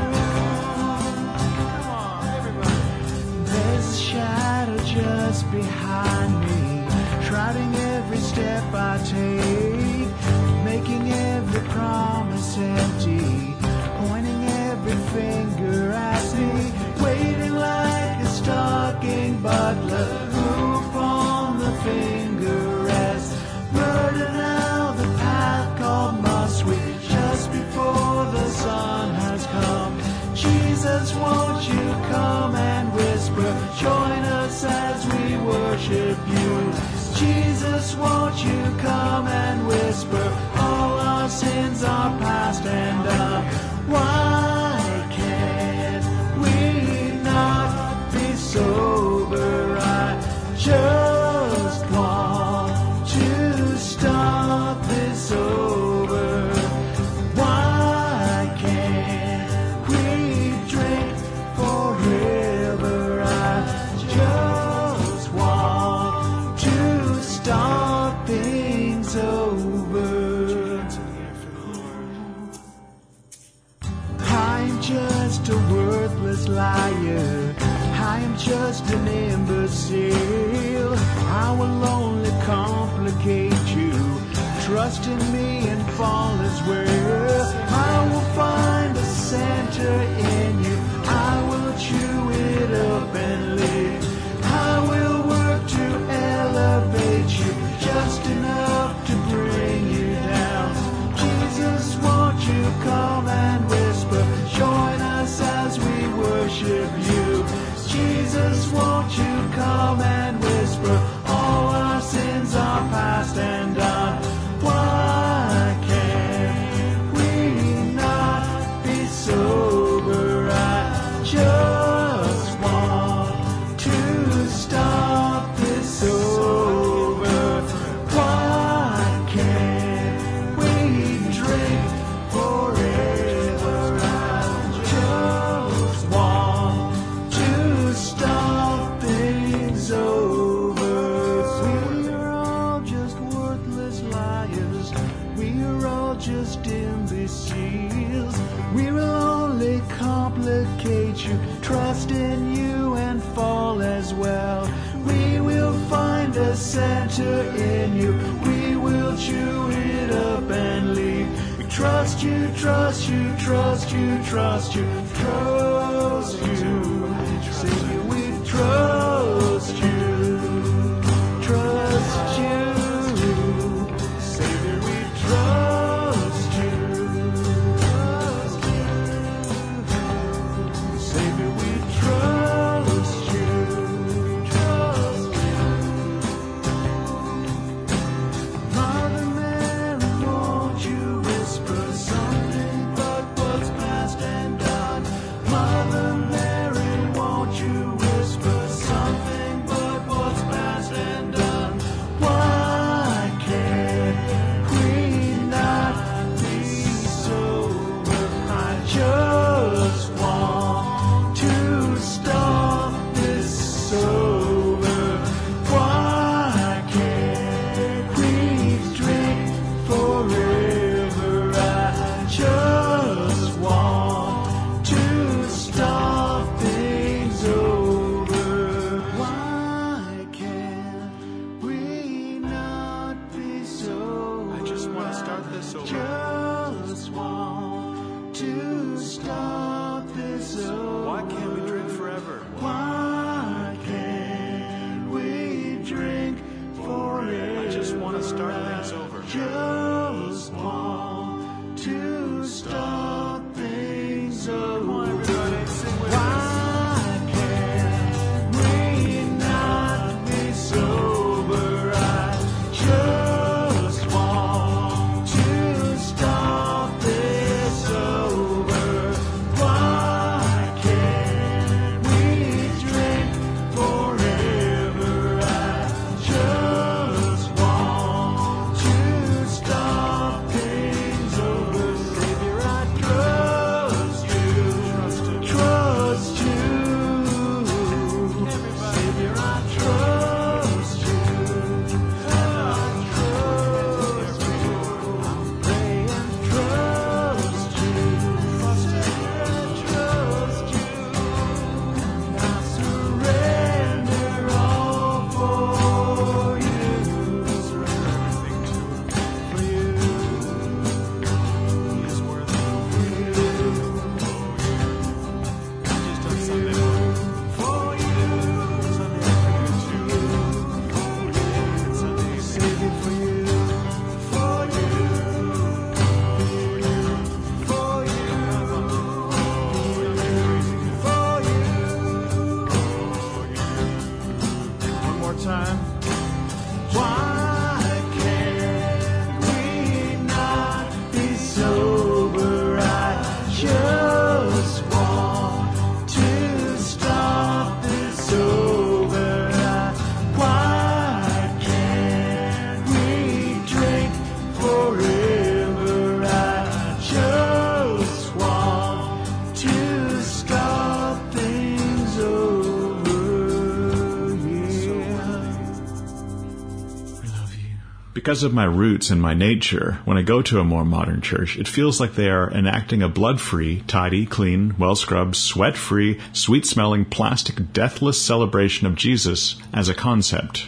Because of my roots and my nature, when I go to a more modern church, it feels like they are enacting a blood free, tidy, clean, well scrubbed, sweat free, sweet smelling, plastic, deathless celebration of Jesus as a concept.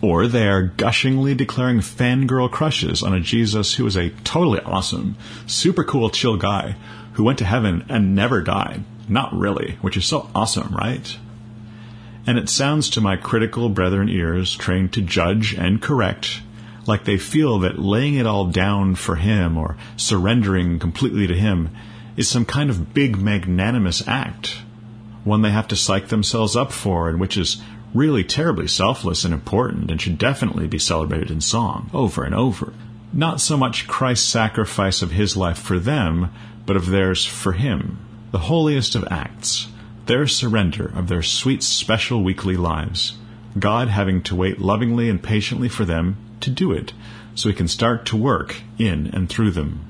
Or they are gushingly declaring fangirl crushes on a Jesus who is a totally awesome, super cool, chill guy who went to heaven and never died. Not really, which is so awesome, right? And it sounds to my critical brethren ears, trained to judge and correct, like they feel that laying it all down for Him or surrendering completely to Him is some kind of big magnanimous act, one they have to psych themselves up for, and which is really terribly selfless and important and should definitely be celebrated in song over and over. Not so much Christ's sacrifice of His life for them, but of theirs for Him, the holiest of acts, their surrender of their sweet special weekly lives, God having to wait lovingly and patiently for them to do it so he can start to work in and through them.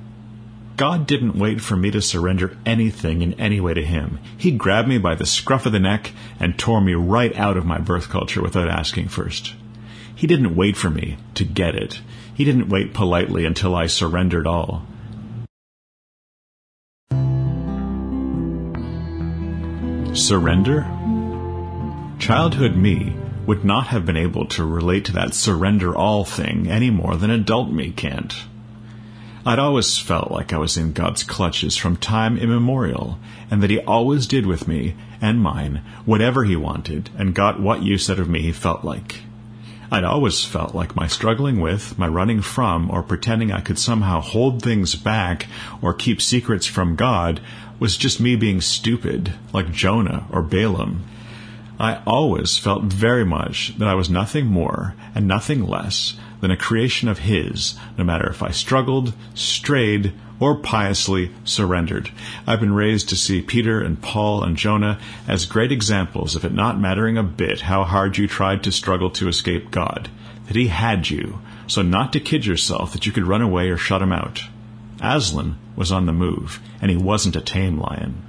God didn't wait for me to surrender anything in any way to him. He grabbed me by the scruff of the neck and tore me right out of my birth culture without asking first. He didn't wait for me to get it. He didn't wait politely until I surrendered all. Surrender? Childhood me would not have been able to relate to that surrender all thing any more than adult me can't. I'd always felt like I was in God's clutches from time immemorial, and that He always did with me and mine whatever He wanted and got what use out of me He felt like. I'd always felt like my struggling with, my running from, or pretending I could somehow hold things back or keep secrets from God was just me being stupid, like Jonah or Balaam, I always felt very much that I was nothing more and nothing less than a creation of His, no matter if I struggled, strayed, or piously surrendered. I've been raised to see Peter and Paul and Jonah as great examples of it not mattering a bit how hard you tried to struggle to escape God, that He had you, so not to kid yourself that you could run away or shut Him out. Aslan was on the move, and he wasn't a tame lion.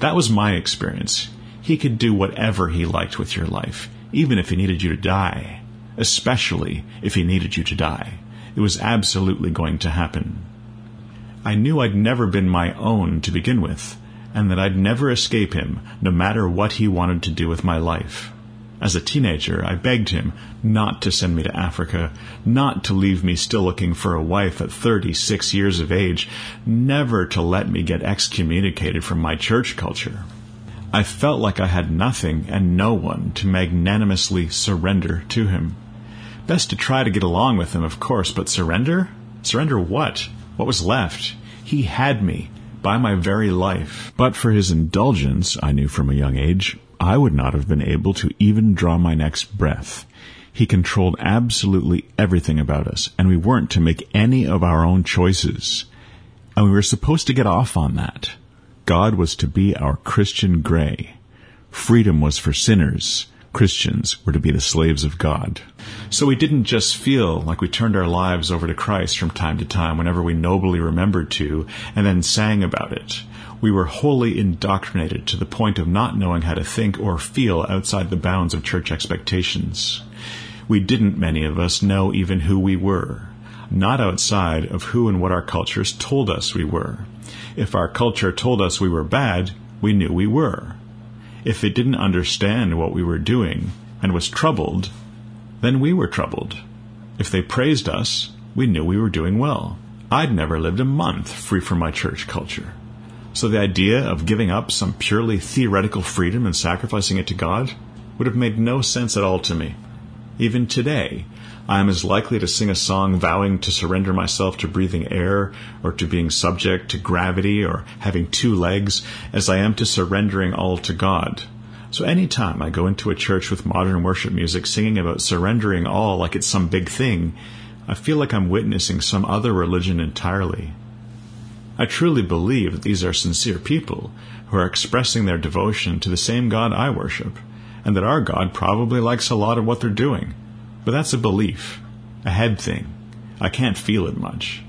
That was my experience. He could do whatever he liked with your life, even if he needed you to die. Especially if he needed you to die. It was absolutely going to happen. I knew I'd never been my own to begin with, and that I'd never escape him, no matter what he wanted to do with my life. As a teenager, I begged him not to send me to Africa, not to leave me still looking for a wife at 36 years of age, never to let me get excommunicated from my church culture. I felt like I had nothing and no one to magnanimously surrender to him. Best to try to get along with him, of course, but surrender? Surrender what? What was left? He had me by my very life. But for his indulgence, I knew from a young age, I would not have been able to even draw my next breath. He controlled absolutely everything about us, and we weren't to make any of our own choices. And we were supposed to get off on that. God was to be our Christian Grey. Freedom was for sinners. Christians were to be the slaves of God. So we didn't just feel like we turned our lives over to Christ from time to time whenever we nobly remembered to and then sang about it. We were wholly indoctrinated to the point of not knowing how to think or feel outside the bounds of church expectations. We didn't, many of us, know even who we were, not outside of who and what our cultures told us we were. If our culture told us we were bad, we knew we were. If it didn't understand what we were doing and was troubled, then we were troubled. If they praised us, we knew we were doing well. I'd never lived a month free from my church culture. So the idea of giving up some purely theoretical freedom and sacrificing it to God would have made no sense at all to me. Even today, I am as likely to sing a song vowing to surrender myself to breathing air or to being subject to gravity or having two legs as I am to surrendering all to God. So any time I go into a church with modern worship music singing about surrendering all like it's some big thing, I feel like I'm witnessing some other religion entirely. I truly believe that these are sincere people who are expressing their devotion to the same God I worship, and that our God probably likes a lot of what they're doing. But that's a belief, a head thing. I can't feel it much.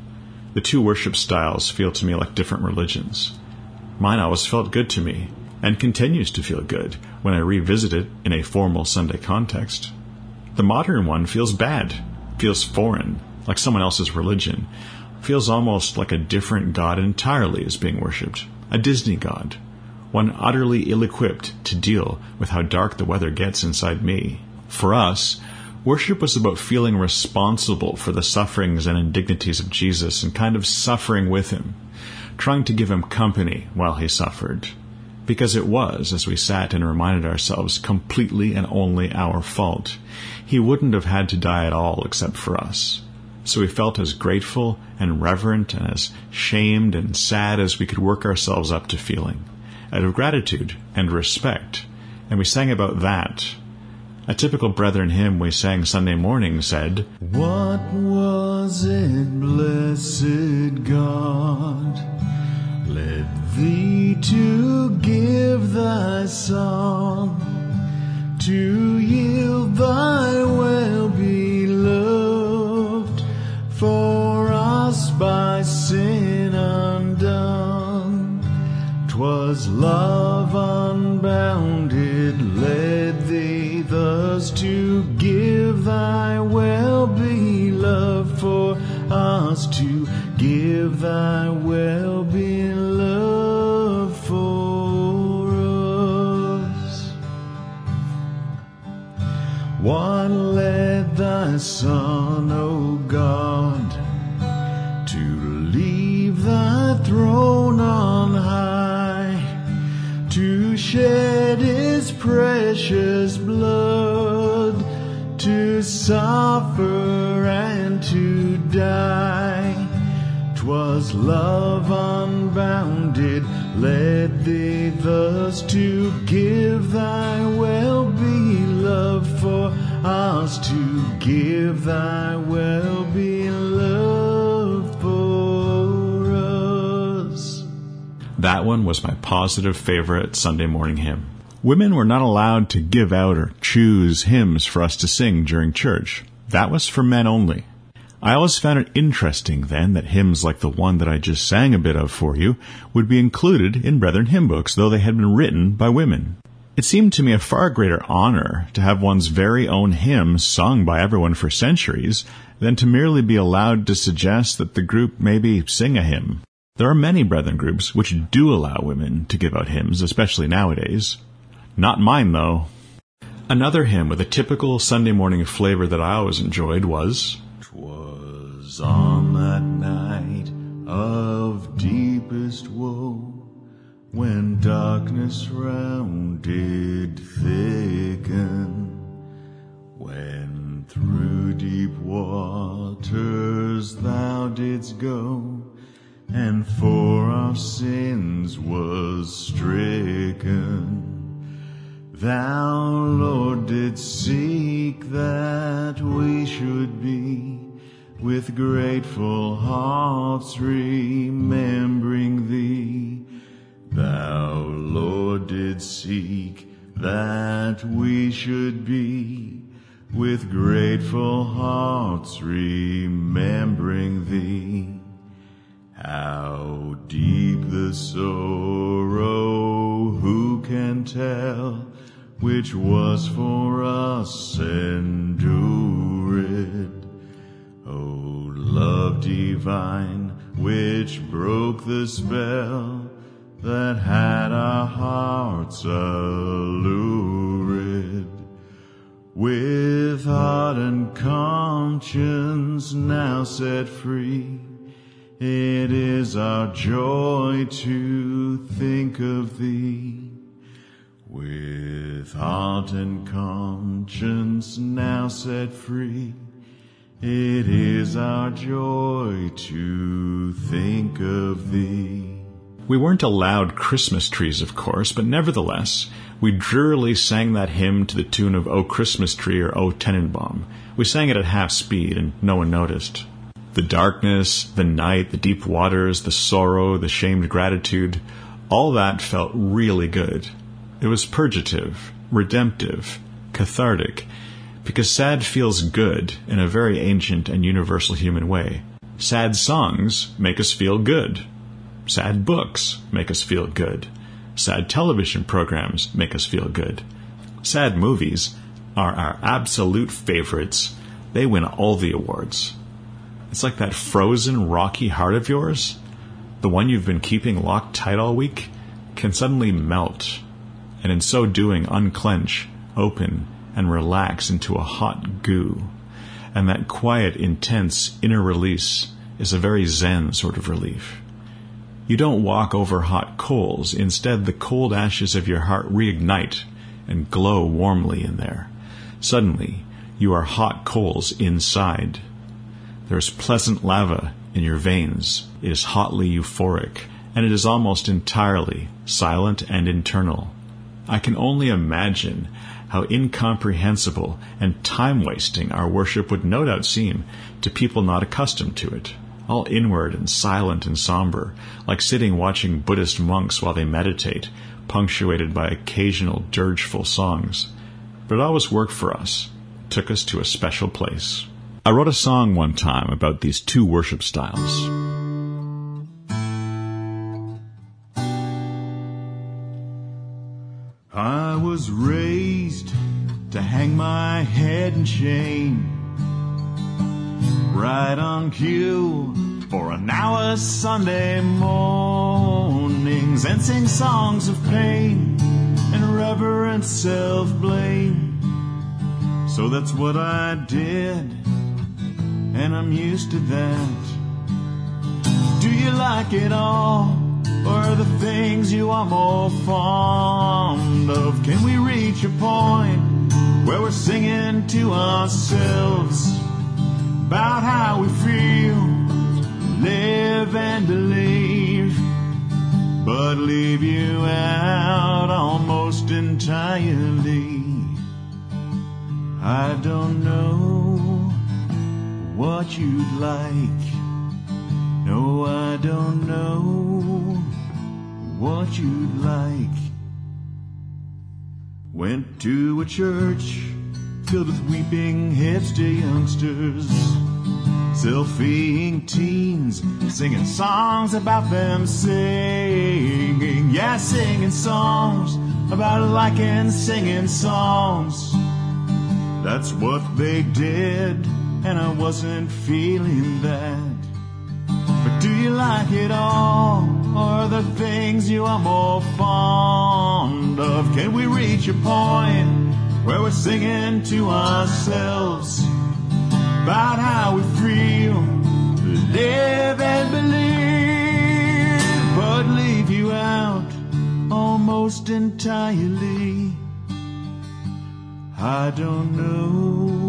The two worship styles feel to me like different religions. Mine always felt good to me, and continues to feel good when I revisit it in a formal Sunday context. The modern one feels bad. feels foreign, like someone else's religion, feels almost like a different god entirely is being worshipped, a Disney god, one utterly ill equipped to deal with how dark the weather gets inside me. For us, worship was about feeling responsible for the sufferings and indignities of Jesus and kind of suffering with him, trying to give him company while he suffered. Because it was, as we sat and reminded ourselves, completely and only our fault. He wouldn't have had to die at all except for us. So we felt as grateful and reverent and as shamed and sad as we could work ourselves up to feeling, out of gratitude and respect. And we sang about that. A typical Brethren hymn we sang Sunday morning said, What was it, blessed God, led thee to give thy song, to yield thy well beloved for us by sin undone? 'Twas love unbounded led thee thus to give thy well beloved for us to give thy well beloved for us. What led thy Son, O God, to leave thy throne shed his precious blood, to suffer and to die? 'Twas love unbounded led thee thus to give thy well beloved for us to give thy well beloved That one was my positive favorite Sunday morning hymn. Women were not allowed to give out or choose hymns for us to sing during church. That was for men only. I always found it interesting then that hymns like the one that I just sang a bit of for you would be included in Brethren hymn books, though they had been written by women. It seemed to me a far greater honor to have one's very own hymn sung by everyone for centuries than to merely be allowed to suggest that the group maybe sing a hymn. There are many brethren groups which do allow women to give out hymns, especially nowadays. Not mine, though. Another hymn with a typical Sunday morning flavor that I always enjoyed was Twas on that night of deepest woe, when darkness round did thicken, when through deep waters thou didst go, and for our sins was stricken. Thou, Lord, didst seek that we should be with grateful hearts remembering thee. Thou, Lord, didst seek that we should be with grateful hearts remembering thee. How deep the sorrow, who can tell, which was for us endured? O love divine, which broke the spell that had our hearts allured. With heart and conscience now set free, it is our joy to think of thee. With heart and conscience now set free, it is our joy to think of thee. We weren't allowed Christmas trees, of course, but nevertheless, we drearily sang that hymn to the tune of O Christmas Tree or O Tannenbaum. We sang it at half speed, and no one noticed. The darkness, the night, the deep waters, the sorrow, the shamed gratitude, all that felt really good. It was purgative, redemptive, cathartic, because sad feels good in a very ancient and universal human way. Sad songs make us feel good. Sad books make us feel good. Sad television programs make us feel good. Sad movies are our absolute favorites they win all the awards. It's like that frozen, rocky heart of yours, the one you've been keeping locked tight all week, can suddenly melt, and in so doing unclench, open, and relax into a hot goo. And that quiet, intense inner release is a very zen sort of relief. You don't walk over hot coals. Instead, the cold ashes of your heart reignite and glow warmly in there. Suddenly, you are hot coals inside. There is pleasant lava in your veins. It is hotly euphoric, and it is almost entirely silent and internal. I can only imagine how incomprehensible and time wasting our worship would no doubt seem to people not accustomed to it. All inward and silent and somber, like sitting watching Buddhist monks while they meditate, punctuated by occasional dirgeful songs. But it always worked for us, it took us to a special place. I wrote a song one time about these two worship styles. I was raised to hang my head in shame. Right on cue for an hour Sunday mornings and sing songs of pain and reverent self blame. So that's what I did, and I'm used to that. Do you like it all? Or the things you are more fond of? Can we reach a point where we're singing to ourselves about how we feel, live and believe, but leave you out almost entirely? I don't know what you'd like. No, I don't know what you'd like. Went to a church filled with weeping hipster youngsters, selfieing teens, singing songs about them singing. Yeah, singing songs about liking singing songs. That's what they did, and I wasn't feeling that. But do you like it all? Or the things you are more fond of? Can we reach a point where we're singing to ourselves about how we feel, live and believe, but leave you out almost entirely? I don't know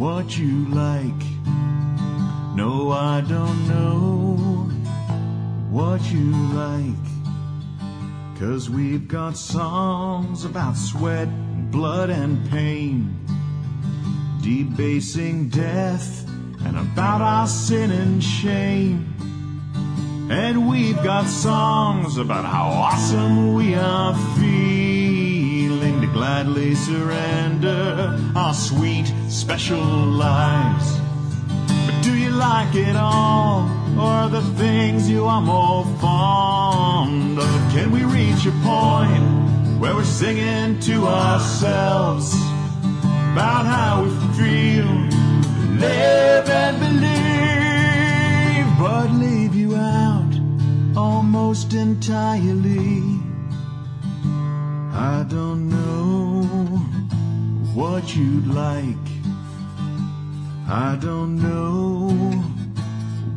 what you like. No, I don't know what you like. Cause we've got songs about sweat, blood, and pain, debasing death, and about our sin and shame. And we've got songs about how awesome we are feeling to gladly surrender our sweet, special lives. But do you like it all? Or the things you are more fond of? Can we reach a point where we're singing to ourselves about how we feel, live and believe, but leave you out almost entirely? I don't know what you'd like. I don't know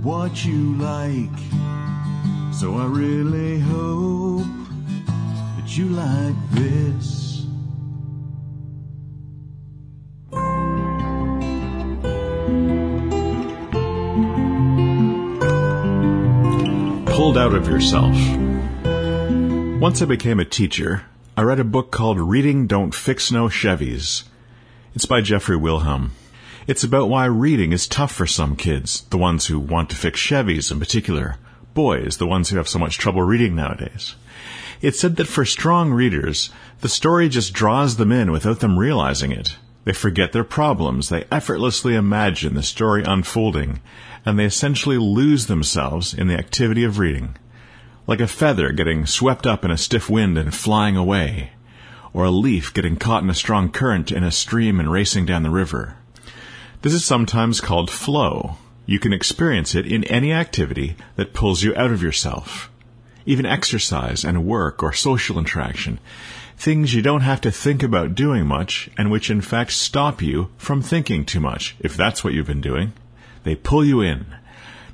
what you like. So I really hope that you like this. Pulled out of yourself. Once I became a teacher, I read a book called Reading Don't Fix No Chevys. It's by Jeffrey Wilhelm. It's about why reading is tough for some kids, the ones who want to fix Chevys in particular, boys, the ones who have so much trouble reading nowadays. It said that for strong readers, the story just draws them in without them realizing it. They forget their problems, they effortlessly imagine the story unfolding, and they essentially lose themselves in the activity of reading. Like a feather getting swept up in a stiff wind and flying away, or a leaf getting caught in a strong current in a stream and racing down the river. This is sometimes called flow. You can experience it in any activity that pulls you out of yourself. Even exercise and work or social interaction. Things you don't have to think about doing much and which in fact stop you from thinking too much, if that's what you've been doing. They pull you in.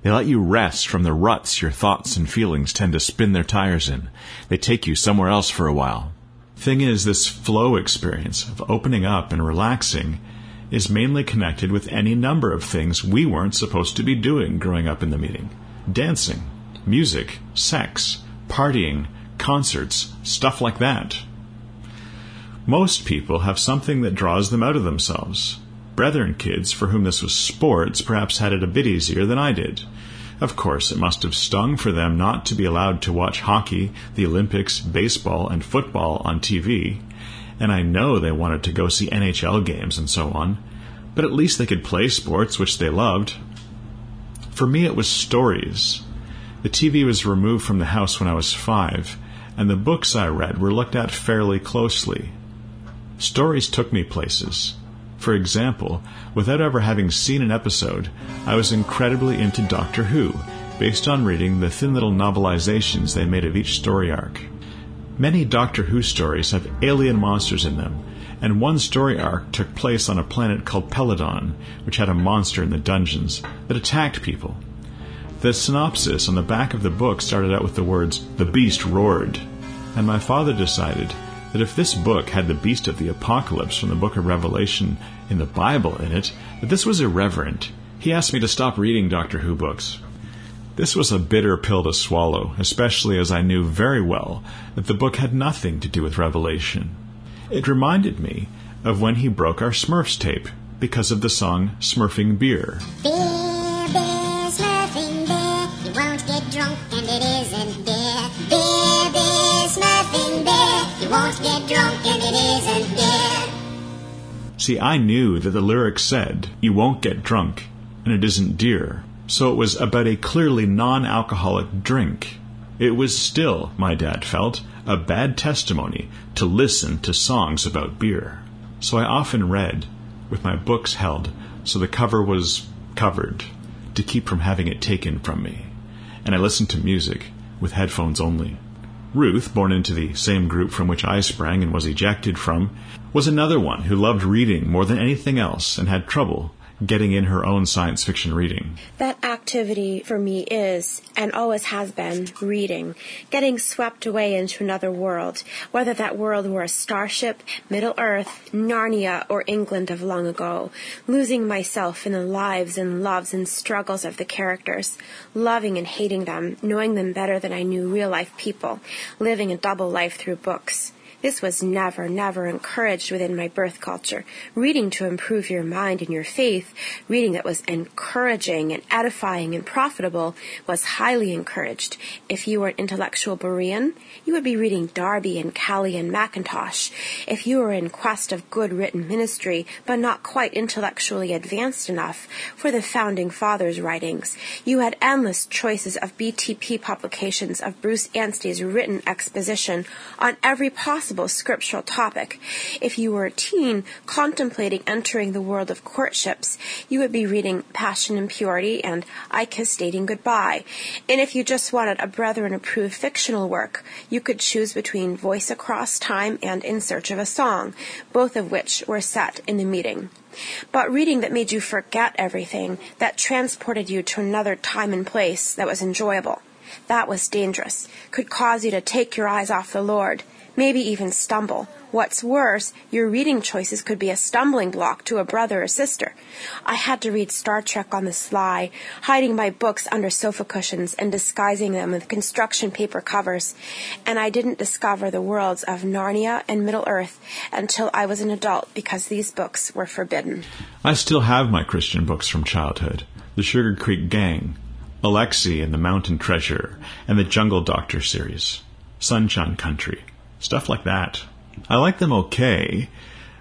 They let you rest from the ruts your thoughts and feelings tend to spin their tires in. They take you somewhere else for a while. Thing is, this flow experience of opening up and relaxing is mainly connected with any number of things we weren't supposed to be doing growing up in the meeting dancing, music, sex, partying, concerts, stuff like that. Most people have something that draws them out of themselves. Brethren kids, for whom this was sports, perhaps had it a bit easier than I did. Of course, it must have stung for them not to be allowed to watch hockey, the Olympics, baseball, and football on TV. And I know they wanted to go see NHL games and so on. But at least they could play sports, which they loved. For me, it was stories. The TV was removed from the house when I was five, and the books I read were looked at fairly closely. Stories took me places. For example, without ever having seen an episode, I was incredibly into Doctor Who, based on reading the thin little novelizations they made of each story arc. Many Doctor Who stories have alien monsters in them, and one story arc took place on a planet called Peladon, which had a monster in the dungeons that attacked people. The synopsis on the back of the book started out with the words, The Beast Roared, and my father decided that if this book had the beast of the apocalypse from the book of Revelation in the Bible in it, that this was irreverent. He asked me to stop reading Doctor Who books. This was a bitter pill to swallow, especially as I knew very well that the book had nothing to do with Revelation. It reminded me of when he broke our Smurfs tape because of the song Smurfing Beer. Beer, beer, smurfing beer. You won't get drunk and it isn't beer. Beer, beer, smurfing beer. You won't get drunk and it isn't beer. See, I knew that the lyrics said, You won't get drunk, and it isn't dear. So it was about a clearly non alcoholic drink. It was still, my dad felt, a bad testimony to listen to songs about beer. So I often read, with my books held so the cover was covered, to keep from having it taken from me. And I listened to music, with headphones only. Ruth, born into the same group from which I sprang and was ejected from, was another one who loved reading more than anything else and had trouble getting in her own science fiction reading. That activity for me is, and always has been, reading. Getting swept away into another world, whether that world were a starship, Middle Earth, Narnia, or England of long ago. Losing myself in the lives and loves and struggles of the characters. Loving and hating them, knowing them better than I knew real life people. Living a double life through books. This was never, never encouraged within my birth culture. Reading to improve your mind and your faith, reading that was encouraging and edifying and profitable, was highly encouraged. If you were an intellectual Berean, you would be reading Darby and Kelly and Mackintosh. If you were in quest of good written ministry, but not quite intellectually advanced enough for the founding fathers' writings, you had endless choices of BTP publications of Bruce Anstey's written exposition on every possible possible scriptural topic. If you were a teen contemplating entering the world of courtships, you would be reading Passion and Purity and I Kiss Dating Goodbye. And if you just wanted a brethren approved fictional work, you could choose between Voice Across Time and In Search of a Song, both of which were set in the meeting. But reading that made you forget everything, that transported you to another time and place that was enjoyable. That was dangerous, could cause you to take your eyes off the Lord maybe even stumble. What's worse, your reading choices could be a stumbling block to a brother or sister. I had to read Star Trek on the sly, hiding my books under sofa cushions and disguising them with construction paper covers. And I didn't discover the worlds of Narnia and Middle Earth until I was an adult because these books were forbidden. I still have my Christian books from childhood The Sugar Creek Gang, Alexi and the Mountain Treasure, and the Jungle Doctor series, Sunshine Country. Stuff like that. I like them okay,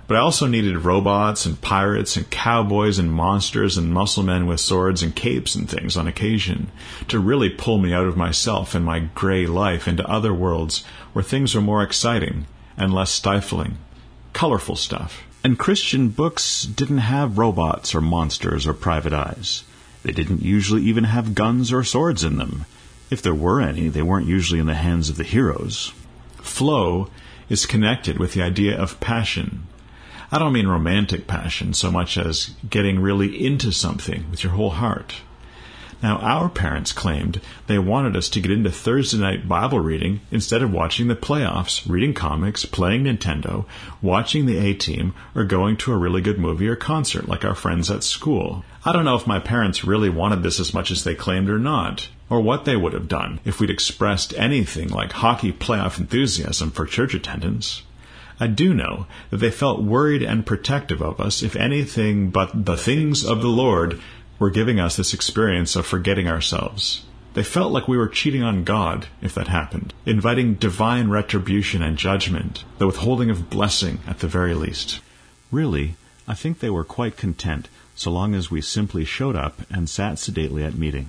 but I also needed robots and pirates and cowboys and monsters and muscle men with swords and capes and things on occasion to really pull me out of myself and my gray life into other worlds where things are more exciting and less stifling. Colorful stuff. And Christian books didn't have robots or monsters or private eyes. They didn't usually even have guns or swords in them. If there were any, they weren't usually in the hands of the heroes. Flow is connected with the idea of passion. I don't mean romantic passion so much as getting really into something with your whole heart. Now, our parents claimed they wanted us to get into Thursday night Bible reading instead of watching the playoffs, reading comics, playing Nintendo, watching the A Team, or going to a really good movie or concert like our friends at school. I don't know if my parents really wanted this as much as they claimed or not, or what they would have done if we'd expressed anything like hockey playoff enthusiasm for church attendance. I do know that they felt worried and protective of us if anything but the things of the Lord were giving us this experience of forgetting ourselves. They felt like we were cheating on God if that happened, inviting divine retribution and judgment, the withholding of blessing at the very least. Really, I think they were quite content so long as we simply showed up and sat sedately at meeting.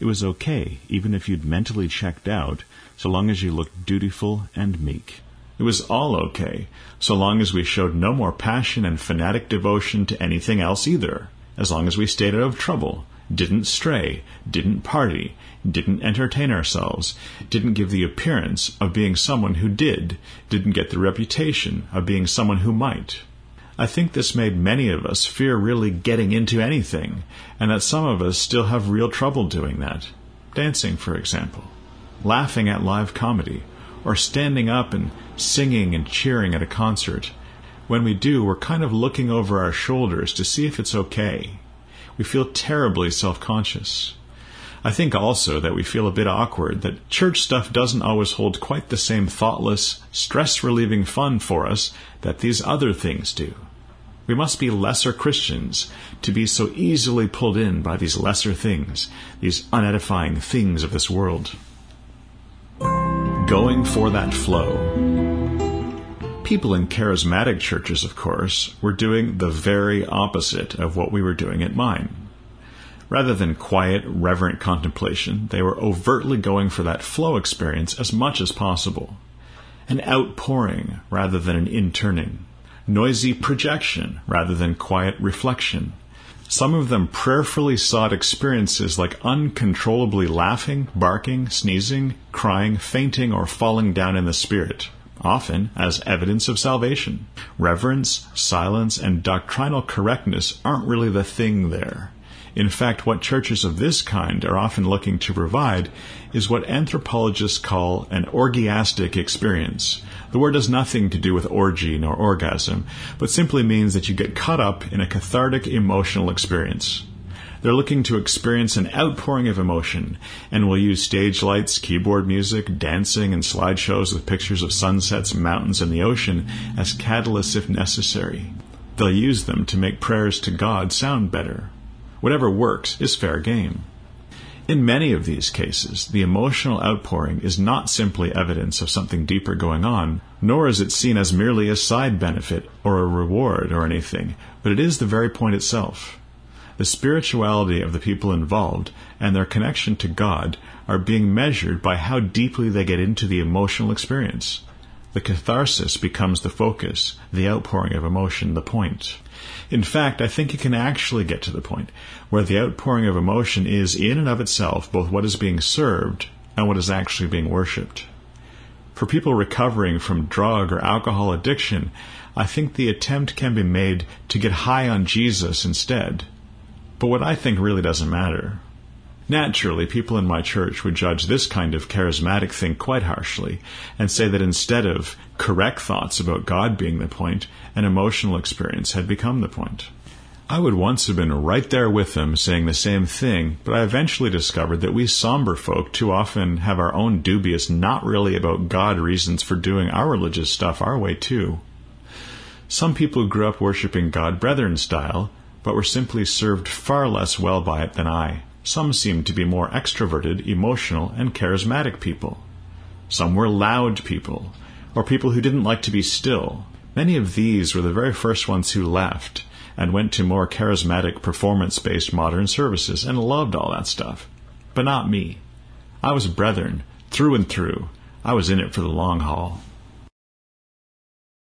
It was okay, even if you'd mentally checked out, so long as you looked dutiful and meek. It was all okay, so long as we showed no more passion and fanatic devotion to anything else either as long as we stayed out of trouble, didn't stray, didn't party, didn't entertain ourselves, didn't give the appearance of being someone who did, didn't get the reputation of being someone who might. I think this made many of us fear really getting into anything, and that some of us still have real trouble doing that. Dancing, for example, laughing at live comedy, or standing up and singing and cheering at a concert when we do, we're kind of looking over our shoulders to see if it's okay. We feel terribly self conscious. I think also that we feel a bit awkward that church stuff doesn't always hold quite the same thoughtless, stress relieving fun for us that these other things do. We must be lesser Christians to be so easily pulled in by these lesser things, these unedifying things of this world. Going for that flow. People in charismatic churches, of course, were doing the very opposite of what we were doing at mine. Rather than quiet, reverent contemplation, they were overtly going for that flow experience as much as possible. An outpouring rather than an inturning. Noisy projection rather than quiet reflection. Some of them prayerfully sought experiences like uncontrollably laughing, barking, sneezing, crying, fainting, or falling down in the spirit often as evidence of salvation. Reverence, silence, and doctrinal correctness aren't really the thing there. In fact, what churches of this kind are often looking to provide is what anthropologists call an orgiastic experience. The word has nothing to do with orgy nor orgasm, but simply means that you get caught up in a cathartic emotional experience. They're looking to experience an outpouring of emotion and will use stage lights, keyboard music, dancing, and slideshows with pictures of sunsets, mountains, and the ocean as catalysts if necessary. They'll use them to make prayers to God sound better. Whatever works is fair game. In many of these cases, the emotional outpouring is not simply evidence of something deeper going on, nor is it seen as merely a side benefit or a reward or anything, but it is the very point itself. The spirituality of the people involved and their connection to God are being measured by how deeply they get into the emotional experience. The catharsis becomes the focus, the outpouring of emotion the point. In fact, I think it can actually get to the point where the outpouring of emotion is in and of itself both what is being served and what is actually being worshipped. For people recovering from drug or alcohol addiction, I think the attempt can be made to get high on Jesus instead but what I think really doesn't matter. Naturally, people in my church would judge this kind of charismatic thing quite harshly and say that instead of correct thoughts about God being the point, an emotional experience had become the point. I would once have been right there with them saying the same thing, but I eventually discovered that we somber folk too often have our own dubious, not really about God reasons for doing our religious stuff our way too. Some people grew up worshiping God brethren style, but were simply served far less well by it than I. Some seemed to be more extroverted, emotional, and charismatic people. Some were loud people, or people who didn't like to be still. Many of these were the very first ones who left and went to more charismatic, performance based modern services and loved all that stuff. But not me. I was brethren, through and through. I was in it for the long haul.